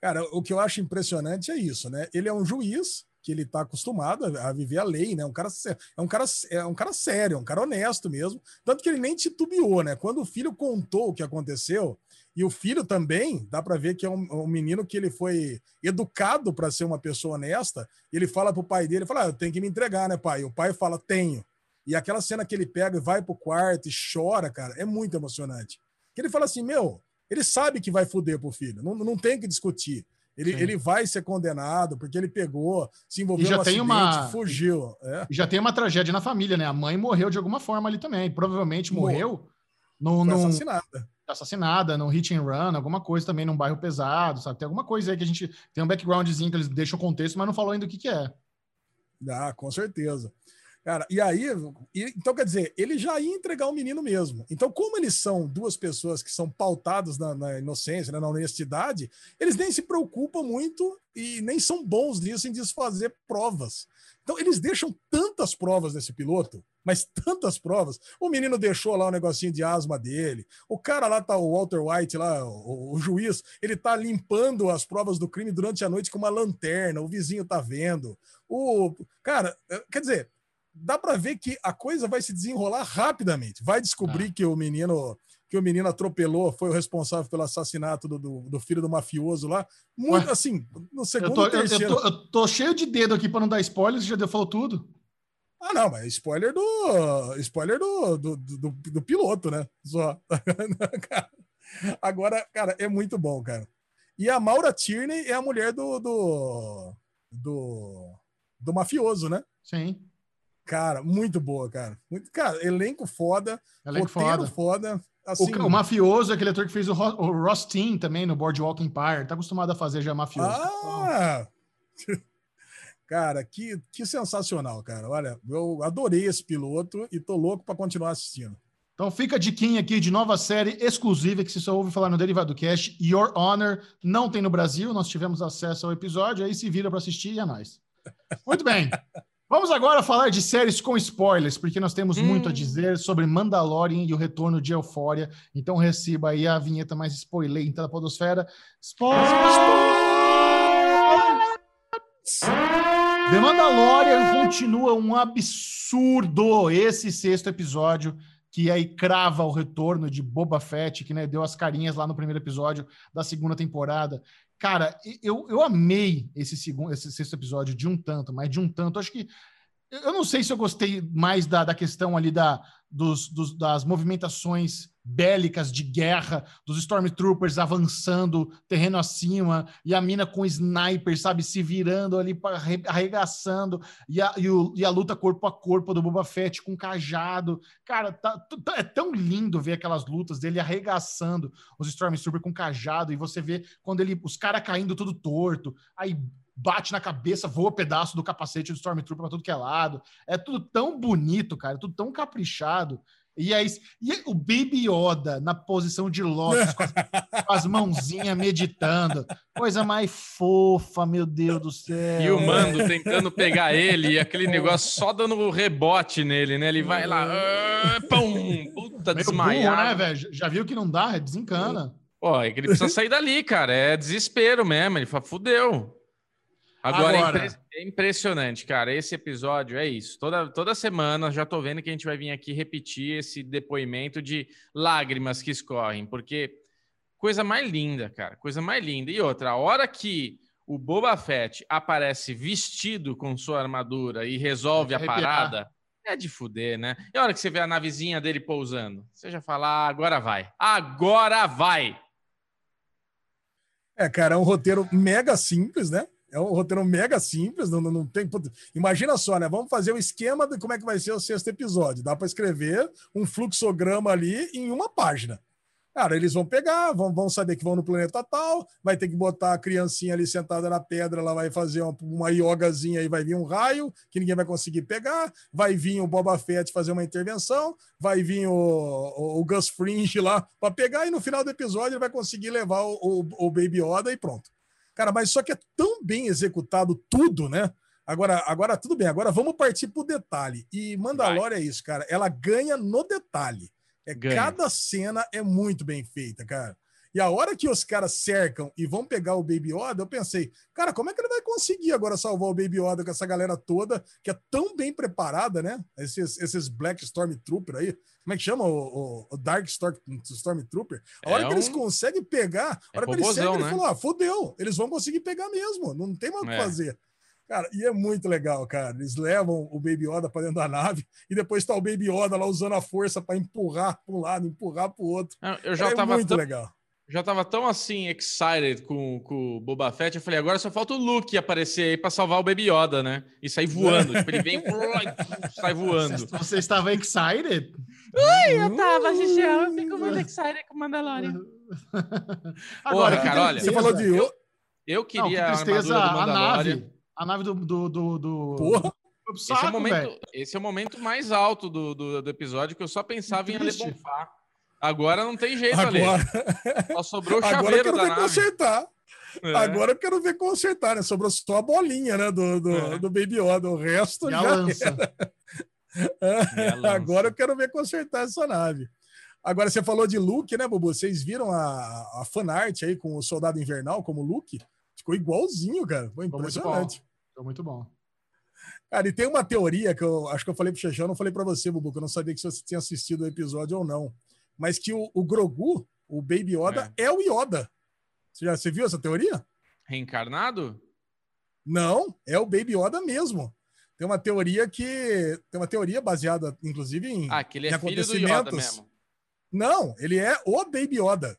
Cara, o que eu acho impressionante é isso, né? Ele é um juiz que ele está acostumado a, viver a lei, né? Um cara, é um cara, é um cara sério, é um cara honesto mesmo. Tanto que ele nem titubeou, né? Quando o filho contou o que aconteceu, e o filho também, dá para ver que é um, um, menino que ele foi educado para ser uma pessoa honesta. ele fala pro pai dele, fala, ah, eu tenho que me entregar, né, pai? E o pai fala, tenho. E aquela cena que ele pega e vai pro quarto e chora, cara, é muito emocionante. Que ele fala assim, meu, ele sabe que vai foder pro filho, não, não tem que discutir. Ele, ele vai ser condenado porque ele pegou, se envolveu e já tem acidente, uma... fugiu. É. Já tem uma tragédia na família, né? A mãe morreu de alguma forma ali também. Provavelmente morreu assassinada. Assassinada, no hit and run, alguma coisa também, num bairro pesado, sabe? Tem alguma coisa aí que a gente tem um backgroundzinho que eles deixam o contexto, mas não falou ainda o que, que é. Ah, com certeza. Cara, e aí, então quer dizer, ele já ia entregar o menino mesmo. Então, como eles são duas pessoas que são pautadas na, na inocência, né, na honestidade, eles nem se preocupam muito e nem são bons nisso em desfazer provas. Então, eles deixam tantas provas nesse piloto, mas tantas provas. O menino deixou lá o negocinho de asma dele. O cara lá tá, o Walter White, lá, o, o, juiz, ele tá limpando as provas do crime durante a noite com uma lanterna. O vizinho tá vendo. O cara, eh, quer dizer, dá para ver que a coisa vai se desenrolar rapidamente. Vai descobrir ah. que o menino que o menino atropelou foi o responsável pelo assassinato do, do, do filho do mafioso lá. Muito Ué, assim, no segundo eu tô, terceiro... eu, tô, eu tô cheio de dedo aqui para não dar spoilers, já deu, falou tudo. Ah, não, mas spoiler do. Spoiler do, do, do, do piloto, né? Só. Agora, cara, é muito bom, cara. E a Maura Tierney é a mulher do. do, do, do mafioso, né? Sim. Cara, muito boa, cara. Muito, cara, elenco foda, elenco foda. foda assim... o, o, mafioso é aquele ator que fez o, o Ross Team também no Boardwalk Empire. Tá acostumado a fazer já mafioso. Ah! cara, que, que sensacional, cara. Olha, eu adorei esse piloto e tô louco para continuar assistindo. Então fica a diquinha aqui de nova série exclusiva que você só ouve falar no Derivado Cast. Your Honor não tem no Brasil, nós tivemos acesso ao episódio, aí se vira para assistir e é nóis. Muito bem. Vamos agora falar de séries com spoilers, porque nós temos hum. muito a hum. dizer sobre Mandalorian e o retorno de Euphoria. Então receba aí a vinheta mais spoilenta da podosfera. Spoilers! The Mandalorian continua um absurdo esse sexto episódio que aí crava o retorno de Boba Fett, que né, deu as carinhas lá no primeiro episódio da segunda temporada. Cara, eu, eu amei esse segundo, esse sexto episódio de um tanto, mas de um tanto. Acho que eu não sei se eu gostei mais da, da questão ali da, dos, dos, das movimentações bélicas de guerra, dos Stormtroopers avançando terreno acima, e a mina com sniper, sabe, se virando ali, arregaçando, e a, e, o, e a luta corpo a corpo do Boba Fett com cajado. Cara, tá, é tão lindo ver aquelas lutas dele arregaçando os Stormtroopers com cajado, e você vê quando ele, os caras caindo tudo torto, aí bate na cabeça, voa pedaço do capacete do Stormtrooper para tudo que é lado. É tudo tão bonito, cara, tudo tão caprichado. E aí, e o Baby Yoda na posição de Lotus, com as, com as mãozinhas meditando. Coisa mais fofa, meu Deus do céu. E o Mando tentando pegar ele e aquele negócio só dando rebote nele, né? Ele vai lá, uh, pum, puta, desmaiado. né, velho? Já viu que não dá? Desencana. Pô, é que ele precisa sair dali, cara. É desespero mesmo. Ele fala, fudeu. Agora, é Agora... É, impre é, impressionante, cara. Esse episódio é isso. Toda, toda semana já tô vendo que a gente vai vir aqui repetir esse depoimento de lágrimas que escorrem, porque coisa mais linda, cara. Coisa mais linda. E outra, a hora que o Boba Fett aparece vestido com sua armadura e resolve a parada, é de fuder, né? E a hora que você vê a navezinha dele pousando, você já fala, ah, agora vai. Agora vai! É, cara, é um roteiro mega simples, né? É um roteiro mega simples, não, não, tem. Imagina só, né? Vamos fazer o um esquema de como é que vai ser o sexto episódio. Dá para escrever um fluxograma ali em uma página. Cara, eles vão pegar, vão, vão saber que vão no planeta tal, vai ter que botar a criancinha ali sentada na pedra, ela vai fazer uma, uma yogazinha e vai vir um raio que ninguém vai conseguir pegar, vai vir o Boba Fett fazer uma intervenção, vai vir o, o, o Gus Fringe lá para pegar e no final do episódio ele vai conseguir levar o, o, o Baby Yoda e pronto. Cara, mas só que é tão bem executado tudo, né? Agora, agora tudo bem, agora vamos partir para o detalhe. E Mandalorian é isso, cara. Ela ganha no detalhe. É, cada cena é muito bem feita, cara. E a hora que os caras cercam e vão pegar o Baby Yoda, eu pensei, cara, como é que ele vai conseguir agora salvar o Baby Yoda com essa galera toda que é tão bem preparada, né? Esses, esses Black Stormtrooper aí. Como é que chama? O, o, o Dark Stormtrooper. A hora é que eles conseguem pegar, a hora é que eles cercam, né? ele falou: ah, fodeu, eles vão conseguir pegar mesmo, não tem mais o que é. fazer. Cara, e é muito legal, cara. Eles levam o Baby Yoda para dentro da nave e depois tá o Baby Yoda lá usando a força para empurrar para um lado, empurrar para o outro. Eu já é tava muito tão, legal já tava tão assim, excited com, com o Boba Fett, eu falei, agora só falta o Luke aparecer aí pra salvar o Baby Yoda, né? E sair voando. tipo, ele vem e sai voando. Você, você estava excited? Ui, eu tava, Xixi, eu fico muito excited com o Mandalorian. agora, Porra, cara, olha... Você falou de... Eu, eu queria Não, que tristeza, a, a nave. A nave do... do, do, do... Porra! Saco, esse, é o momento, esse é o momento mais alto do, do, do episódio que eu só pensava em Ale Bonfá. Agora não tem jeito Agora... ali. Só sobrou o chaveiro Agora eu quero ver consertar. É. Agora eu quero ver consertar, né? Sobrou só a bolinha, né? Do, do, é. do Baby Yoda. O resto e já lança. Agora eu quero ver consertar essa nave. Agora você falou de Luke, né, Bubu? Vocês viram a, a fanart aí com o Soldado Invernal como Luke? Ficou igualzinho, cara. Foi impressionante. Ficou muito bom. Cara, e tem uma teoria que eu acho que eu falei pro Xexão, não falei para você, Bubu, que eu não sabia que você tinha assistido o episódio ou não mas que o, o Grogu, o Baby Yoda, é. é, o Yoda. Você já você viu essa teoria? Reencarnado? Não, é o Baby Yoda mesmo. Tem uma teoria que. Tem uma teoria baseada, inclusive, em, ah, que ele é acontecimentos. Filho do Yoda mesmo. Não, ele é o Baby Yoda.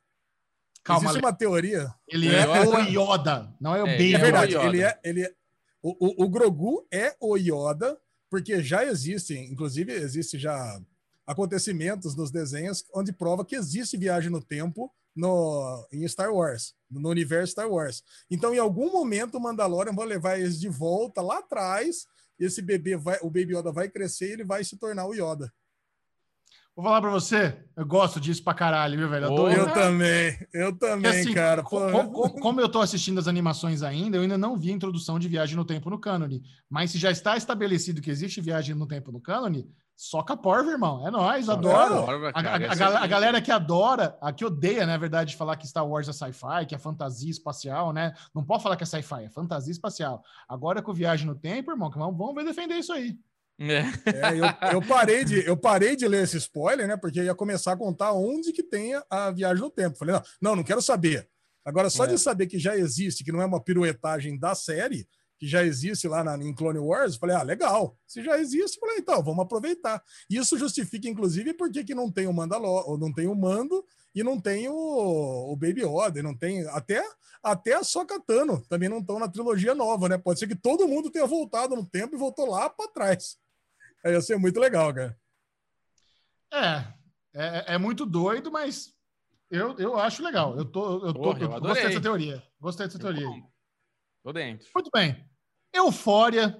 Calma, Existe uma teoria. Ele é, é o Yoda, não é o é, Baby Yoda. É verdade, ele é. Ele é o, o, o Grogu é o Yoda, porque já existem, inclusive, existe já acontecimentos nos desenhos onde prova que existe viagem no tempo no, em Star Wars, no universo Star Wars. Então, em algum momento, o Mandalorian vai levar eles de volta lá atrás. Esse bebê vai, o Baby Yoda vai crescer e ele vai se tornar o Yoda. Vou falar pra você, eu gosto disso pra caralho, viu, velho? Eu, eu também, eu também, assim, cara. Como, como, eu tô assistindo as animações ainda, eu ainda não vi a introdução de viagem no tempo no cânone. Mas se já está estabelecido que existe viagem no tempo no cânone, Soca porva, irmão. É nóis, adoro. a, a, a, a, galera que adora, a que odeia, né, verdade, de falar que Star Wars é sci-fi, que é fantasia espacial, né? Não pode falar que é sci-fi, é fantasia espacial. Agora com viagem no tempo, irmão, vamos ver defender isso aí. É. É, eu, eu, parei de, eu parei de ler esse spoiler, né? Porque ia começar a contar onde que tem a viagem no tempo. Falei, não, não, não quero saber. Agora, só é. de saber que já existe, que não é uma piruetagem da série, que já existe lá na, em Clone Wars, falei, ah, legal. Se já existe, falei, então, vamos aproveitar. Isso justifica, inclusive, por que não tem o Mandalor, não tem o Mando e não tem o, o Baby Yoda, não tem até até a Sokatano também não estão na trilogia nova, né? Pode ser que todo mundo tenha voltado no tempo e voltou lá para trás. Aí ia ser muito legal, cara. É, é, é, muito doido, mas eu, eu acho legal. Eu tô, eu tô, Porra, eu, eu gostei dessa teoria. Gostei dessa teoria. Tô dentro. Muito bem. Eufória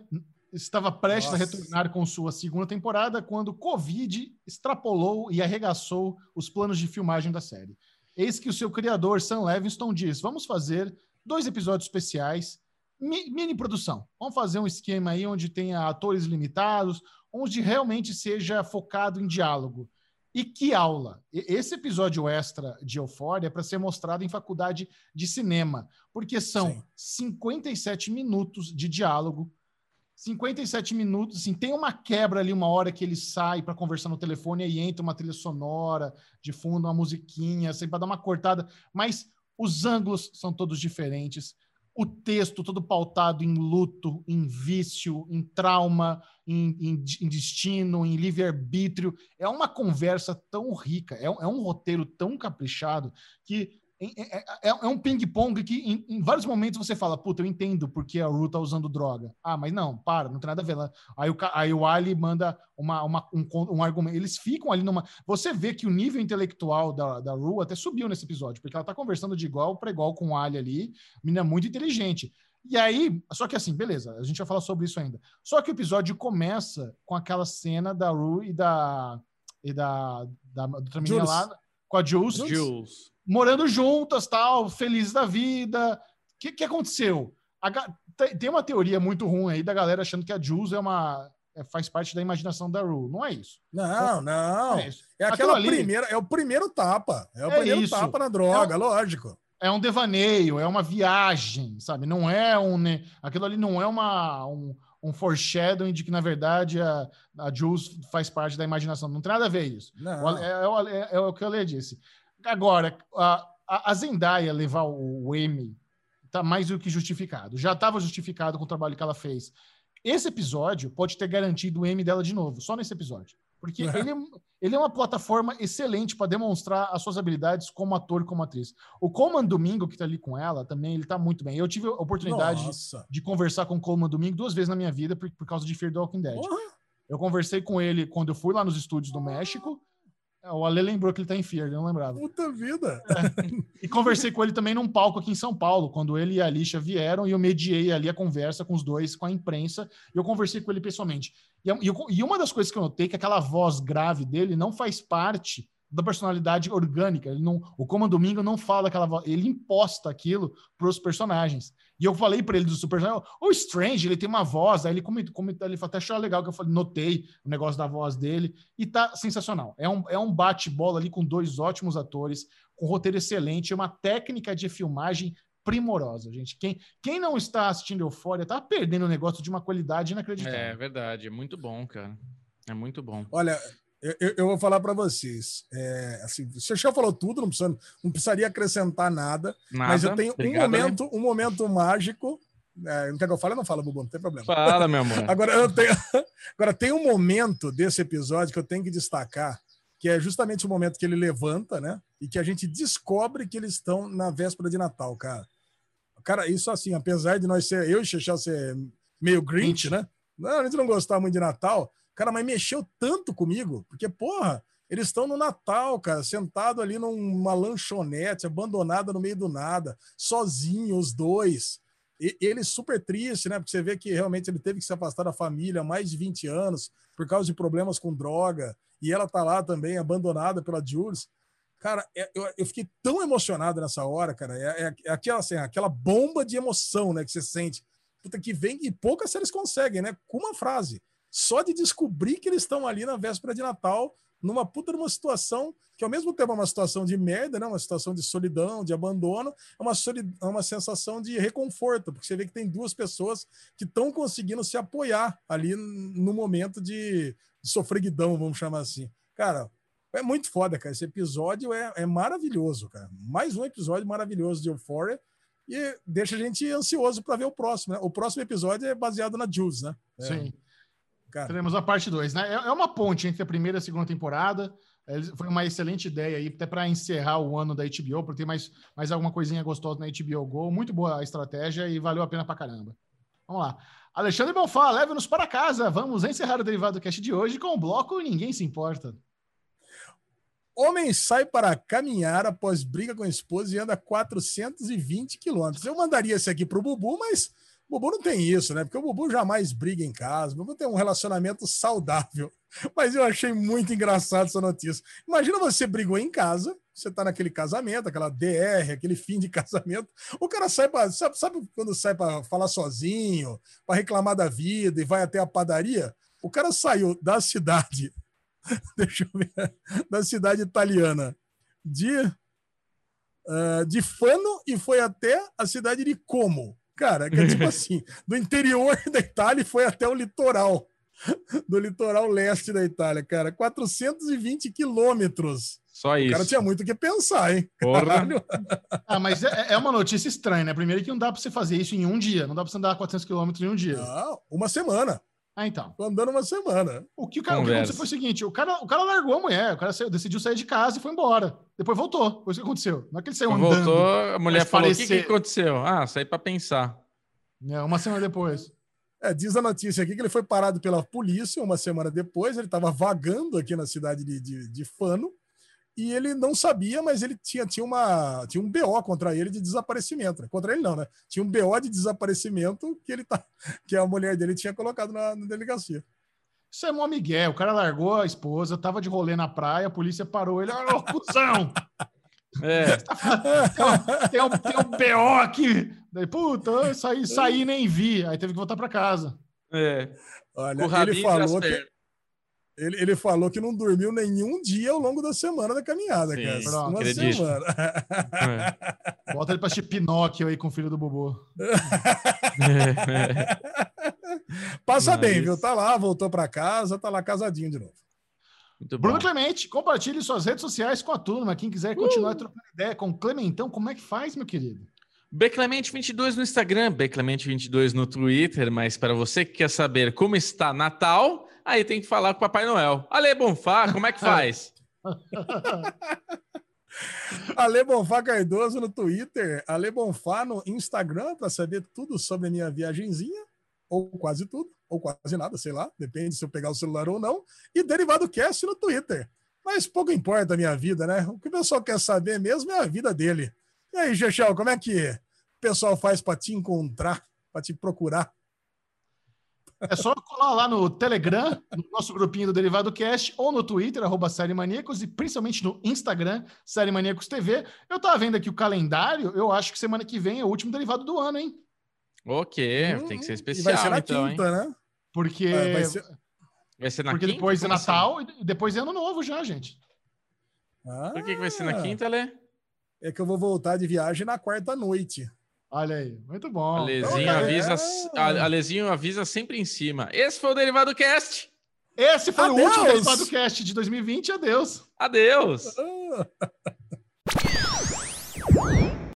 estava prestes Nossa. a retornar com sua segunda temporada quando Covid extrapolou e arregaçou os planos de filmagem da série. Eis que o seu criador, Sam Levinson, diz: vamos fazer dois episódios especiais, mi mini produção. Vamos fazer um esquema aí onde tenha atores limitados, onde realmente seja focado em diálogo. E que aula! Esse episódio extra de Eufória é para ser mostrado em faculdade de cinema, porque são Sim. 57 minutos de diálogo 57 minutos, assim, tem uma quebra ali, uma hora que ele sai para conversar no telefone e entra uma trilha sonora de fundo, uma musiquinha, assim, para dar uma cortada, mas os ângulos são todos diferentes. O texto todo pautado em luto, em vício, em trauma, em, em, em destino, em livre-arbítrio. É uma conversa tão rica, é, é um roteiro tão caprichado que é, é, é, é, um ping-pong que em, em, vários momentos você fala, puta, eu entendo porque a Ru tá usando droga. Ah, mas não, para, não tem nada a ver. Aí o, aí o Ali manda uma, uma, um, um argumento. Eles ficam ali numa. Você vê que o nível intelectual da, da Ru até subiu nesse episódio, porque ela tá conversando de igual para igual com o Ali ali, menina muito inteligente. E aí, só que assim, beleza, a gente vai falar sobre isso ainda. Só que o episódio começa com aquela cena da Ru e da. e da. da, da outra menina lá, com a Jules. Jules morando juntas, tal, felizes da vida. O que, que aconteceu? A, tem uma teoria muito ruim aí da galera achando que a Jules é uma é, faz parte da imaginação da Rue. Não é isso. Não, não. É, é aquela ali, primeira, é o primeiro tapa. É o é primeiro isso. tapa na droga, é um, lógico. É um devaneio, é uma viagem, sabe? Não é um. Né, aquilo ali não é uma. Um, um foreshadowing de que, na verdade, a, a Jules faz parte da imaginação. Não tem nada a ver isso. Não. É, é, é, é o que eu lhe disse. Agora, a, a Zendaya levar o M tá mais do que justificado. Já estava justificado com o trabalho que ela fez. Esse episódio pode ter garantido o M dela de novo, só nesse episódio. Porque é. ele, ele é uma plataforma excelente para demonstrar as suas habilidades como ator e como atriz. O Coleman Domingo, que está ali com ela, também ele está muito bem. Eu tive a oportunidade de, de, conversar com o Coleman Domingo duas vezes na minha vida por, por causa de Fear the Walking Dead. Uhum. Eu conversei com ele quando eu fui lá nos estúdios do México é, o Ale lembrou que ele tá em Fear, ele não lembrava. Puta vida! É. E conversei com ele também num palco aqui em São Paulo, quando ele e a Alicia vieram e eu mediei ali a conversa com os dois, com a imprensa, e eu conversei com ele pessoalmente. E, e uma das coisas que eu notei é que aquela voz grave dele não faz parte da personalidade orgânica. Ele não, o Coma Domingo não fala aquela voz, ele imposta aquilo para os personagens. E eu falei para ele do Super o Strange, ele tem uma voz, aí ele comentou, comentou ele até achou legal que eu falei, notei o negócio da voz dele e tá sensacional. É um, é um bate-bola ali com dois ótimos atores, com roteiro excelente, uma técnica de filmagem primorosa, gente. Quem, quem não está assistindo Eufória tá perdendo o negócio de uma qualidade inacreditável. É verdade, é muito bom, cara. É muito bom. Olha, eu, eu, vou falar para vocês. É, assim, você já falou tudo, não, precisa, não precisaria acrescentar nada, nada. mas eu tenho Obrigado, um momento, um momento mágico. É, não quer que eu fale? Não fala, Bubu, não tem problema. Fala, meu amor. Agora, eu tenho, agora, tem um momento desse episódio que eu tenho que destacar, que é justamente o momento que ele levanta, né? E que a gente descobre que eles estão na véspera de Natal, cara. Cara, isso assim, apesar de nós ser, eu e Xexel ser meio Grinch, né? Não, a gente não gostar muito de Natal, Cara, mas mexeu tanto comigo, porque, porra, eles estão no Natal, cara, sentado ali numa lanchonete, abandonada no meio do nada, sozinho, os dois. E, ele super triste, né? Porque você vê que realmente ele teve que se afastar da família há mais de 20 anos por causa de problemas com droga. E ela tá lá também, abandonada pela Jules. Cara, é, eu, eu fiquei tão emocionado nessa hora, cara. É, é, é aquela, assim, aquela bomba de emoção, né? Que você sente. Puta, que vem e poucas séries conseguem, né? Com uma frase só de descobrir que eles estão ali na véspera de Natal, numa puta numa situação que ao mesmo tempo é uma situação de merda, né? uma situação de solidão, de abandono, é uma, é uma sensação de reconforto, porque você vê que tem duas pessoas que estão conseguindo se apoiar ali no momento de, de sofreguidão, vamos chamar assim. Cara, é muito foda, cara. Esse episódio é, é maravilhoso, cara. Mais um episódio maravilhoso de Euphoria. e deixa a gente ansioso para ver o próximo. Né? O próximo episódio é baseado na Jules, né? É. Sim. Cara. Teremos a parte 2, né? É, é uma ponte entre a primeira e a segunda temporada. Foi uma excelente ideia aí, até para encerrar o ano da HBO, porque tem mais, mais alguma coisinha gostosa na HBO Go. Muito boa a estratégia e valeu a pena pra caramba. Vamos lá. Alexandre Bonfá, leve-nos para casa. Vamos encerrar o Derivado Cast de hoje com o bloco Ninguém Se Importa. Homem sai para caminhar após briga com a esposa e anda 420 quilômetros. Eu mandaria esse aqui para o Bubu, mas o Bubu não tem isso, né? Porque o Bubu jamais briga em casa. O Bubu tem um relacionamento saudável. Mas eu achei muito engraçado essa notícia. Imagina você brigou em casa, você tá naquele casamento, aquela DR, aquele fim de casamento. O cara sai para. Sabe, sabe, quando sai para falar sozinho, para reclamar da vida e vai até a padaria? O cara saiu da cidade, deixa eu ver, da cidade italiana de, uh, de Fano e foi até a cidade de Como. Cara, que é tipo assim, do interior da Itália foi até o litoral. Do litoral leste da Itália, cara. 420 quilômetros. Só isso. O cara tinha muito o que pensar, hein? Porra. Ah, mas é, é, uma notícia estranha, né? Primeiro que não dá pra você fazer isso em um dia. Não dá pra você andar 400 quilômetros em um dia. Não, uma semana. Ah, então. Tô andando uma semana. O que o cara o que aconteceu foi o seguinte: o cara, o cara largou a mulher, o cara saiu, decidiu sair de casa e foi embora. Depois voltou. Foi isso que aconteceu. Não é que ele saiu andando. Voltou, a mulher falou: parecer... o que, que aconteceu? Ah, saí para pensar. É, uma semana depois. É, diz a notícia aqui que ele foi parado pela polícia uma semana depois. Ele estava vagando aqui na cidade de, de, de Fano e ele não sabia, mas ele tinha, tinha, uma, tinha um BO contra ele de desaparecimento. Né? Contra ele não, né? Tinha um BO de desaparecimento que ele tá, que a mulher dele tinha colocado na, na delegacia. Isso é mó Miguel. O cara largou a esposa, tava de rolê na praia, a polícia parou ele. Ô, cuzão! É. tem, um, tem um BO aqui. Daí, puta, saí, saí nem vi. Aí teve que voltar para casa. É. Olha, ele falou que ele, ele falou que não dormiu nenhum dia ao longo da semana da caminhada, Sim, cara. Pronto, Uma acredito. semana. É. Bota ele pra assistir Pinóquio aí com o filho do Bobo. Passa Mas... bem, viu? Tá lá, voltou para casa, tá lá casadinho de novo. Bruno Clemente, compartilhe suas redes sociais com a turma. Quem quiser continuar uh! trocando ideia com o Clementão, como é que faz, meu querido? Beclemente22 no Instagram, Beclemente22 no Twitter, mas para você que quer saber como está Natal, aí tem que falar com o Papai Noel. Ale Bonfá, como é que faz? Ale Bonfá Cardoso no Twitter, Ale Bonfá no Instagram para saber tudo sobre a minha viagenzinha, ou quase tudo, ou quase nada, sei lá, depende se eu pegar o celular ou não, e Derivado Cast no Twitter. Mas pouco importa a minha vida, né? O que o pessoal quer saber mesmo é a vida dele. E aí, Gechel, como é que o pessoal faz para te encontrar, para te procurar? É só colar lá no Telegram, no nosso grupinho do Derivado Cast, ou no Twitter, arroba Série Maníacos, e principalmente no Instagram, Série Maníacos TV. Eu tava vendo aqui o calendário, eu acho que semana que vem é o último derivado do ano, hein? Ok, hum, tem que ser especial, vai ser na então, quinta, hein? né? Porque... Vai, vai, ser... vai ser na Porque quinta? depois é Natal assim? e depois é Ano Novo já, gente. Ah, Por que, que vai ser na quinta, Lê? é que eu vou voltar de viagem na quarta noite. Olha aí, muito bom. Alezinho, então, avisa, é... Alezinho avisa sempre em cima. Esse foi o Derivado Cast. Esse foi Adeus. o último Derivado Cast de 2020. Adeus. Adeus.